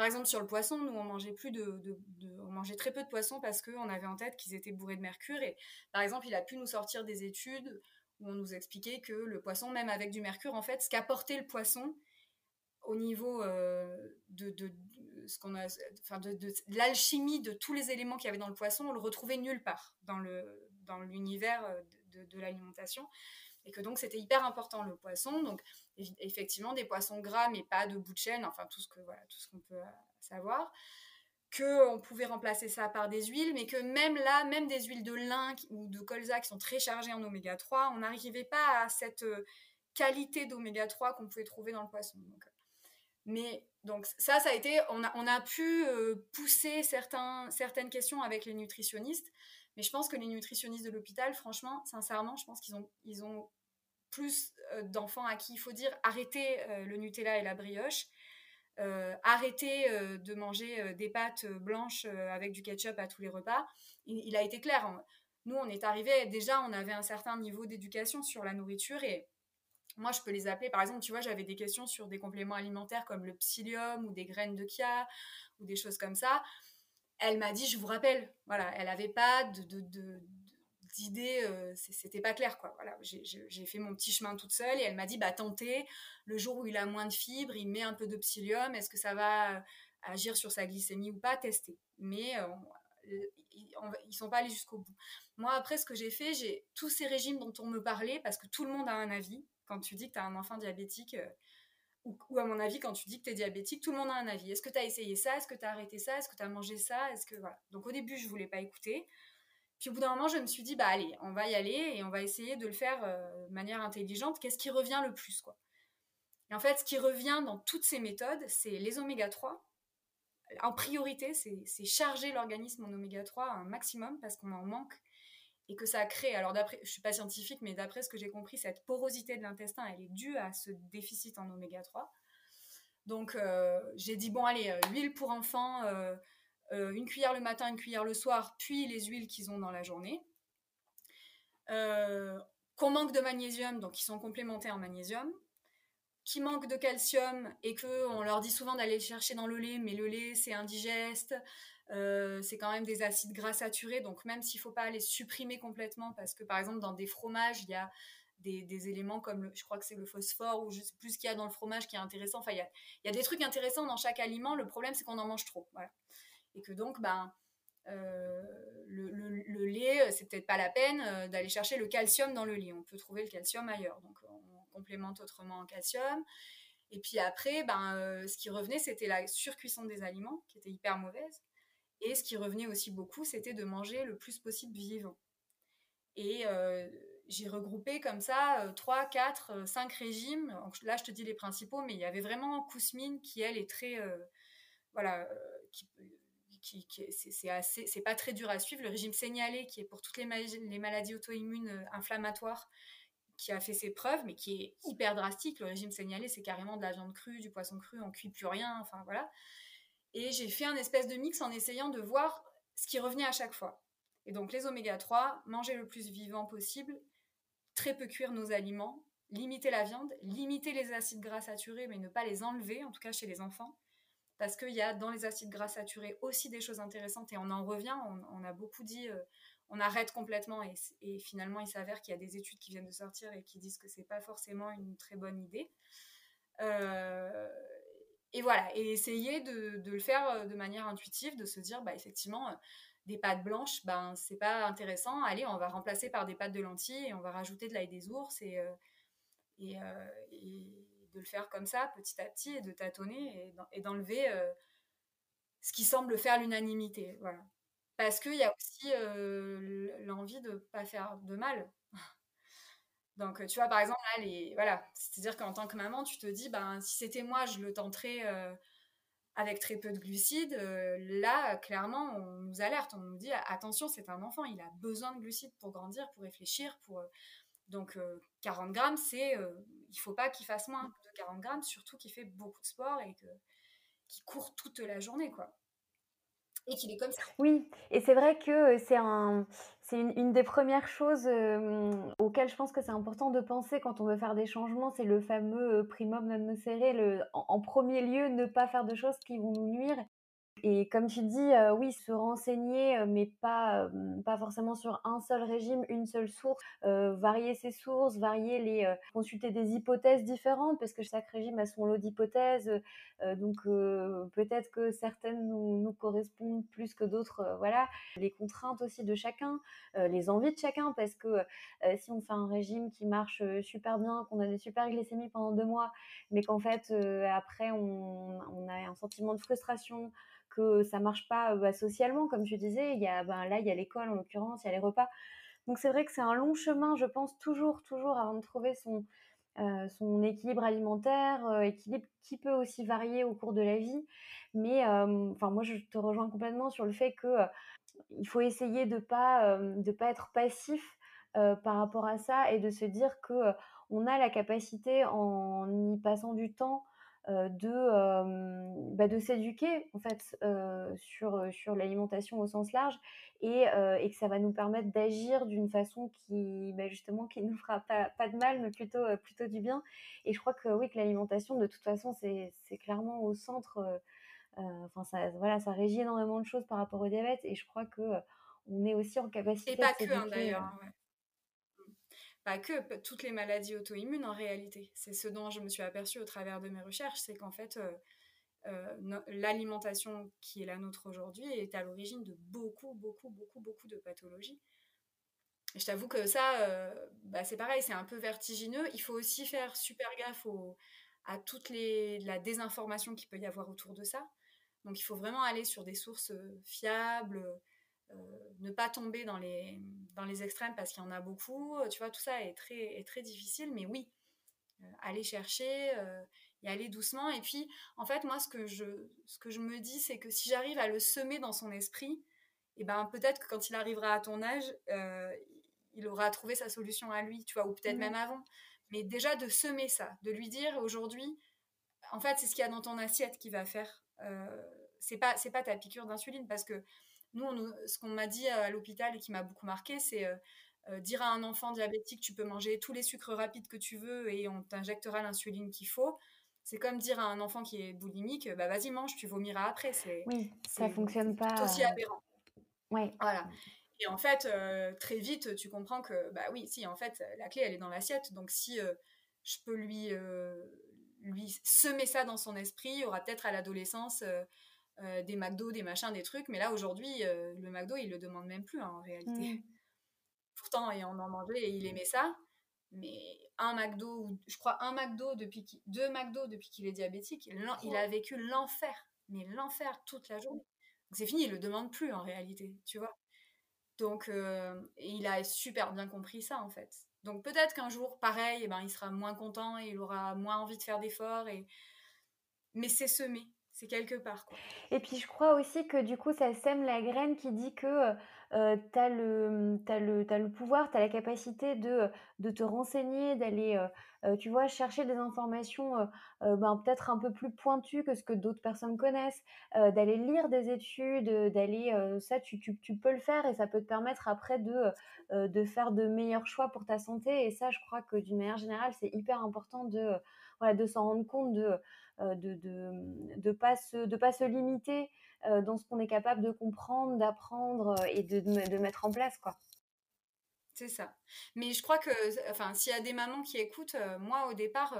Par exemple, sur le poisson, nous, on mangeait très peu de poissons parce qu'on avait en tête qu'ils étaient bourrés de mercure. Et par exemple, il a pu nous sortir des études où on nous expliquait que le poisson, même avec du mercure, en fait, ce qu'apportait le poisson au niveau euh, de, ce qu'on a, enfin de, l'alchimie de tous les éléments qu'il y avait dans le poisson, on le retrouvait nulle part dans le dans l'univers euh, de, l'alimentation et que donc c'était hyper important le poisson. Donc effectivement des poissons gras mais pas de bout de chaîne, enfin tout ce que voilà, tout ce qu'on peut euh, savoir. Que on pouvait remplacer ça par des huiles, mais que même là, même des huiles de lin ou de colza qui sont très chargées en oméga 3, on n'arrivait pas à cette euh, qualité d'oméga 3 qu'on pouvait trouver dans le poisson. Donc, mais donc ça, ça a été, on a, on a pu euh, pousser certains, certaines questions avec les nutritionnistes, mais je pense que les nutritionnistes de l'hôpital, franchement, sincèrement, je pense qu'ils ont, plus euh, d'enfants à qui il faut dire arrêtez euh, le Nutella et la brioche, euh, arrêtez de manger des pâtes blanches avec du ketchup à tous les repas. Il, a été clair. Hein. Nous, on est arrivé déjà, on avait un certain niveau d'éducation sur la nourriture et moi, je peux les appeler. Par exemple, tu vois, j'avais des questions sur des compléments alimentaires comme le psyllium ou des graines de chia ou des choses comme ça elle m'a dit, je vous rappelle, voilà, elle n'avait pas de, d'idée, euh, c'était pas clair, quoi. Voilà, j'ai fait mon petit chemin toute seule et elle m'a dit, bah tentez, le jour où il a moins de fibres, il met un peu de psyllium, est-ce que ça va agir sur sa glycémie ou pas? Tester. Mais euh, ils, ne sont pas allés jusqu'au bout. Moi, après, ce que j'ai fait, j'ai tous ces régimes dont on me parlait, parce que tout le monde a un avis. Quand tu dis que tu as un enfant diabétique, euh, ou, à mon avis, quand tu dis que tu es diabétique, tout le monde a un avis. Est-ce que tu as essayé ça? Est-ce que tu as arrêté ça? Est-ce que tu as mangé ça? Est-ce que voilà. Donc au début, je voulais pas écouter. Puis au bout d'un moment, je me suis dit bah allez, on va y aller et on va essayer de le faire euh, de manière intelligente. Qu'est-ce qui revient le plus quoi? Et en fait, ce qui revient dans toutes ces méthodes, c'est les oméga 3. En priorité, c'est charger l'organisme en oméga 3 un maximum parce qu'on en manque et que ça crée, alors d'après, je suis pas scientifique, mais d'après ce que j'ai compris, cette porosité de l'intestin, elle est due à ce déficit en oméga 3. Donc euh, j'ai dit, bon allez, euh, huile pour enfants, euh, une cuillère le matin, une cuillère le soir, puis les huiles qu'ils ont dans la journée. qu'on manque de magnésium, donc ils sont complémentés en magnésium. Qui manque de calcium et que on leur dit souvent d'aller le chercher dans le lait, mais le lait c'est indigeste. Euh, c'est quand même des acides gras saturés, donc même s'il ne faut pas les supprimer complètement, parce que par exemple dans des fromages, il y a des, éléments comme, je crois que c'est le phosphore, ou sais plus ce qu'il y a dans le fromage qui est intéressant. Enfin, il y a, des trucs intéressants dans chaque aliment. Le problème, c'est qu'on en mange trop. Et que donc, ben, euh, le, lait, c'est peut-être pas la peine euh, d'aller chercher le calcium dans le lait. On peut trouver le calcium ailleurs. Donc, on, complémente autrement en calcium. Et puis après, ben, ce qui revenait, c'était la surcuisson des aliments, qui était hyper mauvaise. Et ce qui revenait aussi beaucoup, c'était de manger le plus possible vivant. Et euh, j'ai regroupé comme ça 3, 4, 5 régimes. là, je te dis les principaux, mais il y avait vraiment Kousmine qui, elle, est très. Euh, voilà. Euh, qui, qui, c'est pas très dur à suivre. Le régime signalé, qui est pour toutes les, maladies auto-immunes inflammatoires, qui a fait ses preuves, mais qui est hyper drastique. Le régime signalé, c'est carrément de la viande crue, du poisson cru, on cuit plus rien, enfin voilà. Et j'ai fait un espèce de mix en essayant de voir ce qui revenait à chaque fois. Et donc les oméga 3, manger le plus vivant possible, très peu cuire nos aliments, limiter la viande, limiter les acides gras saturés, mais ne pas les enlever, en tout cas chez les enfants. Parce qu'il y a dans les acides gras saturés aussi des choses intéressantes et on en revient, on, a beaucoup dit, euh, on arrête complètement et, finalement il s'avère qu'il y a des études qui viennent de sortir et qui disent que c'est pas forcément une très bonne idée. Euh, et voilà, et essayer de, le faire euh, de manière intuitive, de se dire, bah, effectivement, euh, des pâtes blanches, ben, c'est pas intéressant. Allez, on va remplacer par des pâtes de lentilles et on va rajouter de l'ail des ours et, et, de le faire comme ça, petit à petit, et de tâtonner et d'enlever ce qui semble faire l'unanimité. Voilà. Parce qu'il y a aussi l'envie de ne pas faire de mal. Donc, tu vois, par exemple, là, les, voilà, c'est-à-dire qu'en tant que maman, tu te dis, ben, si c'était moi, je le tenterais avec très peu de glucides. là, clairement, on nous alerte, on nous dit, attention, c'est un enfant, il a besoin de glucides pour grandir, pour réfléchir, pour... Donc, 40 grammes, c'est... il faut pas qu'il fasse moins de 40 grammes, surtout qu'il fait beaucoup de sport et qu'il court toute la journée, quoi qu'il est comme ça. Oui, et c'est vrai que c'est un, c'est une, des premières choses auxquelles je pense que c'est important de penser quand on veut faire des changements, c'est le fameux primum non nocere, le, en, premier lieu, ne pas faire de choses qui vont nous nuire et comme tu dis, oui, se renseigner, mais pas, pas forcément sur un seul régime, une seule source, varier ses sources, varier les, consulter des hypothèses différentes, parce que chaque régime a son lot d'hypothèses, donc peut-être que certaines nous, correspondent plus que d'autres, voilà. Les contraintes aussi de chacun, les envies de chacun, parce que si on fait un régime qui marche super bien, qu'on a des super glycémies pendant deux mois, mais qu'en fait après on a un sentiment de frustration, que ça marche pas bah, socialement, comme tu disais. Il y a, ben, là, il y a l'école en l'occurrence, il y a les repas. Donc c'est vrai que c'est un long chemin, je pense, toujours, toujours avant de trouver son, son équilibre alimentaire, équilibre qui peut aussi varier au cours de la vie. Mais enfin, moi, je te rejoins complètement sur le fait que il faut essayer de pas de pas être passif par rapport à ça et de se dire que on a la capacité en y passant du temps de, bah, de s'éduquer en fait sur, sur l'alimentation au sens large et, et, que ça va nous permettre d'agir d'une façon qui bah, justement qui nous fera pas, pas, de mal mais plutôt, plutôt du bien. Et je crois que oui que l'alimentation de toute façon c'est clairement au centre enfin ça voilà ça régit énormément de choses par rapport au diabète et je crois que on est aussi en capacité et pas que hein, d'ailleurs pas que, toutes les maladies auto-immunes en réalité. C'est ce dont je me suis aperçue au travers de mes recherches, c'est qu'en fait, euh, euh, l'alimentation qui est la nôtre aujourd'hui est à l'origine de beaucoup, beaucoup, beaucoup, beaucoup de pathologies. je t'avoue que ça, euh, bah, c'est pareil, c'est un peu vertigineux. Il faut aussi faire super gaffe à toute la désinformation qu'il peut y avoir autour de ça. Donc il faut vraiment aller sur des sources fiables, ne pas tomber dans les, dans les extrêmes parce qu'il y en a beaucoup. Tu vois, tout ça est très, est très difficile, mais oui, euh, aller chercher euh, y aller doucement. Et puis, en fait, moi, ce que je, ce que je me dis, c'est que si j'arrive à le semer dans son esprit, et eh ben peut-être que quand il arrivera à ton âge, il aura trouvé sa solution à lui, tu vois, ou peut-être mmh. même avant. Mais déjà de semer ça, de lui dire aujourd'hui, en fait, c'est ce qu'il y a dans ton assiette qui va faire. c'est pas, c'est pas ta piqûre d'insuline parce que nous, ce qu'on m'a dit à l'hôpital et qui m'a beaucoup marqué, c'est euh, euh, dire à un enfant diabétique, tu peux manger tous les sucres rapides que tu veux et on t'injectera l'insuline qu'il faut. C'est comme dire à un enfant qui est boulimique, bah vas-y mange, tu vomiras après. C'est, oui, ça fonctionne pas. C'est aussi aberrant. Ouais. Voilà. Et en fait, euh, très vite, tu comprends que, bah oui, si, en fait, la clé, elle est dans l'assiette. Donc, si je peux lui, lui semer ça dans son esprit, il y aura peut-être à l'adolescence euh, des McDo, des machins, des trucs. Mais là, aujourd'hui, euh, le McDo, il le demande même plus hein, en réalité. Mm. <laughs> Pourtant, et on en mangeait et il aimait ça. Mais un McDo, je crois un McDo depuis deux McDo depuis qu'il est diabétique, il a vécu l'enfer, mais l'enfer toute la journée. C'est fini, il le demande plus en réalité, tu vois. Donc euh, il a super bien compris ça en fait. Donc peut-être qu'un jour, pareil, eh ben, il sera moins content et il aura moins envie de faire d'efforts. Et... Mais c'est semé, quelque part. Et puis je crois aussi que du coup ça sème la graine qui dit que euh, tu as, le, le, le pouvoir, tu as la capacité de, de te renseigner, d'aller, euh, euh, tu vois, chercher des informations ben, peut-être un peu plus pointues que ce que d'autres personnes connaissent, d'aller lire des études, d'aller, ça, tu, tu, tu, peux le faire et ça peut te permettre après de, de faire de meilleurs choix pour ta santé. Et ça, je crois que d'une manière générale, c'est hyper important de, voilà, de s'en rendre compte, de ne de, de, de, pas, se, de pas se limiter euh, dans ce qu'on est capable de comprendre, d'apprendre euh, et de, de, mettre en place, quoi. C'est ça. Mais je crois que, enfin, s'il y a des mamans qui écoutent, euh, moi au départ,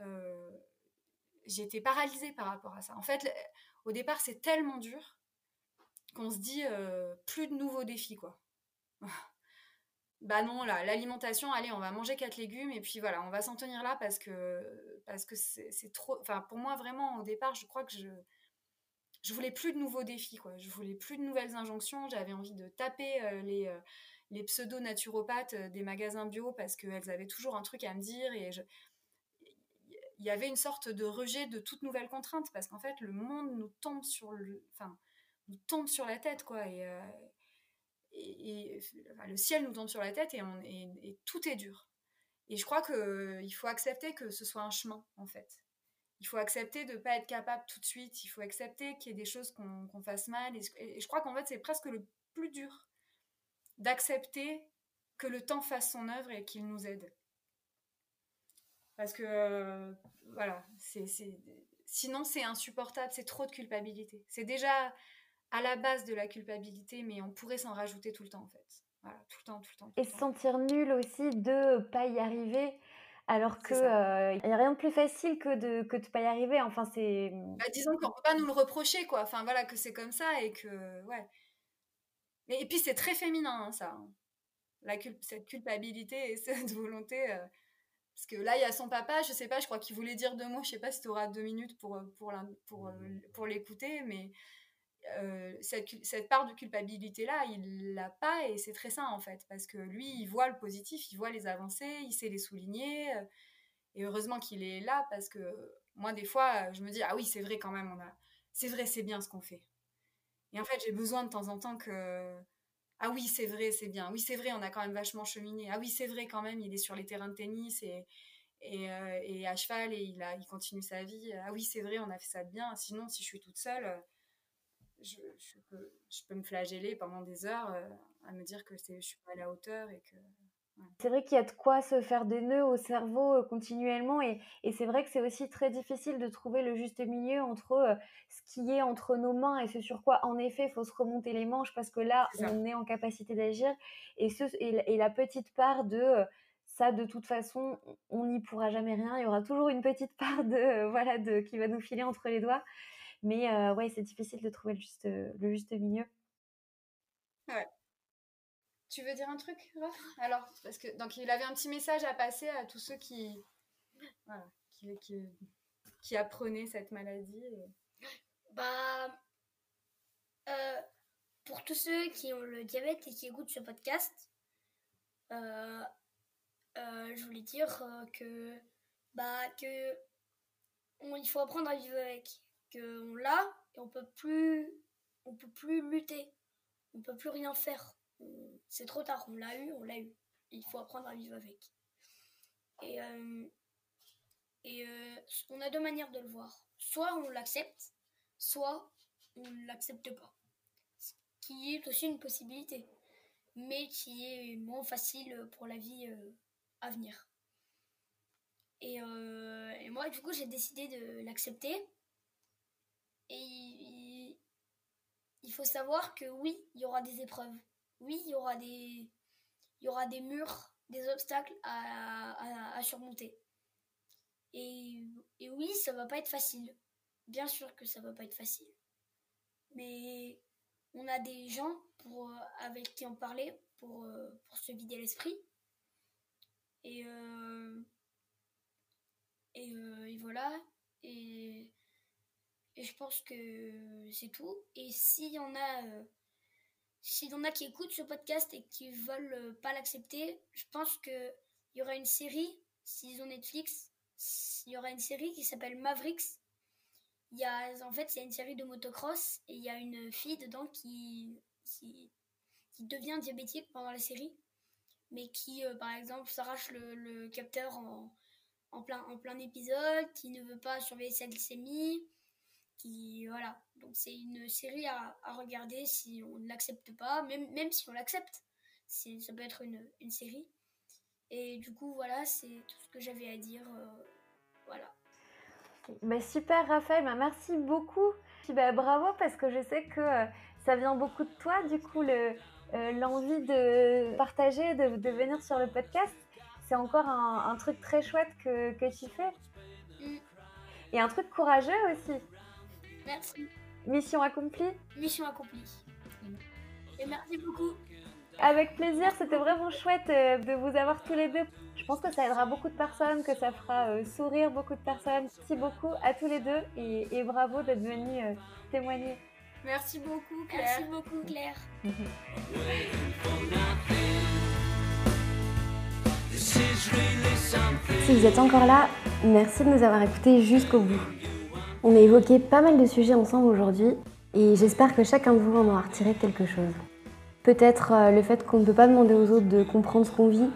euh, j'étais paralysée par rapport à ça. En fait, au départ, c'est tellement dur qu'on se dit plus de nouveaux défis, quoi. <laughs> bah non, là, l'alimentation, allez, on va manger quatre légumes et puis voilà, on va s'en tenir là parce que parce que c'est trop. Enfin, pour moi, vraiment, au départ, je crois que je je voulais plus de nouveaux défis, quoi. Je voulais plus de nouvelles injonctions. J'avais envie de taper euh, les, euh, les pseudo-naturopathes euh, des magasins bio parce qu'elles avaient toujours un truc à me dire et il y avait une sorte de rejet de toute nouvelle contrainte parce qu'en fait, le monde nous tombe sur le, enfin, nous tombe sur la tête, quoi. Et, et, le ciel nous tombe sur la tête et, tout est dur. Et je crois qu'il faut accepter que ce soit un chemin, en fait il faut accepter de ne pas être capable tout de suite. Il faut accepter qu'il y ait des choses qu'on fasse mal. Et, je crois qu'en fait, c'est presque le plus dur d'accepter que le temps fasse son œuvre et qu'il nous aide. Parce que, euh, voilà, sinon c'est insupportable, c'est trop de culpabilité. C'est déjà à la base de la culpabilité, mais on pourrait s'en rajouter tout le temps, en fait. Voilà, tout le temps, tout le temps. et se sentir nul aussi de pas y arriver. Alors que il euh, n'y a rien de plus facile que de que de pas y arriver. Enfin, c'est. Bah, disons qu'on peut pas nous le reprocher, quoi. Enfin, voilà, que c'est comme ça et que ouais. Et, puis c'est très féminin, hein, ça. Hein. Cette culpabilité et <laughs> cette volonté. Euh, parce que là, il y a son papa, je sais pas, je crois qu'il voulait dire deux mots. Je sais pas si tu auras deux minutes pour pour pour, mmh pour l'écouter, mais euh, cette, part de culpabilité là il l'a pas et c'est très sain en fait parce que lui il voit le positif il voit les avancées il sait les souligner euh, et heureusement qu'il est là parce que moi des fois je me dis ah oui c'est vrai quand même on a c'est vrai c'est bien ce qu'on fait. Et en fait j'ai besoin de temps en temps que ah oui c'est vrai c'est bien. Oui c'est vrai on a quand même vachement cheminé. Ah oui c'est vrai quand même il est sur les terrains de tennis et et, euh, à cheval et il a il continue sa vie. Ah oui c'est vrai on a fait ça de bien. Sinon si je suis toute seule je, peux, je, peux, me flageller pendant des heures euh, à me dire que je ne suis pas à la hauteur et que C'est vrai qu'il y a de quoi se faire des nœuds au cerveau euh, continuellement et, et c'est vrai que c'est aussi très difficile de trouver le juste milieu entre euh, ce qui est entre nos mains et ce sur quoi en effet il faut se remonter les manches parce que là on est en capacité d'agir et, ce, et, la petite part de ça de toute façon on n'y pourra jamais rien. Il y aura toujours une petite part de voilà de qui va nous filer entre les doigts mais euh, ouais, c'est difficile de trouver le juste, le juste milieu. Ouais. Tu veux dire un truc, Alors, parce que donc il avait un petit message à passer à tous ceux qui, voilà, qui, qui, qui apprenaient cette maladie. Bah, euh, pour tous ceux qui ont le diabète et qui écoutent ce podcast, euh, je voulais dire que bah que on, il faut apprendre à vivre avec qu'on l'a et on peut plus on peut plus lutter on peut plus rien faire. C'est trop tard. On l'a eu on l'a eu. Il faut apprendre à vivre avec. Et euh, euh, on a deux manières de le voir. Soit on l'accepte soit on ne l'accepte pas. Ce qui est aussi une possibilité mais qui est moins facile pour la vie euh, à venir. Et moi du coup j'ai décidé de l'accepter et il, faut savoir que oui, il y aura des épreuves. Oui, il y aura des, il y aura des murs, des obstacles à, surmonter. Et, et, oui, ça va pas être facile. Bien sûr que ça va pas être facile. Mais on a des gens pour, avec qui en parler pour, pour se vider l'esprit. Et, euh, et, euh, et, voilà. Et et je pense que c'est tout. Et s'il y en a, euh, y en a qui écoutent ce podcast et qui veulent euh, pas l'accepter, je pense que il y aura une série, s'ils ont Netflix, il y aura une série qui s'appelle Mavericks. Il y a, en fait, c'est une série de motocross et il y a une fille dedans qui, qui devient diabétique pendant la série, mais qui, par exemple, s'arrache le, capteur en, en, plein, en plein épisode, qui ne veut pas surveiller sa glycémie, qui voilà. Donc c'est une série à, à, regarder si on ne l'accepte pas, même, même si on l'accepte. Ça peut être une, une, série. Et du coup, voilà, c'est tout ce que j'avais à dire. voilà. Bah, super Raphaël, bah, merci beaucoup. Bah, bravo parce que je sais que euh, ça vient beaucoup de toi, du coup, euh, l'envie de partager, de, venir sur le podcast. C'est encore un, truc très chouette que, tu fais. Mm. Et un truc courageux aussi. Merci. Mission accomplie. Mission accomplie. Et merci beaucoup. Avec plaisir, c'était vraiment chouette euh, de vous avoir tous les deux. Je pense que ça aidera beaucoup de personnes, que ça fera euh, sourire beaucoup de personnes. Merci beaucoup à tous les deux et, bravo d'être venus euh, témoigner. Merci beaucoup Claire. Merci beaucoup Claire. <laughs> si vous êtes encore là, merci de nous avoir écoutés jusqu'au bout. On a évoqué pas mal de sujets ensemble aujourd'hui et j'espère que chacun de vous en aura retiré quelque chose. Peut-être euh, le fait qu'on ne peut pas demander aux autres de comprendre ce qu'on vit,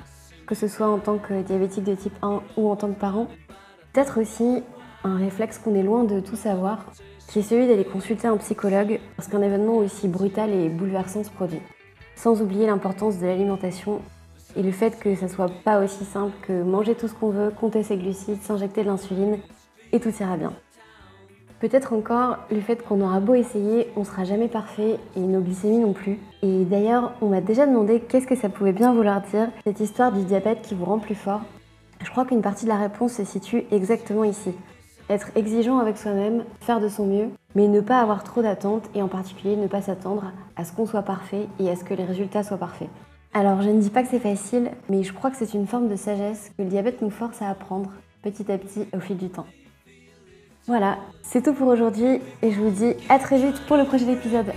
que ce soit en tant que diabétique de type 1 ou en tant que parent. Peut-être aussi un réflexe qu'on est loin de tout savoir, qui est celui d'aller consulter un psychologue lorsqu'un événement aussi brutal et bouleversant se produit. Sans oublier l'importance de l'alimentation et le fait que ça soit pas aussi simple que manger tout ce qu'on veut, compter ses glucides, s'injecter de l'insuline et tout ira bien. Peut-être encore le fait qu'on aura beau essayer, on sera jamais parfait et nos glycémies non plus. Et d'ailleurs, on m'a déjà demandé qu'est-ce que ça pouvait bien vouloir dire, cette histoire du diabète qui vous rend plus fort. Je crois qu'une partie de la réponse se situe exactement ici. Être exigeant avec soi-même, faire de son mieux, mais ne pas avoir trop d'attentes et en particulier ne pas s'attendre à ce qu'on soit parfait et à ce que les résultats soient parfaits. Alors je ne dis pas que c'est facile, mais je crois que c'est une forme de sagesse que le diabète nous force à apprendre petit à petit au fil du temps. Voilà, c'est tout pour aujourd'hui et je vous dis à très vite pour le prochain épisode.